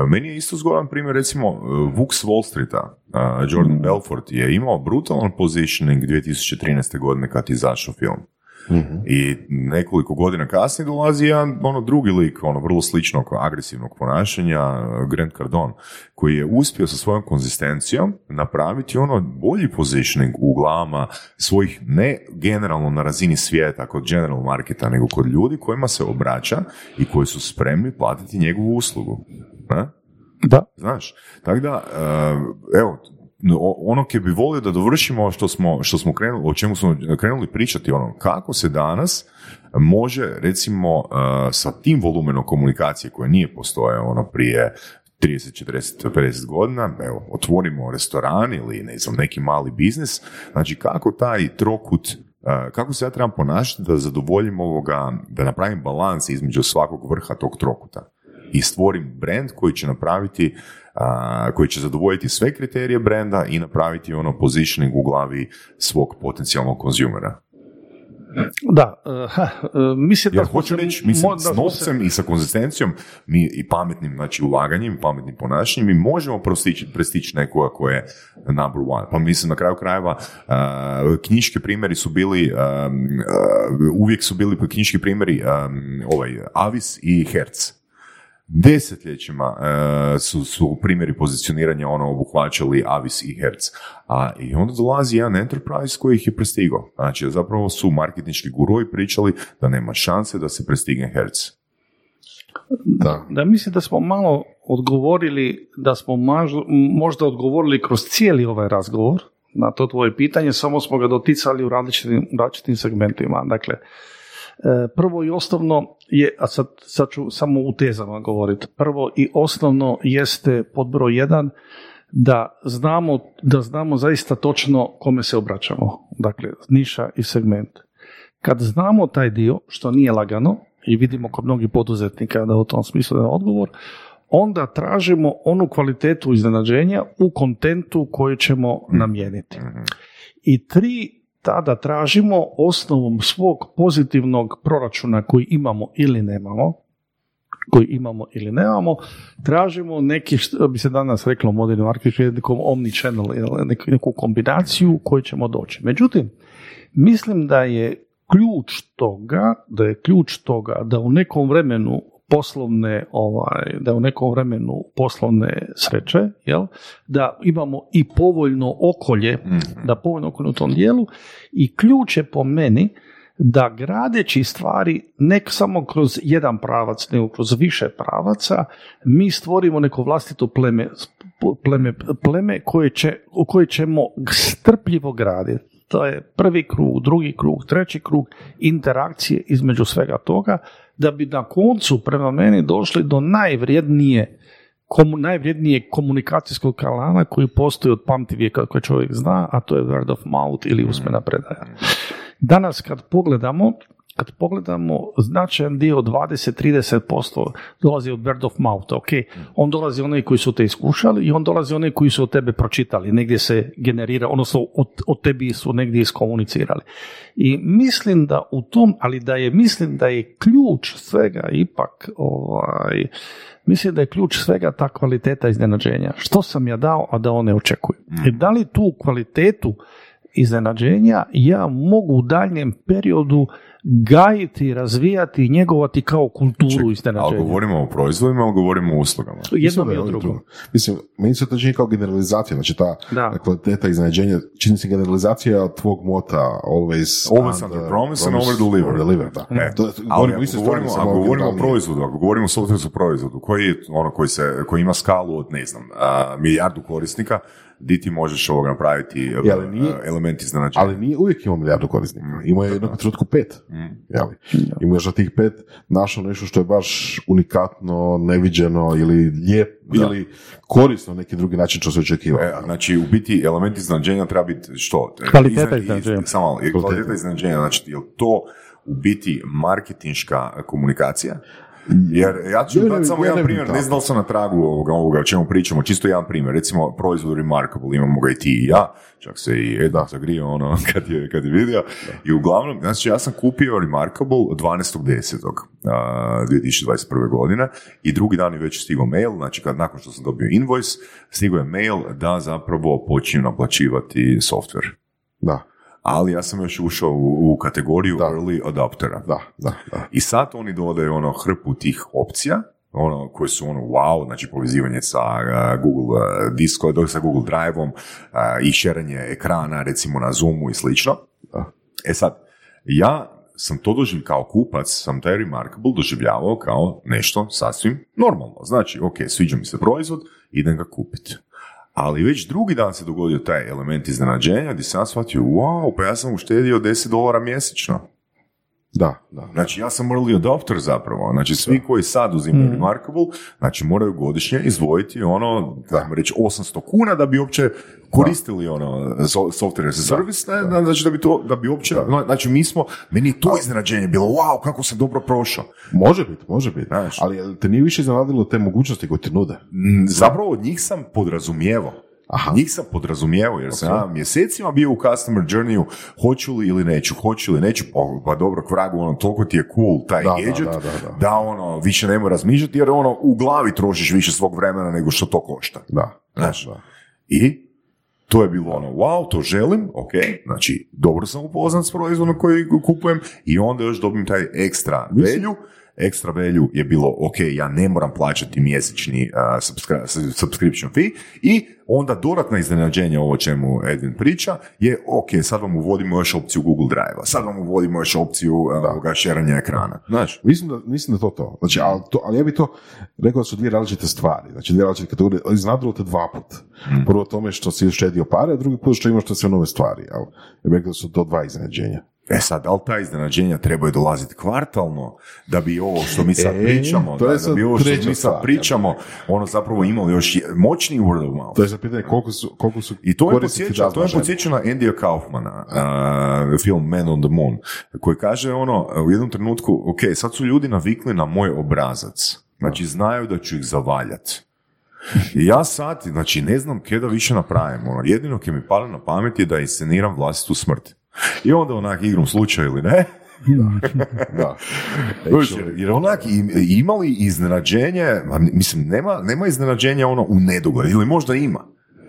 Meni je isto zgodan primjer, recimo, Vuk s Wall Streeta, Jordan Belfort je imao brutalan positioning 2013. godine kad je izašao film. I nekoliko godina kasnije dolazi jedan ono drugi lik, ono vrlo sličnog agresivnog ponašanja, Grant Cardone, koji je uspio sa svojom konzistencijom napraviti ono bolji positioning u glavama svojih, ne generalno na razini svijeta kod general marketa, nego kod ljudi kojima se obraća i koji su spremni platiti njegovu uslugu. Ne? Da. Znaš, tako da, eh, evo, ono ke bi volio da dovršimo što smo, što smo krenuli, o čemu smo krenuli pričati, ono, kako se danas može, recimo, eh, sa tim volumenom komunikacije koje nije postojao ono prije 30, 40, 50 godina, evo, otvorimo restoran ili ne znam, neki mali biznis, znači kako taj trokut Uh, kako se ja trebam ponašati da zadovoljim ovoga, da napravim balans između svakog vrha tog trokuta i stvorim brand koji će napraviti, uh, koji će zadovoljiti sve kriterije brenda i napraviti ono positioning u glavi svog potencijalnog konzumera. Da, uh, ha, uh, mislim da... Ja hoću reći, mislim, s novcem i sa konzistencijom mi i pametnim znači, ulaganjem, pametnim ponašanjem, mi možemo prestići, prestići nekoga ko je number one. Pa mislim, na kraju krajeva, uh, knjiški primjeri su bili, um, uvijek su bili knjiški primjeri um, ovaj, Avis i Hertz desetljećima e, su, su primjeri pozicioniranja ono obuhvaćali Avis i Hertz. A i onda dolazi jedan enterprise koji ih je prestigao. Znači, zapravo su marketinški gurovi pričali da nema šanse da se prestigne Hertz. Da. da mislim da smo malo odgovorili, da smo možda odgovorili kroz cijeli ovaj razgovor na to tvoje pitanje, samo smo ga doticali u različitim, različitim segmentima. Dakle, prvo i osnovno je, a sad, sad ću samo u tezama govoriti, prvo i osnovno jeste pod broj jedan da znamo, da znamo zaista točno kome se obraćamo, dakle niša i segment. Kad znamo taj dio, što nije lagano, i vidimo kod mnogih poduzetnika da u tom smislu je odgovor, onda tražimo onu kvalitetu iznenađenja u kontentu koju ćemo namijeniti. Mhm. I tri tada tražimo osnovom svog pozitivnog proračuna koji imamo ili nemamo, koji imamo ili nemamo, tražimo neki, što bi se danas reklo modernim marketingu, omni-channel, neku kombinaciju koju ćemo doći. Međutim, mislim da je ključ toga, da je ključ toga da u nekom vremenu poslovne, ovaj, da u nekom vremenu poslovne sreće, jel? da imamo i povoljno okolje, mhm. da povoljno okolje u tom dijelu i ključ je po meni da gradeći stvari ne samo kroz jedan pravac, nego kroz više pravaca, mi stvorimo neko vlastito pleme, pleme, pleme koje, će, koje ćemo strpljivo graditi. To je prvi krug, drugi krug, treći krug interakcije između svega toga da bi na koncu prema meni došli do najvrijednije komu, najvrijednije komunikacijskog kanala koji postoji od vijeka koje čovjek zna, a to je word of mouth ili usmena predaja. Danas kad pogledamo, kad pogledamo značajan dio 20-30% dolazi od word of mouth, ok, on dolazi oni koji su te iskušali i on dolazi oni koji su od tebe pročitali, negdje se generira, odnosno od, od tebi su negdje iskomunicirali. I mislim da u tom, ali da je, mislim da je ključ svega ipak, ovaj, mislim da je ključ svega ta kvaliteta iznenađenja. Što sam ja dao, a da on ne očekuje. Mm. I da li tu kvalitetu iznenađenja ja mogu u daljnjem periodu gajiti, razvijati i njegovati kao kulturu Ček, iznenađenja. Ali govorimo o proizvodima ili govorimo o uslugama? Jedno i drugo. Mislim, meni se to čini kao generalizacija, znači ta da. kvaliteta iznenađenja, čini se generalizacija od tvog mota always, always under, promise and over deliver. deliver da. E, to, ali govorimo, ako govorimo, ako govorimo o proizvodu, ako govorimo o softwareu proizvodu, koji, je ono, koji, se, koji ima skalu od, ne znam, milijardu korisnika, di ti možeš ovog napraviti ja, ali nije, element iznenađenja. Ali nije uvijek imao milijardu korisnika. Mm. Imao je jednog trenutku pet. Mm. Jeli? I još tih pet našao nešto što je baš unikatno, neviđeno ili lijepo ili korisno na neki drugi način što se očekivao. E, znači, u biti element iznenađenja treba biti što? Kvaliteta iznenađenja. Samo, kvaliteta iznenađenja, znači, je to u biti marketinška komunikacija jer ja ću dati samo jedan primjer, ne znam da sam na tragu ovoga, ovoga o čemu pričamo, čisto jedan primjer, recimo proizvod Remarkable, imamo ga i ti i ja, čak se i Eda zagrio ono kad je, kad je vidio, i uglavnom, znači ja sam kupio Remarkable 12.10. godine i drugi dan je već stigao mail, znači kad nakon što sam dobio invoice, stigao je mail da zapravo počinju naplaćivati software. Da ali ja sam još ušao u, u kategoriju da. early adoptera. Da, da, da. I sad oni dodaju ono hrpu tih opcija, ono, koje su ono wow, znači povezivanje sa uh, Google uh, Discord, sa Google Drive-om uh, i šeranje ekrana recimo na Zoomu i slično. E sad, ja sam to doživljavao kao kupac, sam taj Remarkable doživljavao kao nešto sasvim normalno. Znači, ok, sviđa mi se proizvod, idem ga kupiti. Ali već drugi dan se dogodio taj element iznenađenja gdje sam shvatio, wow, pa ja sam uštedio 10 dolara mjesečno. Da, da. Znači ja sam early adopter zapravo, znači svi koji sad uzimaju Remarkable, znači moraju godišnje izdvojiti ono, ajmo reći 800 kuna da bi uopće koristili ono so- software as a service, ne, da. znači da bi to, da bi uopće, znači mi smo, meni je to iznenađenje bilo, wow, kako sam dobro prošao. Može biti, može biti. Znaš. Ali te nije više iznenadilo te mogućnosti koje ti nude? Mm, Zapravo od njih sam podrazumijevao. Aha. Njih sam podrazumijevao jer sam ja mjesecima bio u customer journeyu, hoću li ili neću, hoću ili neću, pa, pa dobro, k vragu, ono, toliko ti je cool taj Da, gadget, da, da, da. da, ono, više ne mora razmišljati jer ono, u glavi trošiš više svog vremena nego što to košta. Da. Znaš, da. I to je bilo ono, wow, to želim, ok, znači, dobro sam upoznat s proizvodom koji kupujem i onda još dobim taj ekstra velju, ekstra value je bilo, ok, ja ne moram plaćati mjesečni uh, subscri- subscription fee i onda dodatna iznenađenje ovo o čemu Edwin priča je, ok, sad vam uvodimo još opciju Google Drive-a, sad vam uvodimo još opciju uh, šeranja ekrana. Znaš, Mislim da, mislim da to to. Znači, ali, to, ali ja bi to rekao da su dvije različite stvari. Znači, dvije različite kategorije. Iznadilo te dva put. Prvo tome što si uštedio pare, a drugi put što imaš to sve nove stvari. Ali, ja bih rekao da su to dva iznenađenja. E sad, da li ta iznenađenja trebaju dolaziti kvartalno, da bi ovo što mi sad E, pričamo, to da, je da sad bi ovo što mi sad pričamo, ono zapravo imali još je- moćni word of mouth. To je za pitanje koliko su, koliko su I to korisnici podsjeća, to raznaženi. podsjeća na Andyja Kaufmana, uh, film Man on the Moon, koji kaže ono, u jednom trenutku, ok, sad su ljudi navikli na moj obrazac, znači znaju da ću ih zavaljati. I ja sad, znači ne znam kje da više napravim, ono, jedino kje mi pala na pamet je da insceniram vlastitu smrt. I onda onak igrom slučaj ili ne, Da. Jer, jer onak im- imali iznenađenje, a mislim, nema, nema iznenađenja ono u nedogled, ili možda ima.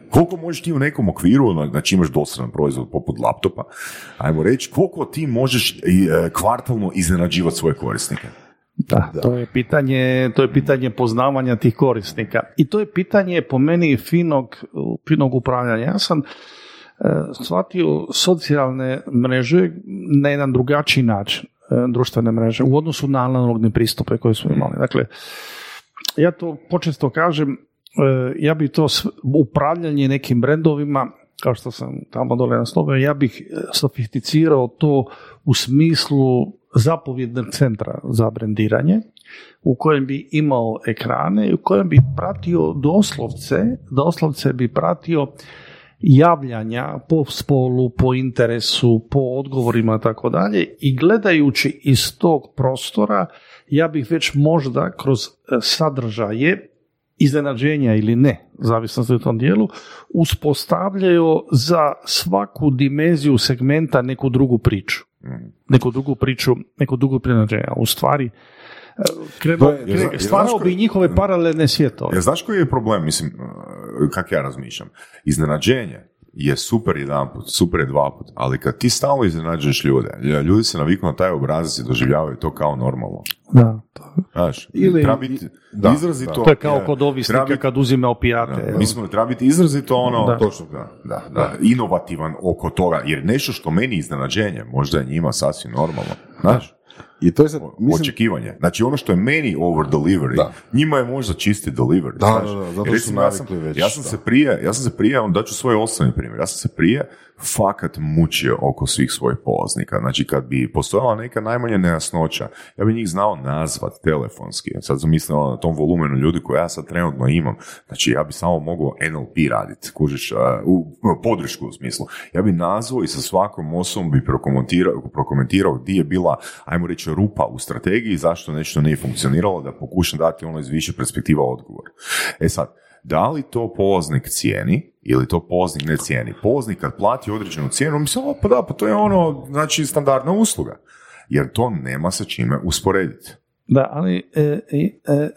Koliko možeš ti u nekom okviru, ono, znači imaš dosadan proizvod poput laptopa, ajmo reći, koliko ti možeš e, kvartalno iznenađivati svoje korisnike? Da, to je pitanje, to je pitanje poznavanja tih korisnika. I to je pitanje po meni finog, finog upravljanja. Ja sam shvatio socijalne mreže na jedan drugačiji način, e, društvene mreže, u odnosu na analogne pristupe koje smo imali. Dakle, ja to počesto kažem, e, ja bi to upravljanje nekim brendovima, kao što sam tamo dole naslovio, ja bih e, sofisticirao to u smislu zapovjednog centra za brendiranje, u kojem bi imao ekrane i u kojem bi pratio doslovce, doslovce bi pratio javljanja po spolu, po interesu, po odgovorima tako dalje i gledajući iz tog prostora ja bih već možda kroz e, sadržaje iznenađenja ili ne, zavisno u tom dijelu, uspostavljaju za svaku dimenziju segmenta neku drugu priču. Neku drugu priču, neku drugu prinađenja. U stvari, e, To je- stvarao bi njihove paralelne svjetove. Ja, znaš koji je problem, mislim, kak ja razmišljam? Iznenađenje je super jedan put, super je dva put, ali kad ti stalno iznenađuješ ljude, ljudi se naviknu na taj obrazac i doživljavaju to kao normalno. Da, to, Znaš, Ili- treba biti da, izrazito... to je kao kod treba ovisnika biti- kad uzime opijate. da, mislim da treba biti izrazito ono, Da. točno, da, da, da, inovativan oko toga, jer nešto što meni iznenađenje, možda je njima sasvim normalno, znaš, I to je sad, mislim, očekivanje. Znači ono što je meni over delivery, Da. njima je možda čisti delivery. Da, znaš. da, da, zato što su ja sam, navikli već, ja sam se prije, ja sam se prije, on daću svoj osobni primjer, ja sam se prije fakat mučio oko svih svojih polaznika. Znači kad bi postojala neka najmanja nejasnoća, ja bi njih znao nazvat telefonski. Sad sam mislio na tom volumenu ljudi koje ja sad trenutno imam. Znači ja bi samo mogao NLP raditi, kužiš, a, u, u podršku u smislu. Ja bi nazvao i sa svakom osobom bi prokomentirao, prokomentirao gdje je bila, ajmo reći, rupa u strategiji, zašto nešto nije funkcioniralo, da pokušam dati ono iz više perspektiva odgovor. E sad, da li to polaznik cijeni ili to polaznik ne cijeni? Polaznik kad plati određenu cijenu, mi se, o, pa da, pa to je ono, znači, standardna usluga. Jer to nema sa čime usporediti. Da, ali e, e, e, e,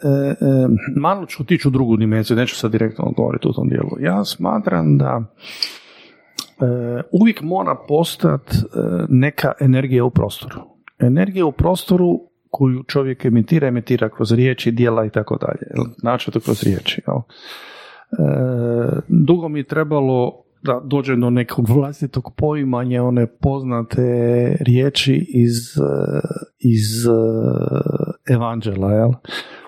malo ću otići u drugu dimenziju, neću sad direktno govoriti u tom dijelu. Ja smatram da e, uvijek mora postojati e, neka energija u prostoru. Energija u prostoru koju čovjek emitira, emitira kroz riječi, dijela i tako dalje. Znači to kroz riječi. jel? E, dugo mi je trebalo da dođem do nekog vlastitog poimanja one poznate riječi iz, e, iz e, evanđela. Jel?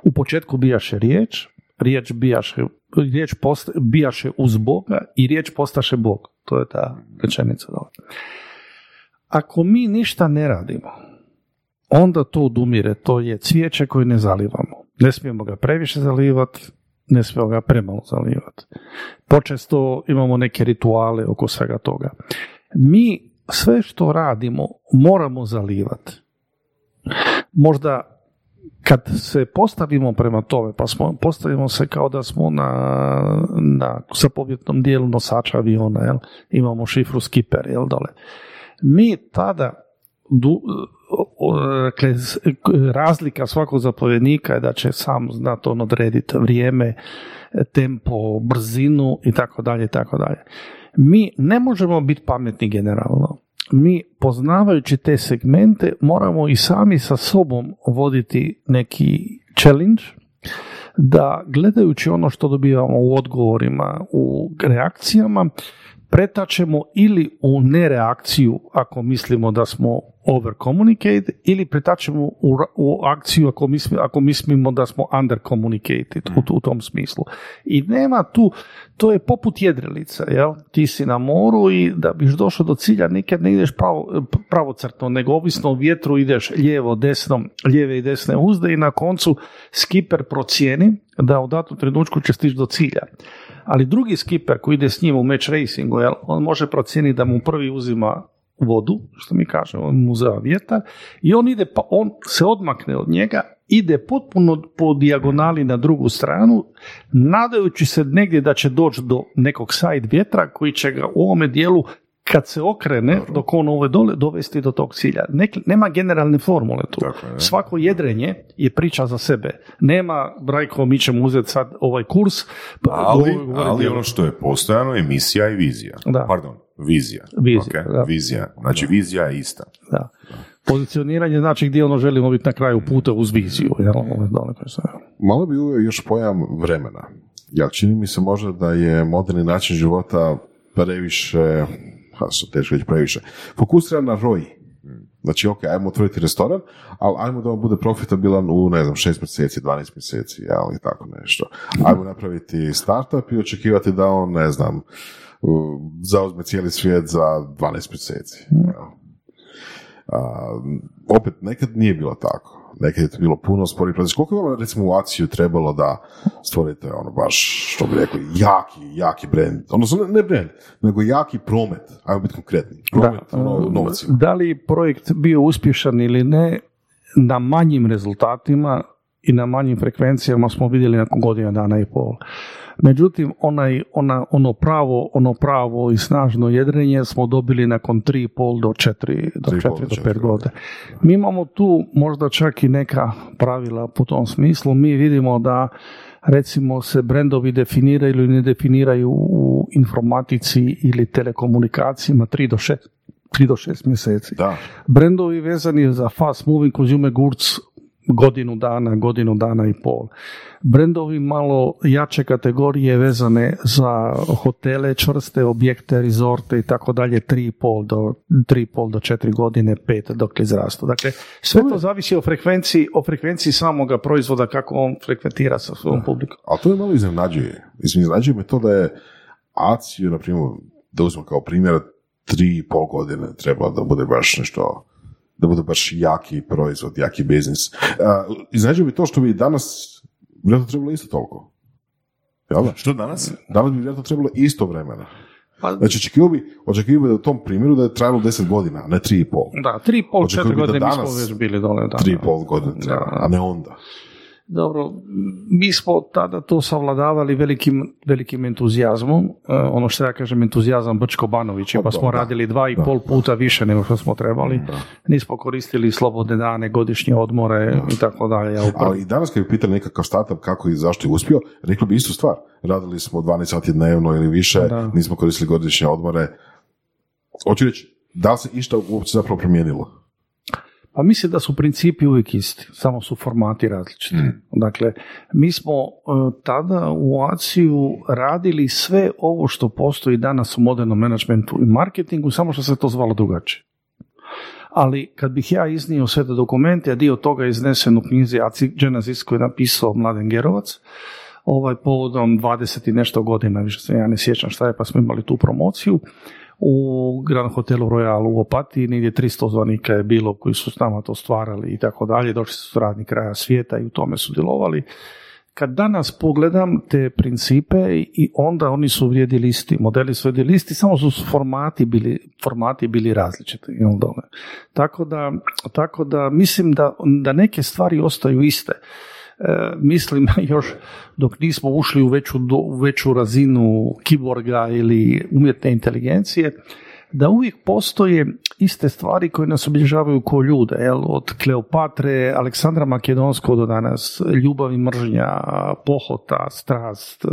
U početku bijaše riječ, riječ bijaše, riječ posta, bijaše uz Boga i riječ postaše Bog. To je ta rečenica. Ako mi ništa ne radimo, onda to odumire. To je cvijeće koje ne zalivamo. Ne smijemo ga previše zalivati, ne smijemo ga premalo zalivati. Počesto imamo neke rituale oko svega toga. Mi sve što radimo moramo zalivati. Možda kad se postavimo prema tome, pa smo, postavimo se kao da smo na, na zapovjetnom dijelu nosača aviona, jel? imamo šifru skipper, jel dole. Mi tada du, dakle, razlika svakog zapovjednika je da će sam znati on odrediti vrijeme, tempo, brzinu i tako dalje i tako dalje. Mi ne možemo biti pametni generalno mi poznavajući te segmente moramo i sami sa sobom voditi neki challenge da gledajući ono što dobivamo u odgovorima, u reakcijama, pretačemo ili u nereakciju ako mislimo da smo over communicate ili pretačemo u, u akciju ako, misli, ako mislimo da smo under communicated u, u, tom smislu. I nema tu, to je poput jedrilica, jel? Ti si na moru i da biš došao do cilja nikad ne ideš pravo, pravocrtno, nego ovisno o vjetru ideš lijevo, desno, lijeve i desne uzde i na koncu skiper procijeni da u datom trenutku će stići do cilja. Ali drugi skiper koji ide s njim u match racingu, jel, on može procijeniti da mu prvi uzima vodu, što mi kažemo, on mu vjetar, i on ide, pa on se odmakne od njega, ide potpuno po dijagonali na drugu stranu, nadajući se negdje da će doći do nekog side vjetra koji će ga u ovome dijelu kad se okrene dok on ove dole dovesti do tog cilja. nema generalne formule tu. Svako jedrenje je priča za sebe. Nema, Brajko, mi ćemo uzeti sad ovaj kurs. Pa ali, ali ono što je postojano je misija i vizija. Da. Pardon, vizija. Vizija, vizija. Znači vizija je ista. Da. Pozicioniranje znači gdje ono želimo biti na kraju puta uz viziju. Jel? Malo bi uveo još pojam vremena. Ja, čini mi se možda da je moderni način života previše ha, su teško reći previše, fokusira na ROI. Znači, ok, ajmo otvoriti restoran, ali ajmo da on bude profitabilan u, ne znam, 6 mjeseci, 12 mjeseci, ali tako nešto. Ajmo napraviti startup i očekivati da on, ne znam, zauzme cijeli svijet za 12 mjeseci. opet, nekad nije bilo tako nekad je to bilo puno sporiji proces. Koliko je vam recimo u akciju trebalo da stvorite ono baš, što bi rekli, jaki, jaki brand, odnosno ne brand, nego jaki promet, ajmo biti konkretni, promet da, ono, Da li projekt bio uspješan ili ne, na manjim rezultatima i na manjim frekvencijama smo vidjeli nakon godina dana i pol. Međutim, onaj, ona, ono pravo, ono pravo i snažno jedrenje smo dobili nakon 3,5 do 4 do 4 do 5 godina. Mi imamo tu možda čak i neka pravila po tom smislu. Mi vidimo da recimo se brendovi definiraju ili ne definiraju u informatici ili telekomunikacijama 3 do 6 3 do 6 mjeseci. Da. Brendovi vezani za fast moving consumer goods godinu dana, godinu dana i pol. Brendovi malo jače kategorije vezane za hotele, čvrste objekte, rezorte i tako dalje, 3,5 do 3,5 do 4 godine, 5 dok izrastu. Dakle, sve to zavisi o frekvenciji, o frekvenciji samoga proizvoda kako on frekventira sa svojom publikom. Ali to je malo iznenađuje. Iznenađuje me to da je ACIO, na primjer, da uzmem kao primjer, 3,5 godine treba da bude baš nešto da bude baš jaki proizvod, jaki biznis. Uh, bi to što bi danas vjerojatno trebalo isto toliko. Jel da? Što danas? Danas bi vjerojatno trebalo isto vremena. Pa, znači, očekivao bi, očekivao bi da u tom primjeru da je trajalo 10 godina, a ne 3,5. Da, 3,5, 4 godine mi smo već bili dole. Da, 3,5 godine treba, a ne onda. Dobro, mi smo tada to savladavali velikim, velikim entuzijazmom, e, ono što ja kažem entuzijazam Brčko Banović, pa smo radili dva i pol puta više nego što smo trebali. Nismo koristili slobodne dane, godišnje odmore i tako dalje. Ali i danas kad bi pitali nekakav startup kako i zašto je uspio, rekli bi istu stvar. Radili smo 12 sati dnevno ili više, nismo koristili godišnje odmore. Hoću reći, da li se išta uopće zapravo promijenilo? Pa mislim da su principi uvijek isti, samo su formati različiti. Mm. Dakle, mi smo e, tada u ACiju radili sve ovo što postoji danas u modernom menadžmentu i marketingu, samo što se to zvalo drugačije. Ali kad bih ja iznio sve te dokumente, a dio toga je iznesen u knjizi Aci Genesis koju je napisao Mladen Gerovac, ovaj povodom 20 i nešto godina, više se ja ne sjećam šta je, pa smo imali tu promociju, u Grand Hotelu Royal u Opatiji, negdje 300 zvanika je bilo koji su s nama to stvarali i tako dalje, došli su radni kraja svijeta i u tome sudjelovali. Kad danas pogledam te principe i onda oni su vrijedili isti, modeli su vrijedili isti, samo su formati bili, formati bili različiti. Tako da, tako da mislim da, da neke stvari ostaju iste. E, mislim još dok nismo ušli u veću, u veću razinu kiborga ili umjetne inteligencije, da uvijek postoje iste stvari koje nas obilježavaju kao ljude, jel? od Kleopatre, Aleksandra Makedonskog do danas, ljubav i mržnja, pohota, strast,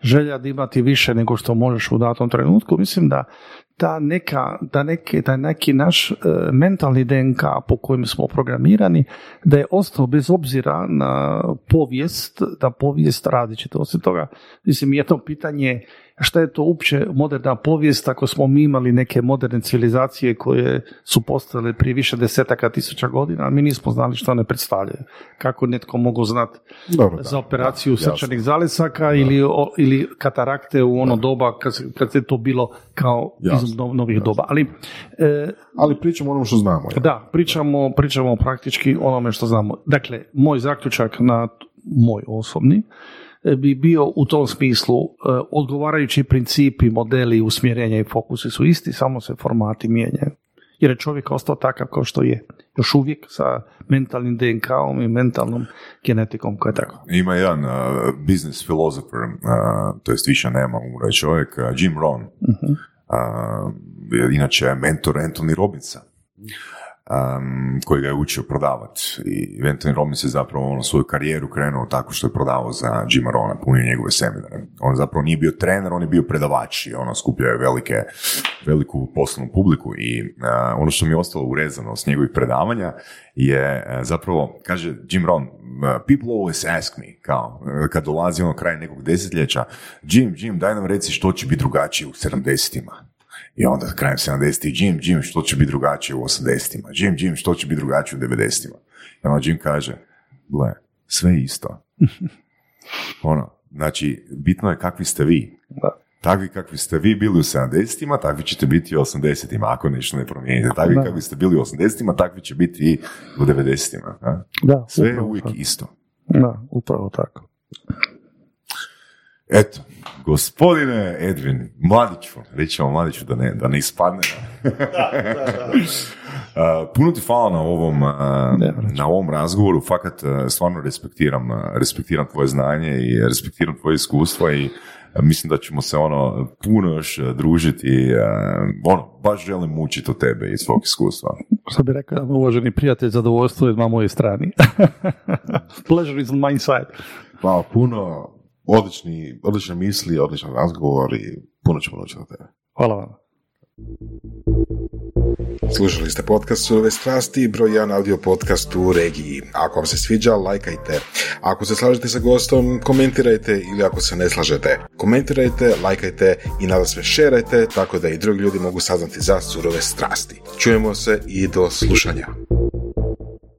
želja da imati više nego što možeš u datom trenutku, mislim da ta neka, da neki, da neki naš e, mentalni DNK po kojem smo programirani, da je ostao bez obzira na povijest, da povijest različita. Osim toga, mislim, jedno pitanje šta je to uopće moderna povijest ako smo mi imali neke moderne civilizacije koje su postale prije više desetaka tisuća godina, a mi nismo znali što one predstavljaju. Kako netko mogu znati za operaciju srčanih zalesaka ili, ili katarakte u ono doba kad, kad je to bilo kao iz novih doba. Ali, e, Ali pričamo o onom što znamo. Da, pričamo, pričamo praktički onome što znamo. Dakle, moj zaključak na moj osobni bi bio u tom smislu e, odgovarajući principi, modeli, usmjerenja i fokusi su isti, samo se formati mijenjaju. Jer je čovjek ostao takav kao što je. Još uvijek sa mentalnim DNK-om i mentalnom genetikom koja je tako. Ima jedan uh, business philosopher, uh, to jest više nema umre čovjek, uh, Jim Rohn, uh inače mentor Anthony Robinsa um, koji ga je učio prodavati. I Anthony Robbins je zapravo ono, svoju karijeru krenuo tako što je prodavao za Jima Rona, punio njegove seminare. On zapravo nije bio trener, on je bio predavač i ono, skupljao je velike, veliku poslovnu publiku i ono što mi je ostalo urezano s njegovih predavanja je uh, zapravo, kaže Jim Rohn, people always ask me, kao, uh, kad dolazi ono kraj nekog desetljeća, Jim, Jim, daj nam reci što će biti drugačije u 70-ima. I onda krajem 70-ih, Jim, Jim, što će biti drugačije u 80-ima? Jim, Jim, što će biti drugačije u 90-ima? I onda Jim kaže, gle, sve isto. ono, znači, bitno je kakvi ste vi. Da. Takvi kakvi ste vi bili u 70-ima, takvi ćete biti u 80-ima, ako nešto ne promijenite. Takvi kakvi ste bili u 80-ima, takvi će biti i u 90-ima. Da, Sve je uvijek isto. Da, upravo tako. Eto, gospodine Edvin, mladiću, rećemo mladiću da ne, da ne ispadne. puno ti hvala na ovom, na ovom razgovoru, fakat stvarno respektiram, respektiram tvoje znanje i respektiram tvoje iskustvo i mislim da ćemo se ono puno još družiti ono, baš želim učiti od tebe i svog iskustva. Što bi rekao, uvaženi prijatelj, zadovoljstvo je na mojoj strani. Pleasure is on my side. Hvala puno, odlični, odlične misli, odličan razgovor i puno ćemo naučiti od tebe. Hvala vam. Slušali ste podcast Surove strasti, broj 1 audio podcast u regiji. Ako vam se sviđa, lajkajte. Ako se slažete sa gostom, komentirajte ili ako se ne slažete, komentirajte, lajkajte i nada sve šerajte tako da i drugi ljudi mogu saznati za surove strasti. Čujemo se i do slušanja.